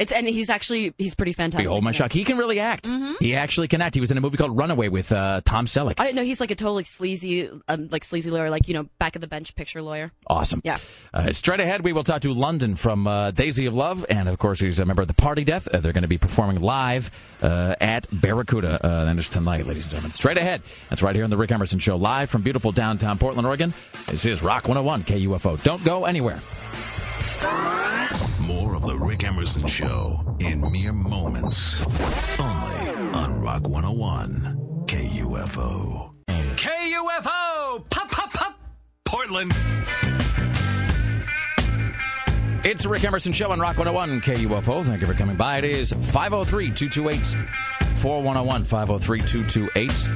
It's and he's actually he's pretty fantastic. Behold my shock. He can really act. Mhm. He actually can act. He was in a movie called Runaway with uh, Tom Selleck. I know he's like a totally sleazy, um, like sleazy lawyer, like you know, back of the bench picture lawyer. Awesome. Yeah. Uh, straight ahead, we will talk to London from uh, Daisy of Love, and of course, he's a member of the Party Death. Uh, they're going to be performing live uh, at Barracuda. Uh, tonight, ladies and gentlemen. Straight ahead. That's right here on the Rick Emerson Show, live from beautiful downtown Portland, Oregon. This is Rock 101 KUFO. Don't go anywhere. More of the Rick Emerson Show in mere moments. Only on Rock 101 KUFO. KUFO! Pop, pop, pop! Portland. It's the Rick Emerson Show on Rock 101 KUFO. Thank you for coming by. It is 503 228 4101. 503 228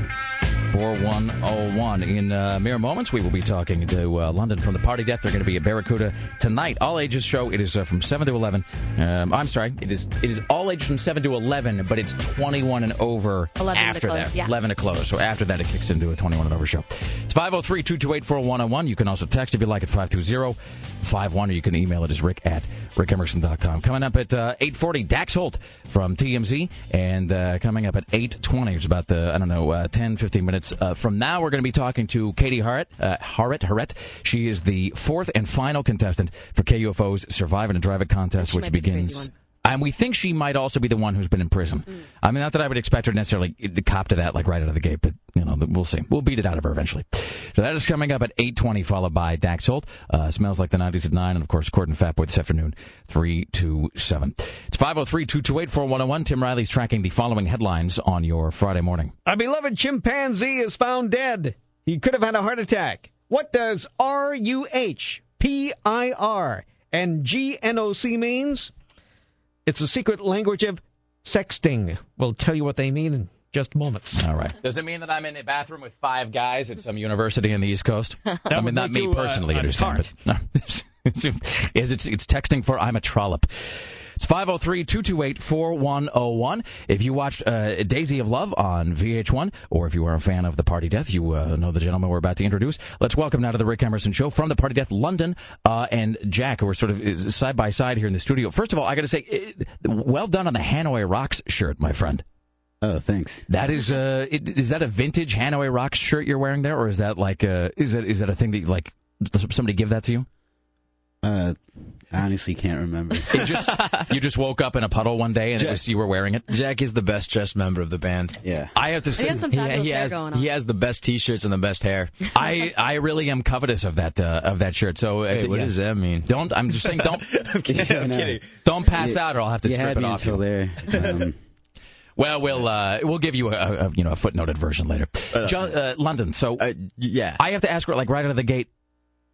4101. In uh, mere moments, we will be talking to uh, London from the Party Death. They're going to be at Barracuda tonight. All ages show. It is uh, from 7 to 11. Um, I'm sorry. It is it is all ages from 7 to 11, but it's 21 and over 11 after close, that. yeah. 11 to close. So after that, it kicks into a 21 and over show. It's 503 228 4101. You can also text if you like at 520 51, or you can email it as rick at rickemerson.com. Coming up at uh, 840, Dax Holt from TMZ. And uh, coming up at 820, it's about, the, I don't know, uh, 10, 15 minutes uh, from now, we're going to be talking to Katie Harrett. Uh, Harrett, Harrett. She is the fourth and final contestant for KUFO's Survive and Drive It contest, which might be the crazy begins. And we think she might also be the one who's been in prison. I mean, not that I would expect her necessarily to cop to that like right out of the gate, but you know, we'll see. We'll beat it out of her eventually. So that is coming up at 8:20, followed by Dax Holt. Uh, smells like the 90s at nine, and of course, and Fatboy this afternoon, three to seven. It's 503-228-4101. Tim Riley's tracking the following headlines on your Friday morning. A beloved chimpanzee is found dead. He could have had a heart attack. What does R U H P I R and G N O C means? It's a secret language of sexting. We'll tell you what they mean just moments. All right. Does it mean that I'm in a bathroom with five guys at some university in the East Coast? I mean, not me you, uh, personally, a understand, but no. is it's it's texting for I'm a trollop. It's 503-228-4101. If you watched uh, Daisy of Love on VH1, or if you are a fan of The Party Death, you uh, know the gentleman we're about to introduce. Let's welcome now to the Rick Emerson Show from The Party Death London, uh, and Jack, who are sort of uh, side by side here in the studio. First of all, I got to say, uh, well done on the Hanoi Rocks shirt, my friend. Oh, thanks. That is uh it- is that a vintage Hanoi Rocks shirt you're wearing there, or is that like uh is that is that a thing that like does somebody give that to you? Uh, I honestly can't remember. You just you just woke up in a puddle one day and it was you were wearing it. Jack is the best dressed member of the band. Yeah. I have to say He has some fabulous he, hair has, going on. he has the best T-shirts and the best hair. I I really am covetous of that uh, of that shirt. So uh, Hey, what yeah. does that mean? Don't I'm just saying don't I'm kidding. I'm kidding. don't pass You- out or I'll have to strip had it me off. until you. there. Um, Well, we'll uh, we'll give you a, a you know a footnoted version later. John, uh, London. So Uh, yeah. I have to ask, like right out of the gate,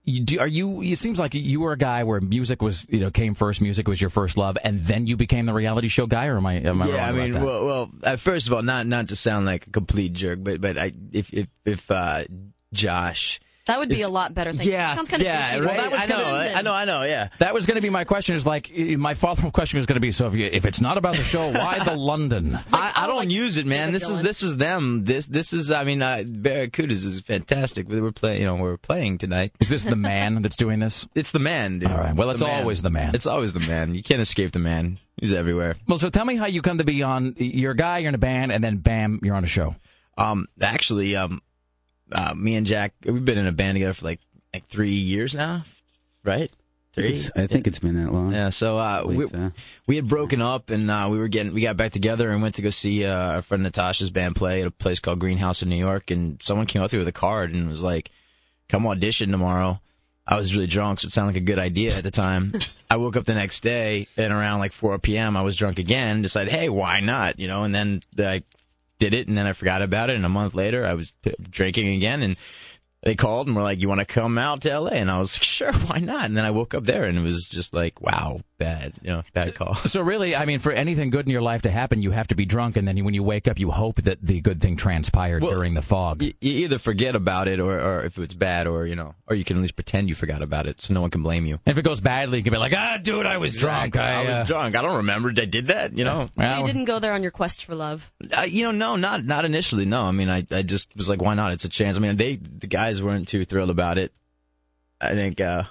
you, do, are you? It seems like you were a guy where music was, you know, came first. Music was your first love, and then you became the reality show guy. Or am I? Am I wrong yeah, I mean, well, well uh, first of all, not not to sound like a complete jerk, but but I if if if uh, Josh That would be It's- a lot better thing. Yeah, It sounds kind of yeah, douchey. right. Well, that was I know, gonna- I, I know, I know. Yeah. That was going to be my question. Is like my follow-up question was going to be: so if, you, if it's not about the show, why the London? I, I don't use it, man. David This is this is them. This this is. I mean, uh, Barracudas is fantastic. We were playing. You know, we're playing tonight. Is this the man that's doing this? It's the man. Dude. All right. Well, it's the man. always the man. It's always the man. You can't escape the man. He's everywhere. Well, so tell me how you come to be on. You're a guy, you're in a band, and then bam, you're on a show. Um, actually, um, uh, me and Jack, we've been in a band together for like like three years now, right? Three. It's- I think it's been that long. Yeah, so uh, we, so. we had broken up and uh, we were getting we got back together and went to go see uh, our friend Natasha's band play at a place called Greenhouse in New York and someone came up to me with a card and was like, "Come audition tomorrow." I was really drunk, so it sounded like a good idea at the time. I woke up the next day and around like 4 p.m. I was drunk again. Decided, hey, why not? You know, and then I did it and then I forgot about it. And a month later, I was drinking again and they called and were like, "You want to come out to LA?" And I was like, "Sure, why not?" And then I woke up there and it was just like, "Wow, bad, you know, bad call." So really, I mean, for anything good in your life to happen, you have to be drunk, and then when you wake up, you hope that the good thing transpired Well, during the fog. You, you either forget about it, or, or if it's bad, or you know, or you can at least pretend you forgot about it, so no one can blame you. If it goes badly, you can be like, "Ah, dude, I was drunk. I, I, uh, was drunk. I don't remember. I did that. You know. So you didn't go there on your quest for love. Uh, you know, no, not not initially. No, I mean, I, I just was like, why not? It's a chance. I mean, they the guys weren't too thrilled about it. I think. uh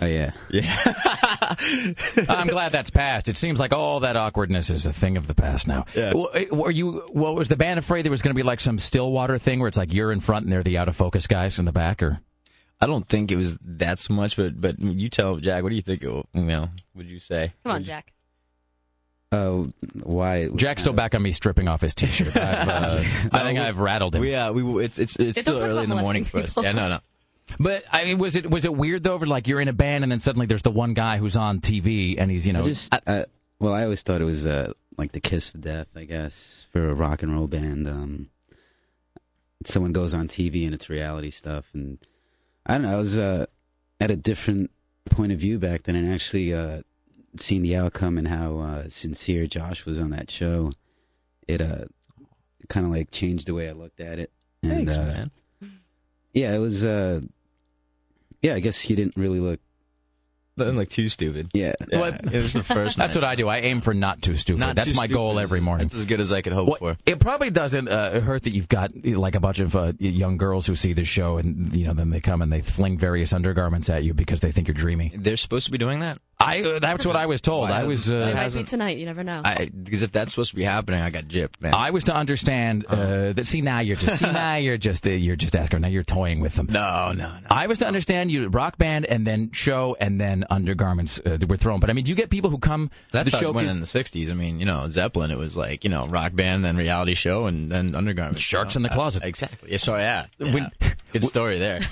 Oh yeah. Yeah. I'm glad that's past. It seems like all that awkwardness is a thing of the past now. Yeah. Eh, Were you? Well, was the band afraid there was going to be like some Stillwater thing where it's like you're in front and they're the out of focus guys in the back, or? I don't think it was that much, but but you tell Jack. What do you think? It, you know, would you say? Come on, Jack. Oh, why? Jack's still back on me stripping off his T-shirt. I've, uh, I think we- I've rattled him. We uh, we it's it's it's Yeah, still early in the morning for us. Yeah, no, no. But I mean, was it was it weird though? Like you're in a band and then suddenly there's the one guy who's on TV and he's you know I just, uh, well, I always thought it was uh, like the kiss of death, I guess, for a rock and roll band. Um, someone goes on TV and it's reality stuff, and I don't know. I was uh, at a different point of view back then, and actually uh, seeing the outcome and how uh, sincere Josh was on that show. It uh, kind of like changed the way I looked at it. And, Thanks, uh, man. Yeah, it was. Uh, yeah, I guess he didn't really look. Nothing like too stupid. Yeah, Yeah, Well, it was the first. That's night. what I do. I aim for not too stupid. Not That's too my goal every morning. That's as good as I could hope Well, for. It probably doesn't uh, hurt that you've got like a bunch of uh, young girls who see this show and you know then they come and they fling various undergarments at you because they think you're dreamy. They're supposed to be doing that. I uh, that's what I was told. Why I was hasn't- uh, It might be tonight. You never know. Because if that's supposed to be happening, I got gypped, man. I was to understand uh, that. See now you're just see now you're just uh, you're just asking. Now you're toying with them. no, no, no. I was to understand you rock band and then show and then undergarments uh, were thrown. But I mean, do you get people who come That's the how show it went 'cause- in the '60s. I mean, you know, Zeppelin. It was like you know, rock band, then reality show, and then undergarments. Sharks you in the closet. Uh, exactly. Yeah, sure. Yeah. yeah. When- Good story there.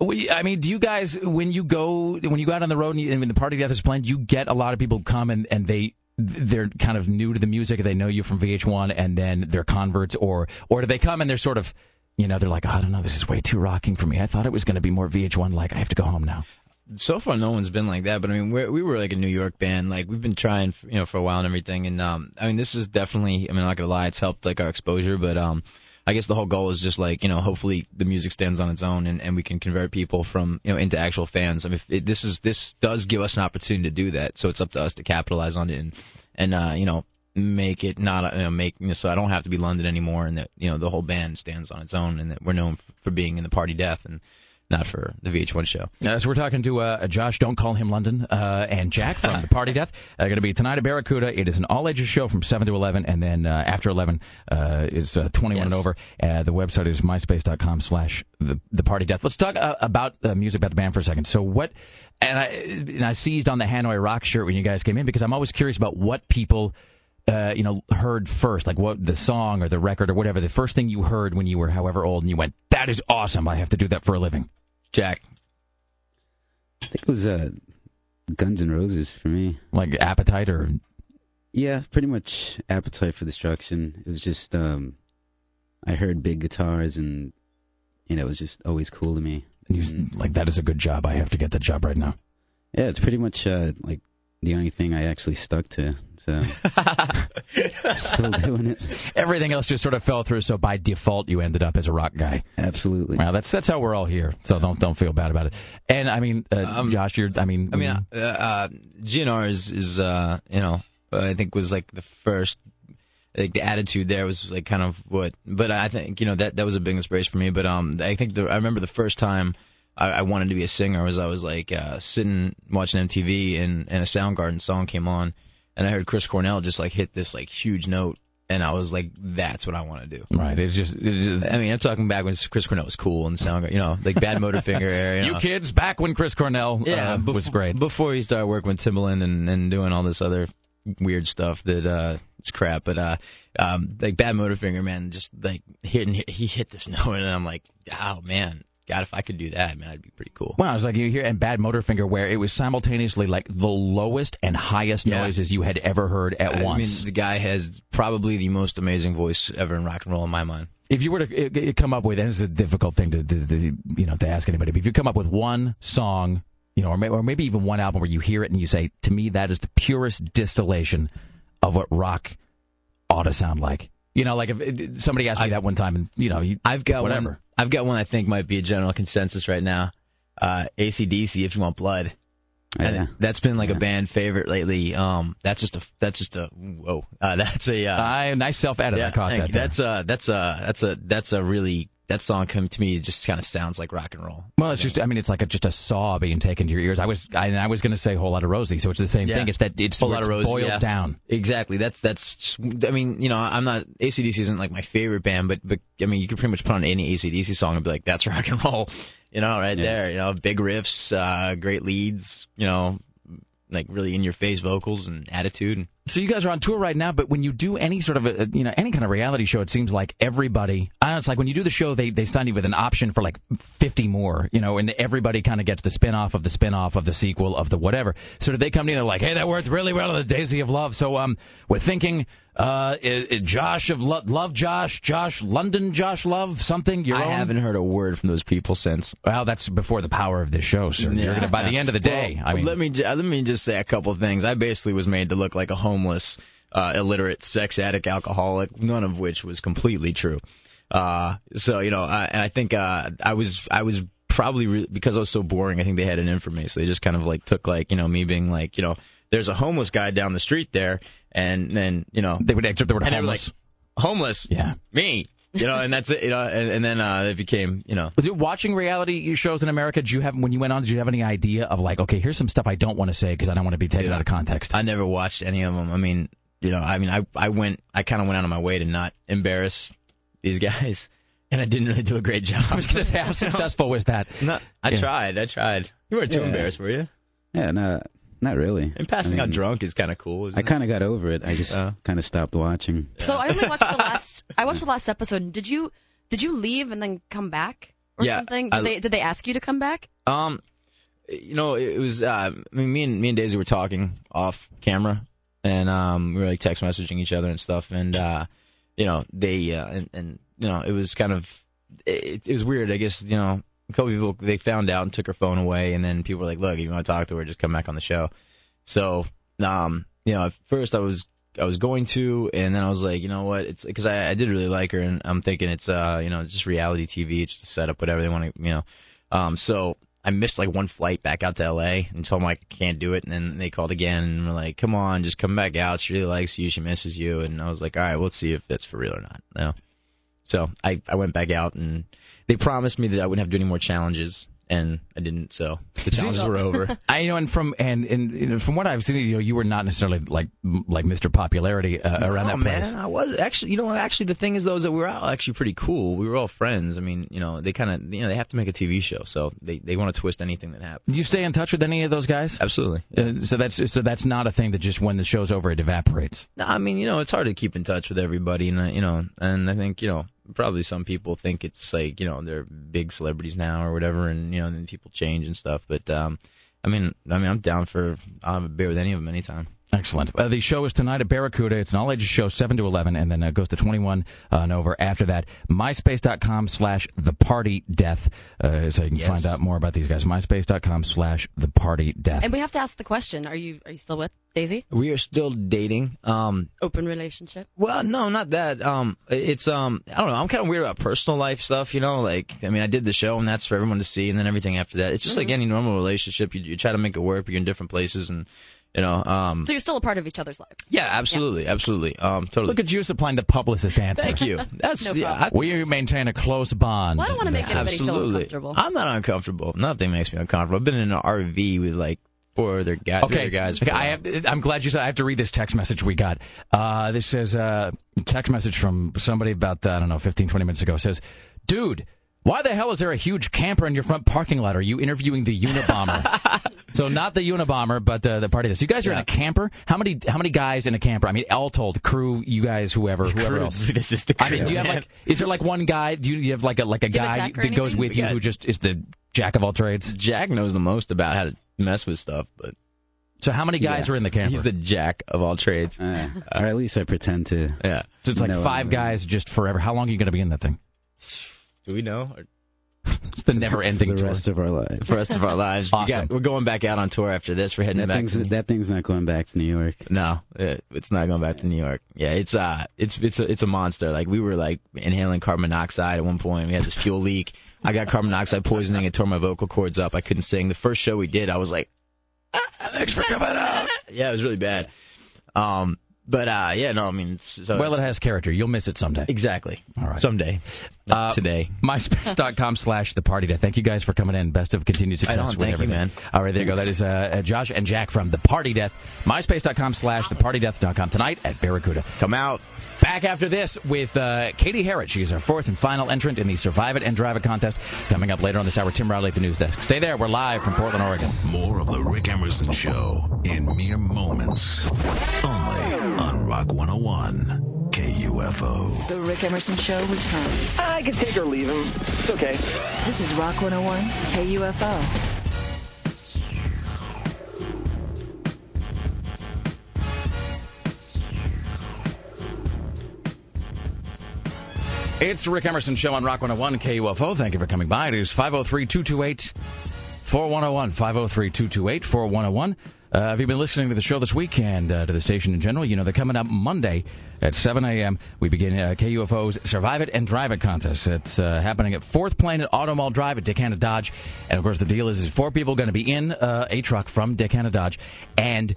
I mean, do you guys when you go when you go out on the road and, you, and when the party death is planned, you get a lot of people come and, and they they're kind of new to the music. They know you from VH1, and then they're converts, or or do they come and they're sort of you know they're like I don't know, this is way too rocking for me. I thought it was going to be more VH1. Like I have to go home now. so far no one's been like that but i mean we were like a new york band like we've been trying you know for a while and everything and um i mean this is definitely i mean i'm not gonna lie it's helped like our exposure but um i guess the whole goal is just like you know hopefully the music stands on its own and, and we can convert people from you know into actual fans. I mean it, this is this does give us an opportunity to do that. So it's up to us to capitalize on it and and uh you know make it not you know, make you know, so I don't have to be London anymore, and that you know the whole band stands on its own, and that we're known for being in the Party Death and not for the VH1 show. Uh, so we're talking to uh, Josh, don't call him London, uh, and Jack from the Party Death. Uh, going to be tonight at Barracuda. It is an all ages show from seven to eleven, and then uh, after eleven uh, is uh, twenty one and over. Uh, the website is myspace.com slash the Party Death. Let's talk uh, about uh, music about the band for a second. So what? And I and I seized on the Hanoi Rock shirt when you guys came in because I'm always curious about what people. Uh, you know, heard first, like what the song or the record or whatever, the first thing you heard when you were however old, and you went, "That is awesome! I have to do that for a living." Jack, I think it was uh, Guns N' Roses for me. Like Appetite or Yeah, pretty much Appetite for Destruction. It was just um, I heard big guitars and you know it was just always cool to me. And you, like that is a good job. I have to get that job right now. Yeah, it's pretty much uh, like the only thing I actually stuck to. So still doing it. Everything else just sort of fell through. So by default, you ended up as a rock guy. Absolutely. Well, that's that's how we're all here. So don't don't feel bad about it. And I mean, uh, Josh, you're. I mean, Um, I mean, uh, uh, GNR is is uh, you know I think was like the first. Like the attitude there was like kind of what, but I think you know that that was a big inspiration for me. But um, I think the I remember the first time I, I wanted to be a singer was I was like uh, sitting watching MTV and and a Soundgarden song came on, and I heard Chris Cornell just like hit this like huge note, and I was like, that's what I want to do. Right. It's just, it's just I mean, I'm talking back when Chris Cornell was cool and Soundgarden, you know, like Bad Motorfinger era. You, you know. kids back when Chris Cornell Yeah, uh, bef- was great. Before he started working with Timbaland and, and doing all this other weird stuff that uh it's crap. But uh um like Bad Motorfinger, man, just like hitting he hit this note and I'm like, oh man, God, if I could do that, man, I'd be pretty cool. Well, I was like you hear and Bad Motorfinger, where it was simultaneously like the lowest and highest Yeah. noises you had ever heard at once. I once. mean, the guy has probably the most amazing voice ever in rock and roll in my mind. if you were to uh, uh, come up with, and it's a difficult thing to, to, to you know to ask anybody, but if you come up with one song, you know, or, may, or maybe even one album where you hear it and you say, to me, that is the purest distillation of what rock ought to sound like. You know, like if if somebody asked me that one time, and you know, you, I've got whatever. one. I've got one I think might be a general consensus right now. Uh, ACDC, if you want blood. And Yeah. that's been like a band favorite lately. Um, that's just a that's just a whoa. Uh, that's a uh, I nice self edit. I caught that. That's a that's a that's a that's a really that song come to me it just kind of sounds like rock and roll. Well, it's just, I mean, it's like a, just a saw being taken to your ears. I was, I, and I was going to say whole lot of Rosie, so it's the same Yeah. thing. It's that it's, Whole Lot of Rosie, boiled yeah. down. Exactly. That's that's. I mean, you know, I'm not ACDC isn't like my favorite band, but but I mean, you could pretty much put on any ACDC song and be like, that's rock and roll. You know, right there. You know, big riffs, uh, great leads. You know, like really in your face vocals and attitude. So you guys are on tour right now, but when you do any sort of a, you know any kind of reality show, it seems like everybody. I don't know. It's like when you do the show, they they sign you with an option for like fifty more, you know, and everybody kind of gets the spin off of the spin off of the sequel of the whatever. So did they come to you? And they're like, hey, that worked really well on the Daisy of Love. So um, we're thinking, uh, i- i- Josh of Lo- Love, Josh, Josh London, Josh Love, something. Your I own? haven't heard a word from those people since. Well, that's before the power of this show, sir. You're gonna, by the end of the day, Well, I mean, let me let me just say a couple of things. I basically was made to look like a homeless, uh, illiterate, sex addict, alcoholic. None of which was completely true. Uh, so you know, uh, and I think uh, I was I was probably re- because I was so boring. I think they had an in for me, so they just kind of like took like you know me being like you know there's a homeless guy down the street there, and then you know they would except they were and they were homeless. like homeless, yeah, me. You know, and that's it. You know, and, and then uh, it became, you know, Was it watching reality shows in America? Did you have when you went on? Did you have any idea of like, okay, here's some stuff I don't want to say because I don't want to be taken out of context? I never watched any of them. I mean, you know, I mean, I I went, I kind of went out of my way to not embarrass these guys, and I didn't really do a great job. I was going to say, how successful was that? No, I Yeah. tried. I tried. You weren't too Yeah. embarrassed, were you? Yeah, no, not really. And passing I out drunk is kind of cool. Isn't I kind of got over it. I just Uh. kind of stopped watching. So I only watched the last. I watched the last episode. Did you did you leave and then come back or Yeah, something? Did I- they did they ask you to come back? Um, you know, it was. Uh, I mean, me and me and Daisy were talking off camera, and um, we were like text messaging each other and stuff. And uh, you know, they uh, and and you know, it was kind of it, it was weird. I guess you know, a couple people they found out and took her phone away, and then people were like, "Look, if you want to talk to her, just come back on the show." So, um, you know, at first I was I was going to, and then I was like, you know what? It's because I, I did really like her, and I'm thinking it's uh, you know, just reality TV. It's a setup, whatever they want to, you know. Um, so I missed like one flight back out to LA, and told them I can't do it. And then they called again, and were like, "Come on, just come back out. She really likes you. She misses you." And I was like, "All right, well, see if that's for real or not." No. So I I went back out, and they promised me that I wouldn't have to do any more challenges, and I didn't. So the challenges were over. I you know, and from and, and know, from what I've seen, you know, you were not necessarily like like Mr. Popularity uh, around No, that place. man, I was actually. You know, actually, the thing is, though, is that we were all actually pretty cool. We were all friends. I mean, you know, they kind of, you know, they have to make a TV show, so they they want to twist anything that happens. Do you stay in touch with any of those guys? Absolutely. Uh, so that's so that's not a thing that just when the show's over it evaporates. No, I mean, you know, it's hard to keep in touch with everybody, and uh, you know, and I think you know, probably some people think it's like you know they're big celebrities now or whatever, and you know, then people change and stuff. But um, I mean, I mean, I'm down for have a beer with any of them anytime. Excellent. Uh, the show is tonight at Barracuda. It's an all ages show, 7 to 11, and then uh, goes to 21 uh, and over after that. MySpace.com slash The Party Death. Uh, so you can Yes. find out more about these guys. MySpace.com slash The Party Death. And we have to ask the question: Are you are you still with Daisy? We are still dating. Um, Open relationship? Well, no, not that. Um, it's um, I don't know. I'm kind of weird about personal life stuff. You know, like I mean, I did the show, and that's for everyone to see, and then everything after that. It's just like Mhm. any normal relationship. You, you try to make it work. but You're in different places, and you know, um, So you're still a part of each other's lives. yeah, absolutely, absolutely. Um, totally. Look at you supplying the publicist answer. Thank you. That's No yeah. problem. we maintain a close bond. Well, I don't want to make anybody feel uncomfortable. I'm not uncomfortable. Nothing makes me uncomfortable. I've been in an RV with like four other guys. Okay, other guys. okay, I have, I'm glad you said. I have to read this text message we got. Uh, this says uh, text message from somebody about uh, I don't know 15, 20 minutes ago. Says, "Dude, why the hell is there a huge camper in your front parking lot? Are you interviewing the Unabomber?" so not the Unabomber, but the, the party. This you guys are in a camper. How many how many guys in a camper? I mean, all told, crew, you guys, whoever, whoever crew. else. This is the I mean, crew, do you have like? Is there like one guy? Do you, you have like a like a Do you have a guy tech that goes with you We got- who just is the jack of all trades? Jack knows the most about how to mess with stuff, but. So how many guys Yeah. are in the camper? He's the jack of all trades. Uh, or at least I pretend to. Yeah. So it's like five guys just forever. How long are you going to be in that thing? Do we know? Or- It's the never-ending the tour. rest of our lives. The rest of our lives. We Awesome. got, we're going back out on tour after this. We're heading That back. thing's to- that thing's not going back to New York. No, it, it's not going back to New York. Yeah, it's uh, it's it's a, it's a monster. Like we were like inhaling carbon monoxide at one point. We had this fuel leak. I got carbon monoxide poisoning. It tore my vocal cords up. I couldn't sing. The first show we did, I was like, "Ah, "Thanks for coming out." Yeah, it was really bad. Um, but uh, yeah, no, I mean, so well, it has character. You'll miss it someday. exactly. All right. someday, Uh, today. MySpace.com slash the party day. Thank you guys for coming in. Best of continued success with Thank you, man. All right, there you go. That is uh, uh, Josh and Jack from the Party Death. MySpace.com slash the party death.com tonight at Barracuda. Come out. Back after this with uh, Katie Harrod. She's our fourth and final entrant in the Survive It and Drive It contest. Coming up later on this hour, Tim Riley at the news desk. Stay there. We're live from Portland, Oregon. More of the Rick Emerson Show in mere moments. Only on Rock 101 KUFO. The Rick Emerson Show returns. I can take or leave him. It's okay. This is Rock 101 KUFO. It's the Rick Emerson Show on Rock 101 KUFO. Thank you for coming by. It is 503 228 4101. 503 228 4101. Uh, Have you been listening to the show this week and uh, to the station in general? You know, they're coming up Monday at 7 a.m. We begin uh, KUFO's Survive It and Drive It contest. It's uh, happening at 4th Plain at Auto Mall Drive at Dick Hannah Dodge. And of course, the deal is, is four people going to be in uh, a truck from Dick Hannah Dodge. And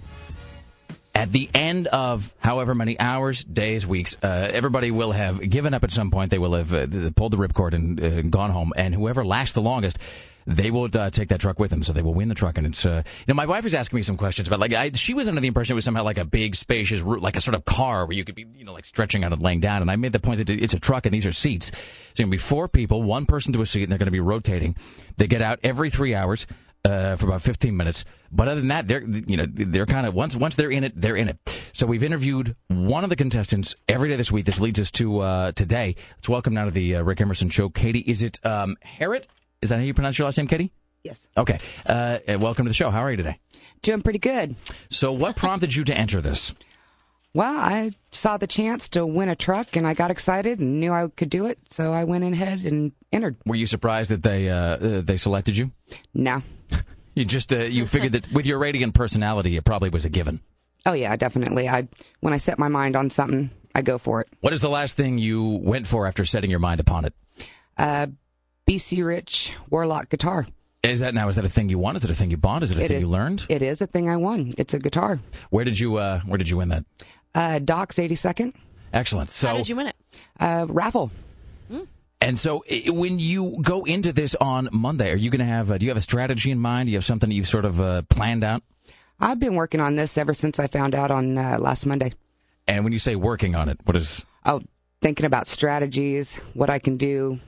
at the end of however many hours, days, weeks, uh, everybody will have given up at some point. They will have uh, pulled the ripcord and uh, gone home. And whoever lasts the longest, they will uh, take that truck with them. So they will win the truck. And it's, uh, you know, my wife was asking me some questions about, like, I, she was under the impression it was somehow like a big, spacious, route, like a sort of car where you could be, you know, like stretching out and laying down. And I made the point that it's a truck and these are seats. So it's going to be four people, one person to a seat, and they're going to be rotating. They get out every three hours uh, for about 15 minutes. But other than that, they're you know they're kind of once once they're in it, they're in it. So we've interviewed one of the contestants every day this week. This leads us to uh, today. Let's welcome now to the uh, Rick Emerson Show, Katie. Is it um, Harrod? Is that how you pronounce your last name, Katie? Yes. Okay. Uh, uh, welcome to the show. How are you today? Doing pretty good. So, what prompted you to enter this? Well, I saw the chance to win a truck and I got excited and knew I could do it, so I went ahead and entered. Were you surprised that they uh, uh, they selected you? No. You just uh, you figured that with your radiant personality, it probably was a given. Oh yeah, definitely. I when I set my mind on something, I go for it. What is the last thing you went for after setting your mind upon it? Uh, BC Rich Warlock guitar. Is that now? Is that a thing you won? Is it a thing you bought? Is it a It thing is- you learned? It is a thing I won. It's a guitar. Where did you uh, Where did you win that? Uh, Doc's 82nd. Excellent. So How did you win it? Uh, raffle. And so, when you go into this on Monday, are you going to have? Uh, do you have a strategy in mind? Do you have something you've sort of uh, planned out? I've been working on this ever since I found out on uh, last Monday. And when you say working on it, what is? Oh, thinking about strategies, what I can do,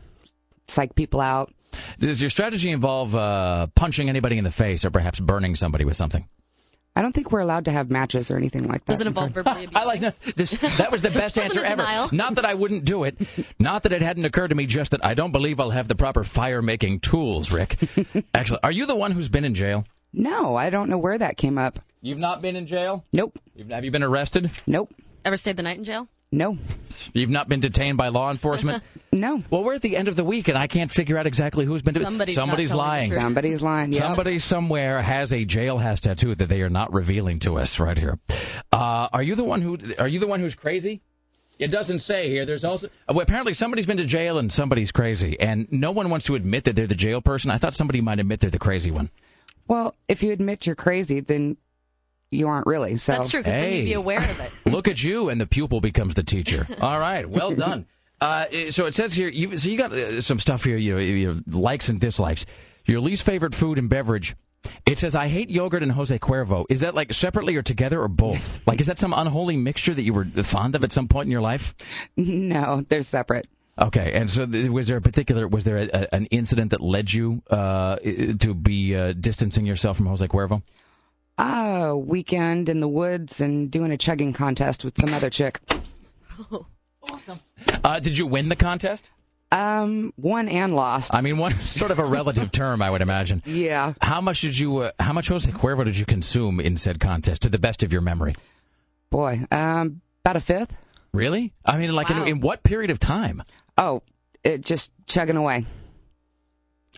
psych people out. Does your strategy involve uh, punching anybody in the face, or perhaps burning somebody with something? I don't think we're allowed to have matches or anything like that. Does it involve verbally abusing? I like that. This, that was the best answer ever. denial. Not that I wouldn't do it. Not that it hadn't occurred to me. Just that I don't believe I'll have the proper fire making tools. Rick, Actually, Are you the one who's been in jail? No, I don't know where that came up. You've not been in jail? Nope. You've, have you been arrested? Nope. Ever stayed the night in jail? No. You've not been detained by law enforcement? no. Well, we're at the end of the week, and I can't figure out exactly who's been. Somebody's not lying. Somebody's lying. Yeah. Somebody somewhere has a jailhouse tattoo that they are not revealing to us right here. Uh, are you the one who? Are you the one who's crazy? It doesn't say here. There's also uh, well, apparently somebody's been to jail and somebody's crazy, and no one wants to admit that they're the jail person. I thought somebody might admit they're the crazy one. Well, if you admit you're crazy, then you aren't really. So That's true because then you'd be aware of it. Look at you, and the pupil becomes the teacher. All right, well done. Uh, so it says here, you, so you got uh, some stuff here, you know, your likes and dislikes. Your least favorite food and beverage. It says, I hate yogurt and Jose Cuervo. Is that like separately or together or both? like, is that some unholy mixture that you were fond of at some point in your life? No, they're separate. Okay, and so th- was there a particular, was there a, a, an incident that led you uh, to be uh, distancing yourself from Jose Cuervo? Ah, weekend in the woods and doing a chugging contest with some other chick. Uh, did you win the contest? Um, won and lost. I mean, one sort of a relative term, I would imagine. Yeah. How much did you? Uh, how much Jose Cuervo did you consume in said contest, to the best of your memory? Boy, um, about a fifth. Really? I mean, like in, in what period of time? Oh, it just chugging away.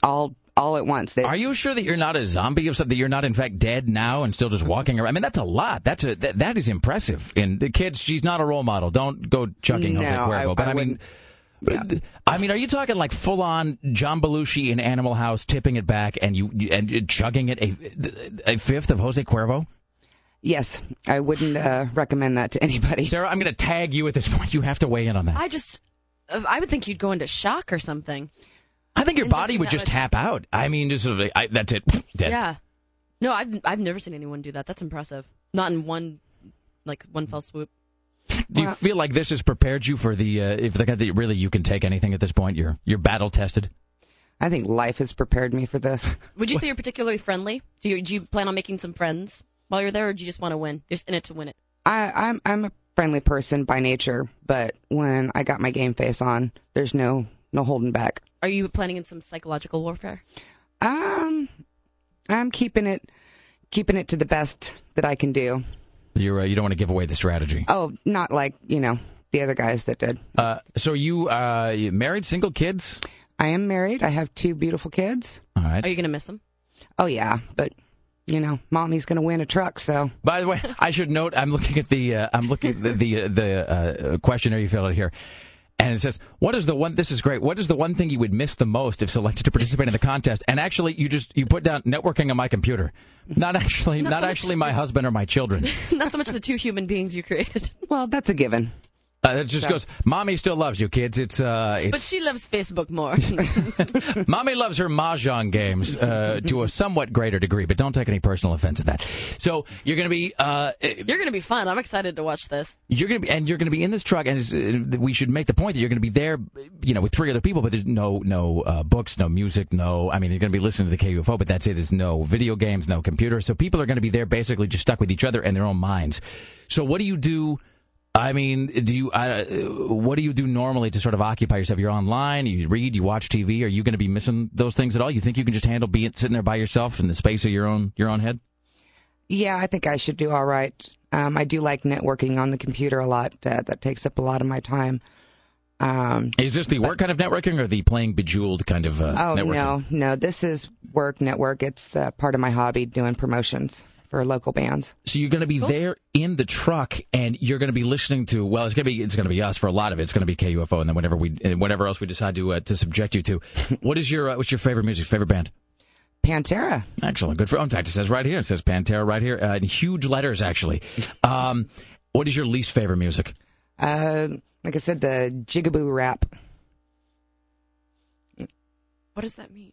All all at once. They, Are you sure that you're not a zombie of something? You're not, in fact, dead now and still just walking around? I mean, that's a lot. That's a that, that is impressive. And the kids, she's not a role model. Don't go chugging Jose No, I- Cuervo. but I I, mean. I mean, are you talking like full on John Belushi in Animal House, tipping it back and you and chugging it a, a fifth of Jose Cuervo? Yes, I wouldn't uh, recommend that to anybody. Sarah, I'm going to tag you at this point. You have to weigh in on that. I just, I would think you'd go into shock or something. I think your body would just much- tap out. I mean, just sort of, I, that's it. Dead. Yeah. No, I've I've never seen anyone do that. That's impressive. Not in one, like one fell swoop. Do you feel like this has prepared you for the uh, if the fact that really you can take anything at this point? You're you're battle tested. I think life has prepared me for this. Would you say you're particularly friendly? Do you do you plan on making some friends while you're there, or do you just want to win? You're just in it to win it. I, I'm I'm a friendly person by nature, but when I got my game face on, there's no no holding back. Are you planning in some psychological warfare? Um, I'm keeping it keeping it to the best that I can do. You're uh, you don't want to give away the strategy. Oh, not like you know the other guys that did. Uh, so you uh, you married, single, kids? I am married. I have two beautiful kids. All right. Are you gonna miss them? Oh yeah, but you know, mommy's gonna win a truck, so By the way, I should note I'm looking at the uh, I'm looking at the the, the uh, questionnaire you filled out here. And it says, "What is the one? This is great. What is the one thing you would miss the most if selected to participate in the contest?" And actually, you just you put down networking on my computer, not actually, Not not, so much- actually my husband or my children. Not so much the two human beings you created, well, that's a given. Uh, it just goes, "Mommy still loves you, kids." It's uh, but she loves Facebook more. Mommy loves her mahjong games uh, to a somewhat greater degree, but don't take any personal offense at that. So you're going to be uh, you're gonna be fun. I'm excited to watch this. You're gonna be, and you're gonna be in this truck, and uh, we should make the point that you're gonna be there, you know, with three other people, but there's no no uh, books, no music, no. I mean, you're gonna be listening to the KUFO, but that's it. There's no video games, no computer, so people are gonna be there basically just stuck with each other and their own minds. So what do you do? I mean, do you uh, what do you do normally to sort of occupy yourself? You're online, you read, you watch TV. Are you going to be missing those things at all? You think you can just handle being sitting there by yourself in the space of your own your own head? Yeah, I think I should do all right. Um, I do like networking on the computer a lot. Uh, that takes up a lot of my time. Um, Is this the work kind of networking or the playing bejeweled kind of uh, oh networking? no, no, this is work network. It's uh, part of my hobby, doing promotions for local bands. So you're going to be there in the truck, and you're going to be listening to. Well, it's going to be it's going to be us for a lot of it. It's going to be KUFO, and then whatever we and whatever else we decide to uh, to subject you to. what is your uh, what's your favorite music? Favorite band? Pantera. Excellent, good for. In fact, it says right here. It says Pantera right here uh, in huge letters. Actually, um, what is your least favorite music? Uh, like I said, the jigaboo rap. What does that mean?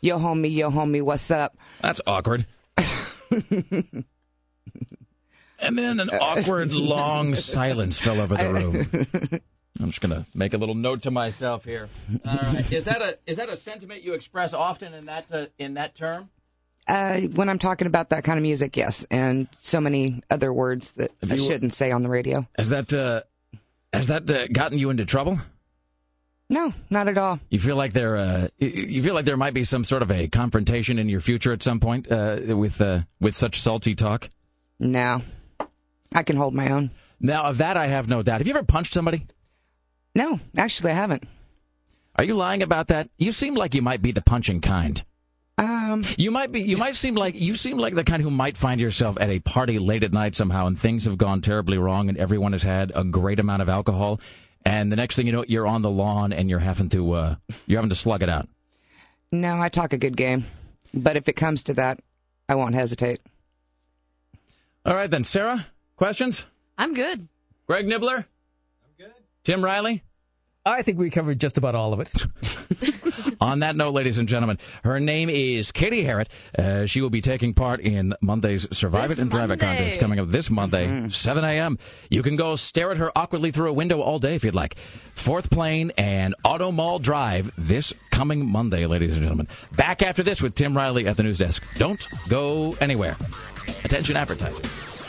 Yo, homie, yo, homie, what's up? That's awkward. And then an awkward long silence fell over the room. I'm just gonna make a little note to myself here. All right, is that a is that a sentiment you express often in that uh, in that term? Uh, when I'm talking about that kind of music, yes, and so many other words that Have I you- shouldn't say on the radio. Has that uh, has that uh, gotten you into trouble? No, not at all. You feel like there uh, you- feel like there might be some sort of a confrontation in your future at some point uh, with uh, with such salty talk. No, I can hold my own. Now, of that, I have no doubt. Have you ever punched somebody? No, actually, I haven't. Are you lying about that? You seem like you might be the punching kind. Um, you might be. You might seem like you seem like the kind who might find yourself at a party late at night somehow, and things have gone terribly wrong, and everyone has had a great amount of alcohol, and the next thing you know, you're on the lawn and you're having to uh, you're having to slug it out. No, I talk a good game, but if it comes to that, I won't hesitate. All right then, Sarah. Questions? I'm good. Greg Nibbler. I'm good. Tim Riley. I think we covered just about all of it. On that note, ladies and gentlemen, her name is Katie Harrett. Uh, she will be taking part in Monday's Survive This It and Drive It contest coming up this Monday, 7 a.m. You can go stare at her awkwardly through a window all day if you'd like. Fourth Plain and Auto Mall Drive this coming Monday, ladies and gentlemen. Back after this with Tim Riley at the news desk. Don't go anywhere. Attention advertisers.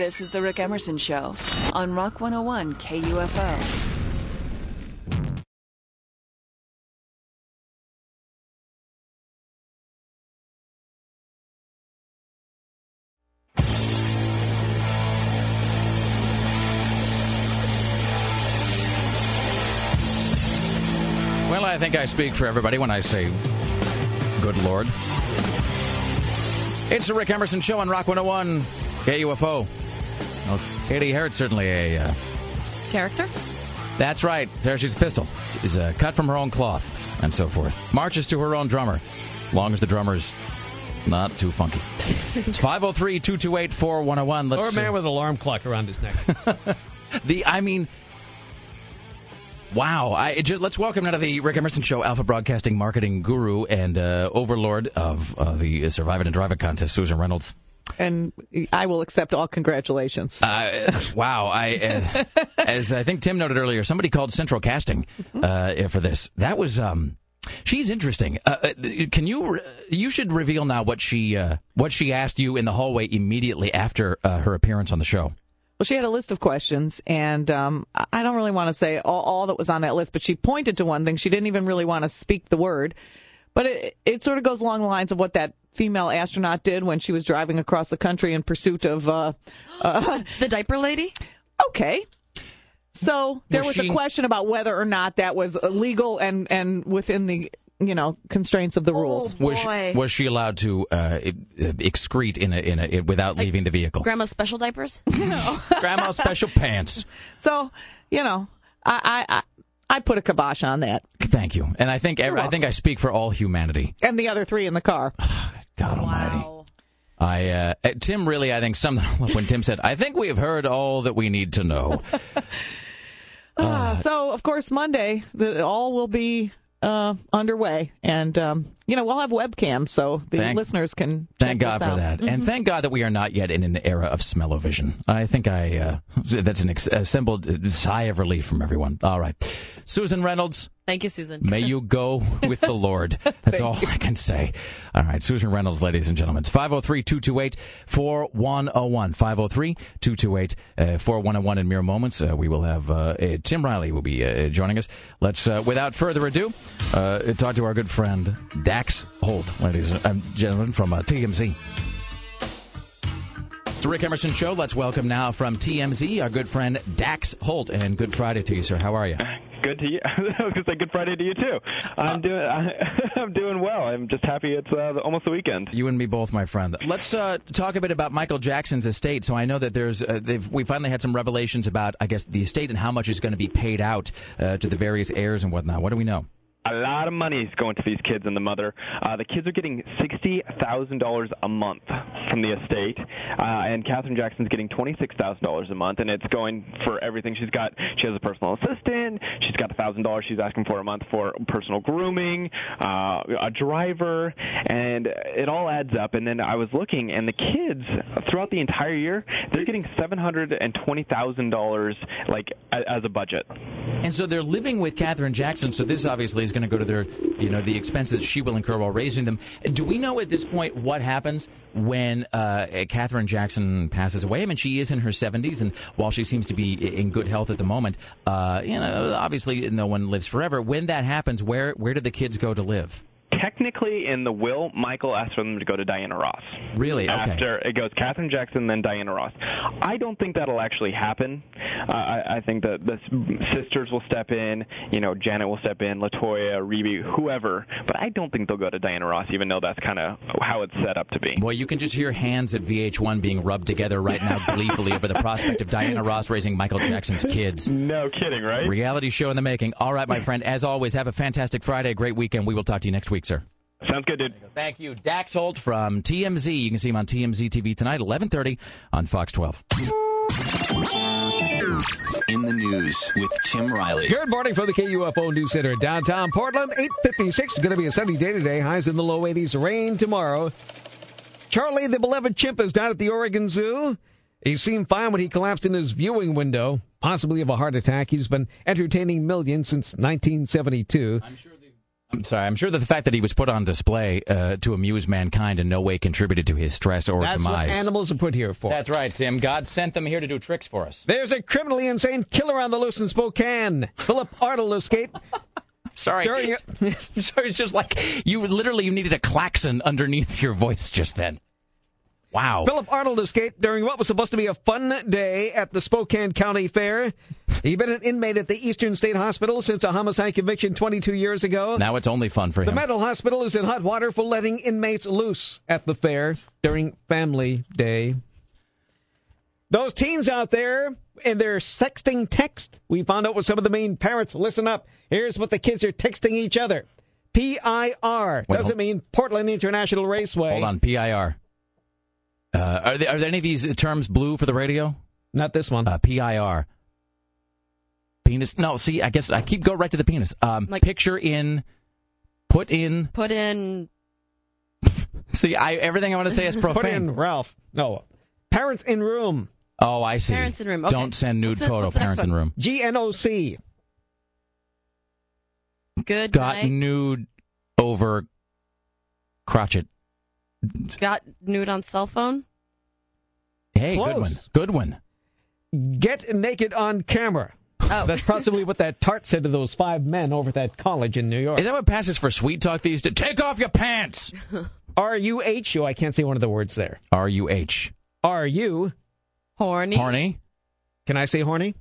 This is the Rick Emerson Show on Rock 101 KUFO. Well, I think I speak for everybody when I say, good Lord. It's the Rick Emerson Show on Rock 101 KUFO. Well, Katie Harrod certainly a. Uh, Character? that's right. There she's a pistol. She's uh, cut from her own cloth and so forth. Marches to her own drummer, long as the drummer's not too funky. it's 503 228 4101. Or a man uh, with an alarm clock around his neck. the I mean, wow! I just, let's welcome now to the Rick Emerson Show, Alpha Broadcasting marketing guru and uh, overlord of uh, the Survive It and Drive It contest, Susan Reynolds. And I will accept all congratulations. Uh, wow! I, uh, as I think Tim noted earlier, somebody called Central Casting uh, for this. That was. Um, She's interesting. Uh, uh, can you? re- You should reveal now what she uh, what she asked you in the hallway immediately after uh, her appearance on the show. Well, she had a list of questions, and um, I- I don't really want to say all, all that was on that list, but she pointed to one thing. She didn't even really want to speak the word, but it, it sort of goes along the lines of what that female astronaut did when she was driving across the country in pursuit of uh, uh, the diaper lady. Okay. So there Was was she- a question about whether or not that was legal and, and within the you know constraints of the rules. Was she, was she allowed to uh, excrete in a, in a without leaving the vehicle? Grandma's special diapers? Grandma's special pants. So you know, I, I I I put a kibosh on that, Thank you. And I think every, I think I speak for all humanity. and the other three in the car. God Almighty. I uh, uh, Tim really I think summed it all up when Tim said, "I think we have heard all that we need to know." Uh, so of course Monday, the, all will be uh, underway, and um, you know we'll have webcams so the Thank- listeners can. Thank God for that, and Mhm. thank God that we are not yet in an era of smell-o-vision. I think I uh, that's an ex- assembled sigh of relief from everyone. All right, Susan Reynolds. Thank you, Susan. May you go with the Lord. That's all I can say. All right, Susan Reynolds, ladies and gentlemen. It's 503 228 4101. 503 228 4101. In mere moments, uh, we will have uh, uh, Tim Riley will be uh, joining us. Let's, uh, without further ado, uh, talk to our good friend Dax Holt, ladies and uh, gentlemen, from uh, TMZ. It's the Rick Emerson Show. Let's welcome now from TMZ our good friend Dax Holt. And good Friday to you, sir. How are you? Good to you. I was to say good Friday to you too. I'm doing. I, I'm doing well. I'm just happy it's uh, almost the weekend. You and me both, my friend. Let's uh, talk a bit about Michael Jackson's estate. So I know that there's, uh, they've, we finally had some revelations about, I guess, the estate and how much is going to be paid out uh, to the various heirs and whatnot. What do we know? A lot of money is going to these kids and the mother. Uh, the kids are getting sixty thousand dollars a month from the estate, uh, and Catherine Jackson's getting twenty six thousand dollars a month, and it's going for everything. She's got. She has a personal assistant. She's got a thousand dollars she's asking for a month for personal grooming, uh, a driver, and it all adds up. And then I was looking, and the kids throughout the entire year, they're getting seven hundred and twenty thousand dollars like as a budget. And so they're living with Catherine Jackson. So this obviously is going to go to their, you know, the expenses she will incur while raising them. Do we know at this point what happens when uh, Catherine Jackson passes away? I mean, she is in her 70s, and while she seems to be in good health at the moment, uh, you know, obviously no one lives forever. When that happens, where where do the kids go to live? Technically in the will, Michael asked for them to go to Diana Ross. Really? Okay. After it goes Catherine Jackson, then Diana Ross. I don't think that'll actually happen. Uh, I, I think that the sisters will step in. You know, Janet will step in, Latoya, Rebbie, whoever. But I don't think they'll go to Diana Ross, even though that's kind of how it's set up to be. Boy, you can just hear hands at VH1 being rubbed together right now gleefully over the prospect of Diana Ross raising Michael Jackson's kids. No kidding, right? Reality show in the making. All right, my friend. As always, have a fantastic Friday, great weekend. We will talk to you next week, sir. Sounds good, dude. Thank you, Dax Holt from TMZ. You can see him on TMZ TV tonight, 11:30 on Fox 12. In the news with Tim Riley. Good morning from the KUFO News Center in downtown Portland. 856 is going to be a sunny day today. Highs in the low 80s. Rain tomorrow. Charlie, the beloved chimp, is down at the Oregon Zoo. He seemed fine when he collapsed in his viewing window, possibly of a heart attack. He's been entertaining millions since 1972. I'm sorry. I'm sure that the fact that he was put on display uh, to amuse mankind in no way contributed to his stress or That's demise. what animals are put here for. That's right, Tim. God sent them here to do tricks for us. There's a criminally insane killer on the loose in Spokane. Philip escaped. Sorry. During sorry, it's just like you literally you needed a klaxon underneath your voice just then. Wow. Philip Arnold escaped during what was supposed to be a fun day at the Spokane County Fair. He'd been an inmate at the Eastern State Hospital since a homicide conviction 22 years ago. Now it's only fun for him. The mental hospital is in hot water for letting inmates loose at the fair during Family Day. Those teens out there and their sexting text, we found out what some of the main parents. Listen up. Here's what the kids are texting each other. PIR Wait, doesn't hold- mean Portland International Raceway. Hold on, PIR. Uh, are, they, are there any of these terms blue for the radio? Not this one. Uh, PIR. Penis. No, see, I guess I keep go right to the penis. Um, like, picture in, put in. Put in. See, I everything I want to say is Put profane. in Ralph. No. Parents in room. Oh, I see. Parents in room. Okay. Don't send nude What's photo. what's the Parents in room. GNOC. Good Got night. nude over crotchet. Got nude on cell phone. Hey, good one. Good one. Get naked on camera. Oh. That's possibly what that tart said to those five men over at that college in New York. Is that what passes for sweet talk these days? Take off your pants. R U H. Oh, I can't say one of the words there. R U H. R U. Horny. Horny. Can I say horny?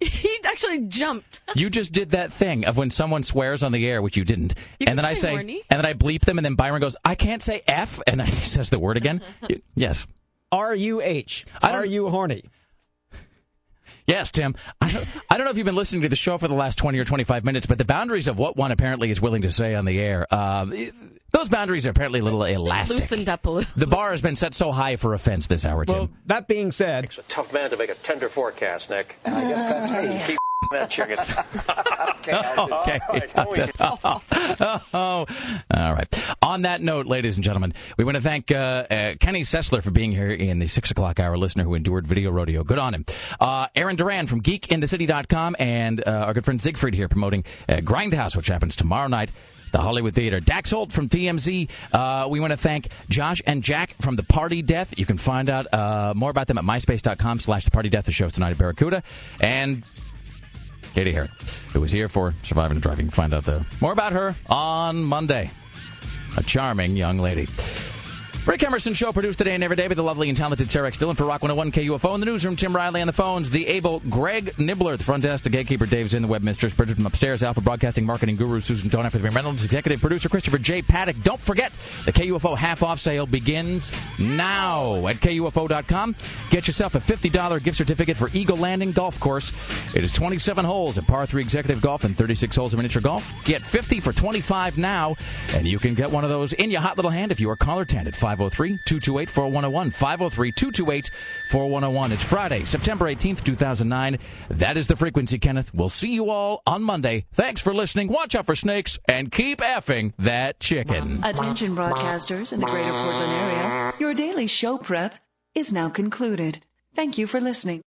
he actually jumped. You just did that thing of when someone swears on the air, which you didn't, You and can then I say say, horny. and then I bleep them, and then Byron goes, "I can't say f," and he says the word again. Yes, R U H. I don't- Are you horny? Yes, Tim. I don't, I don't know if you've been listening to the show for the last twenty or twenty-five minutes, but the boundaries of what one apparently is willing to say on the air, um, it- those boundaries are apparently a little elastic. Loosened up a little. The bar has been set so high for offense this hour, Tim. Well, that being said, It's a tough man to make a tender forecast, Nick. I guess that's me. That chicken. Okay, I'll do it. Okay. oh, all right. On that note, ladies and gentlemen, we want to thank uh, uh, Kenny Sessler for being here in the six o'clock hour. Listener who endured video rodeo. Good on him. Uh, Aaron Duran from GeekInTheCity.com and uh, our good friend Siegfried here promoting uh, Grindhouse, which happens tomorrow night. The Hollywood Theater. Dax Holt from TMZ. Uh, we want to thank Josh and Jack from The Party Death. You can find out uh, more about them at myspace.com slash The Party Death. The show's tonight at Barracuda. And Katie Harrod, who was here for Surviving and Driving. Find out the, more about her on Monday. A charming young lady. Rick Emerson Show produced today and every day by the lovely and talented Sarah. Dillon for Rock 101 KUFO. In the newsroom, Tim Riley on the phones, the able Greg Nibbler the front desk, the gatekeeper Dave's in, the web mistress Bridget from upstairs, Alpha Broadcasting Marketing Guru Susan Donner for the Reynolds, executive producer Christopher J. Paddock. Don't forget, the KUFO half off sale begins now at KUFO.com. Get yourself a $50 gift certificate for Eagle Landing Golf Course. It is 27 holes at par 3 executive golf and 36 holes of miniature golf. Get 50 for 25 now, and you can get one of those in your hot little hand if you are caller 10 at 503 228 4101. 503 228 4101. It's Friday, September 18th, 2009. That is the frequency, Kenneth. We'll see you all on Monday. Thanks for listening. Watch out for snakes and keep effing that chicken. Attention broadcasters in the greater Portland area. Your daily show prep is now concluded. Thank you for listening.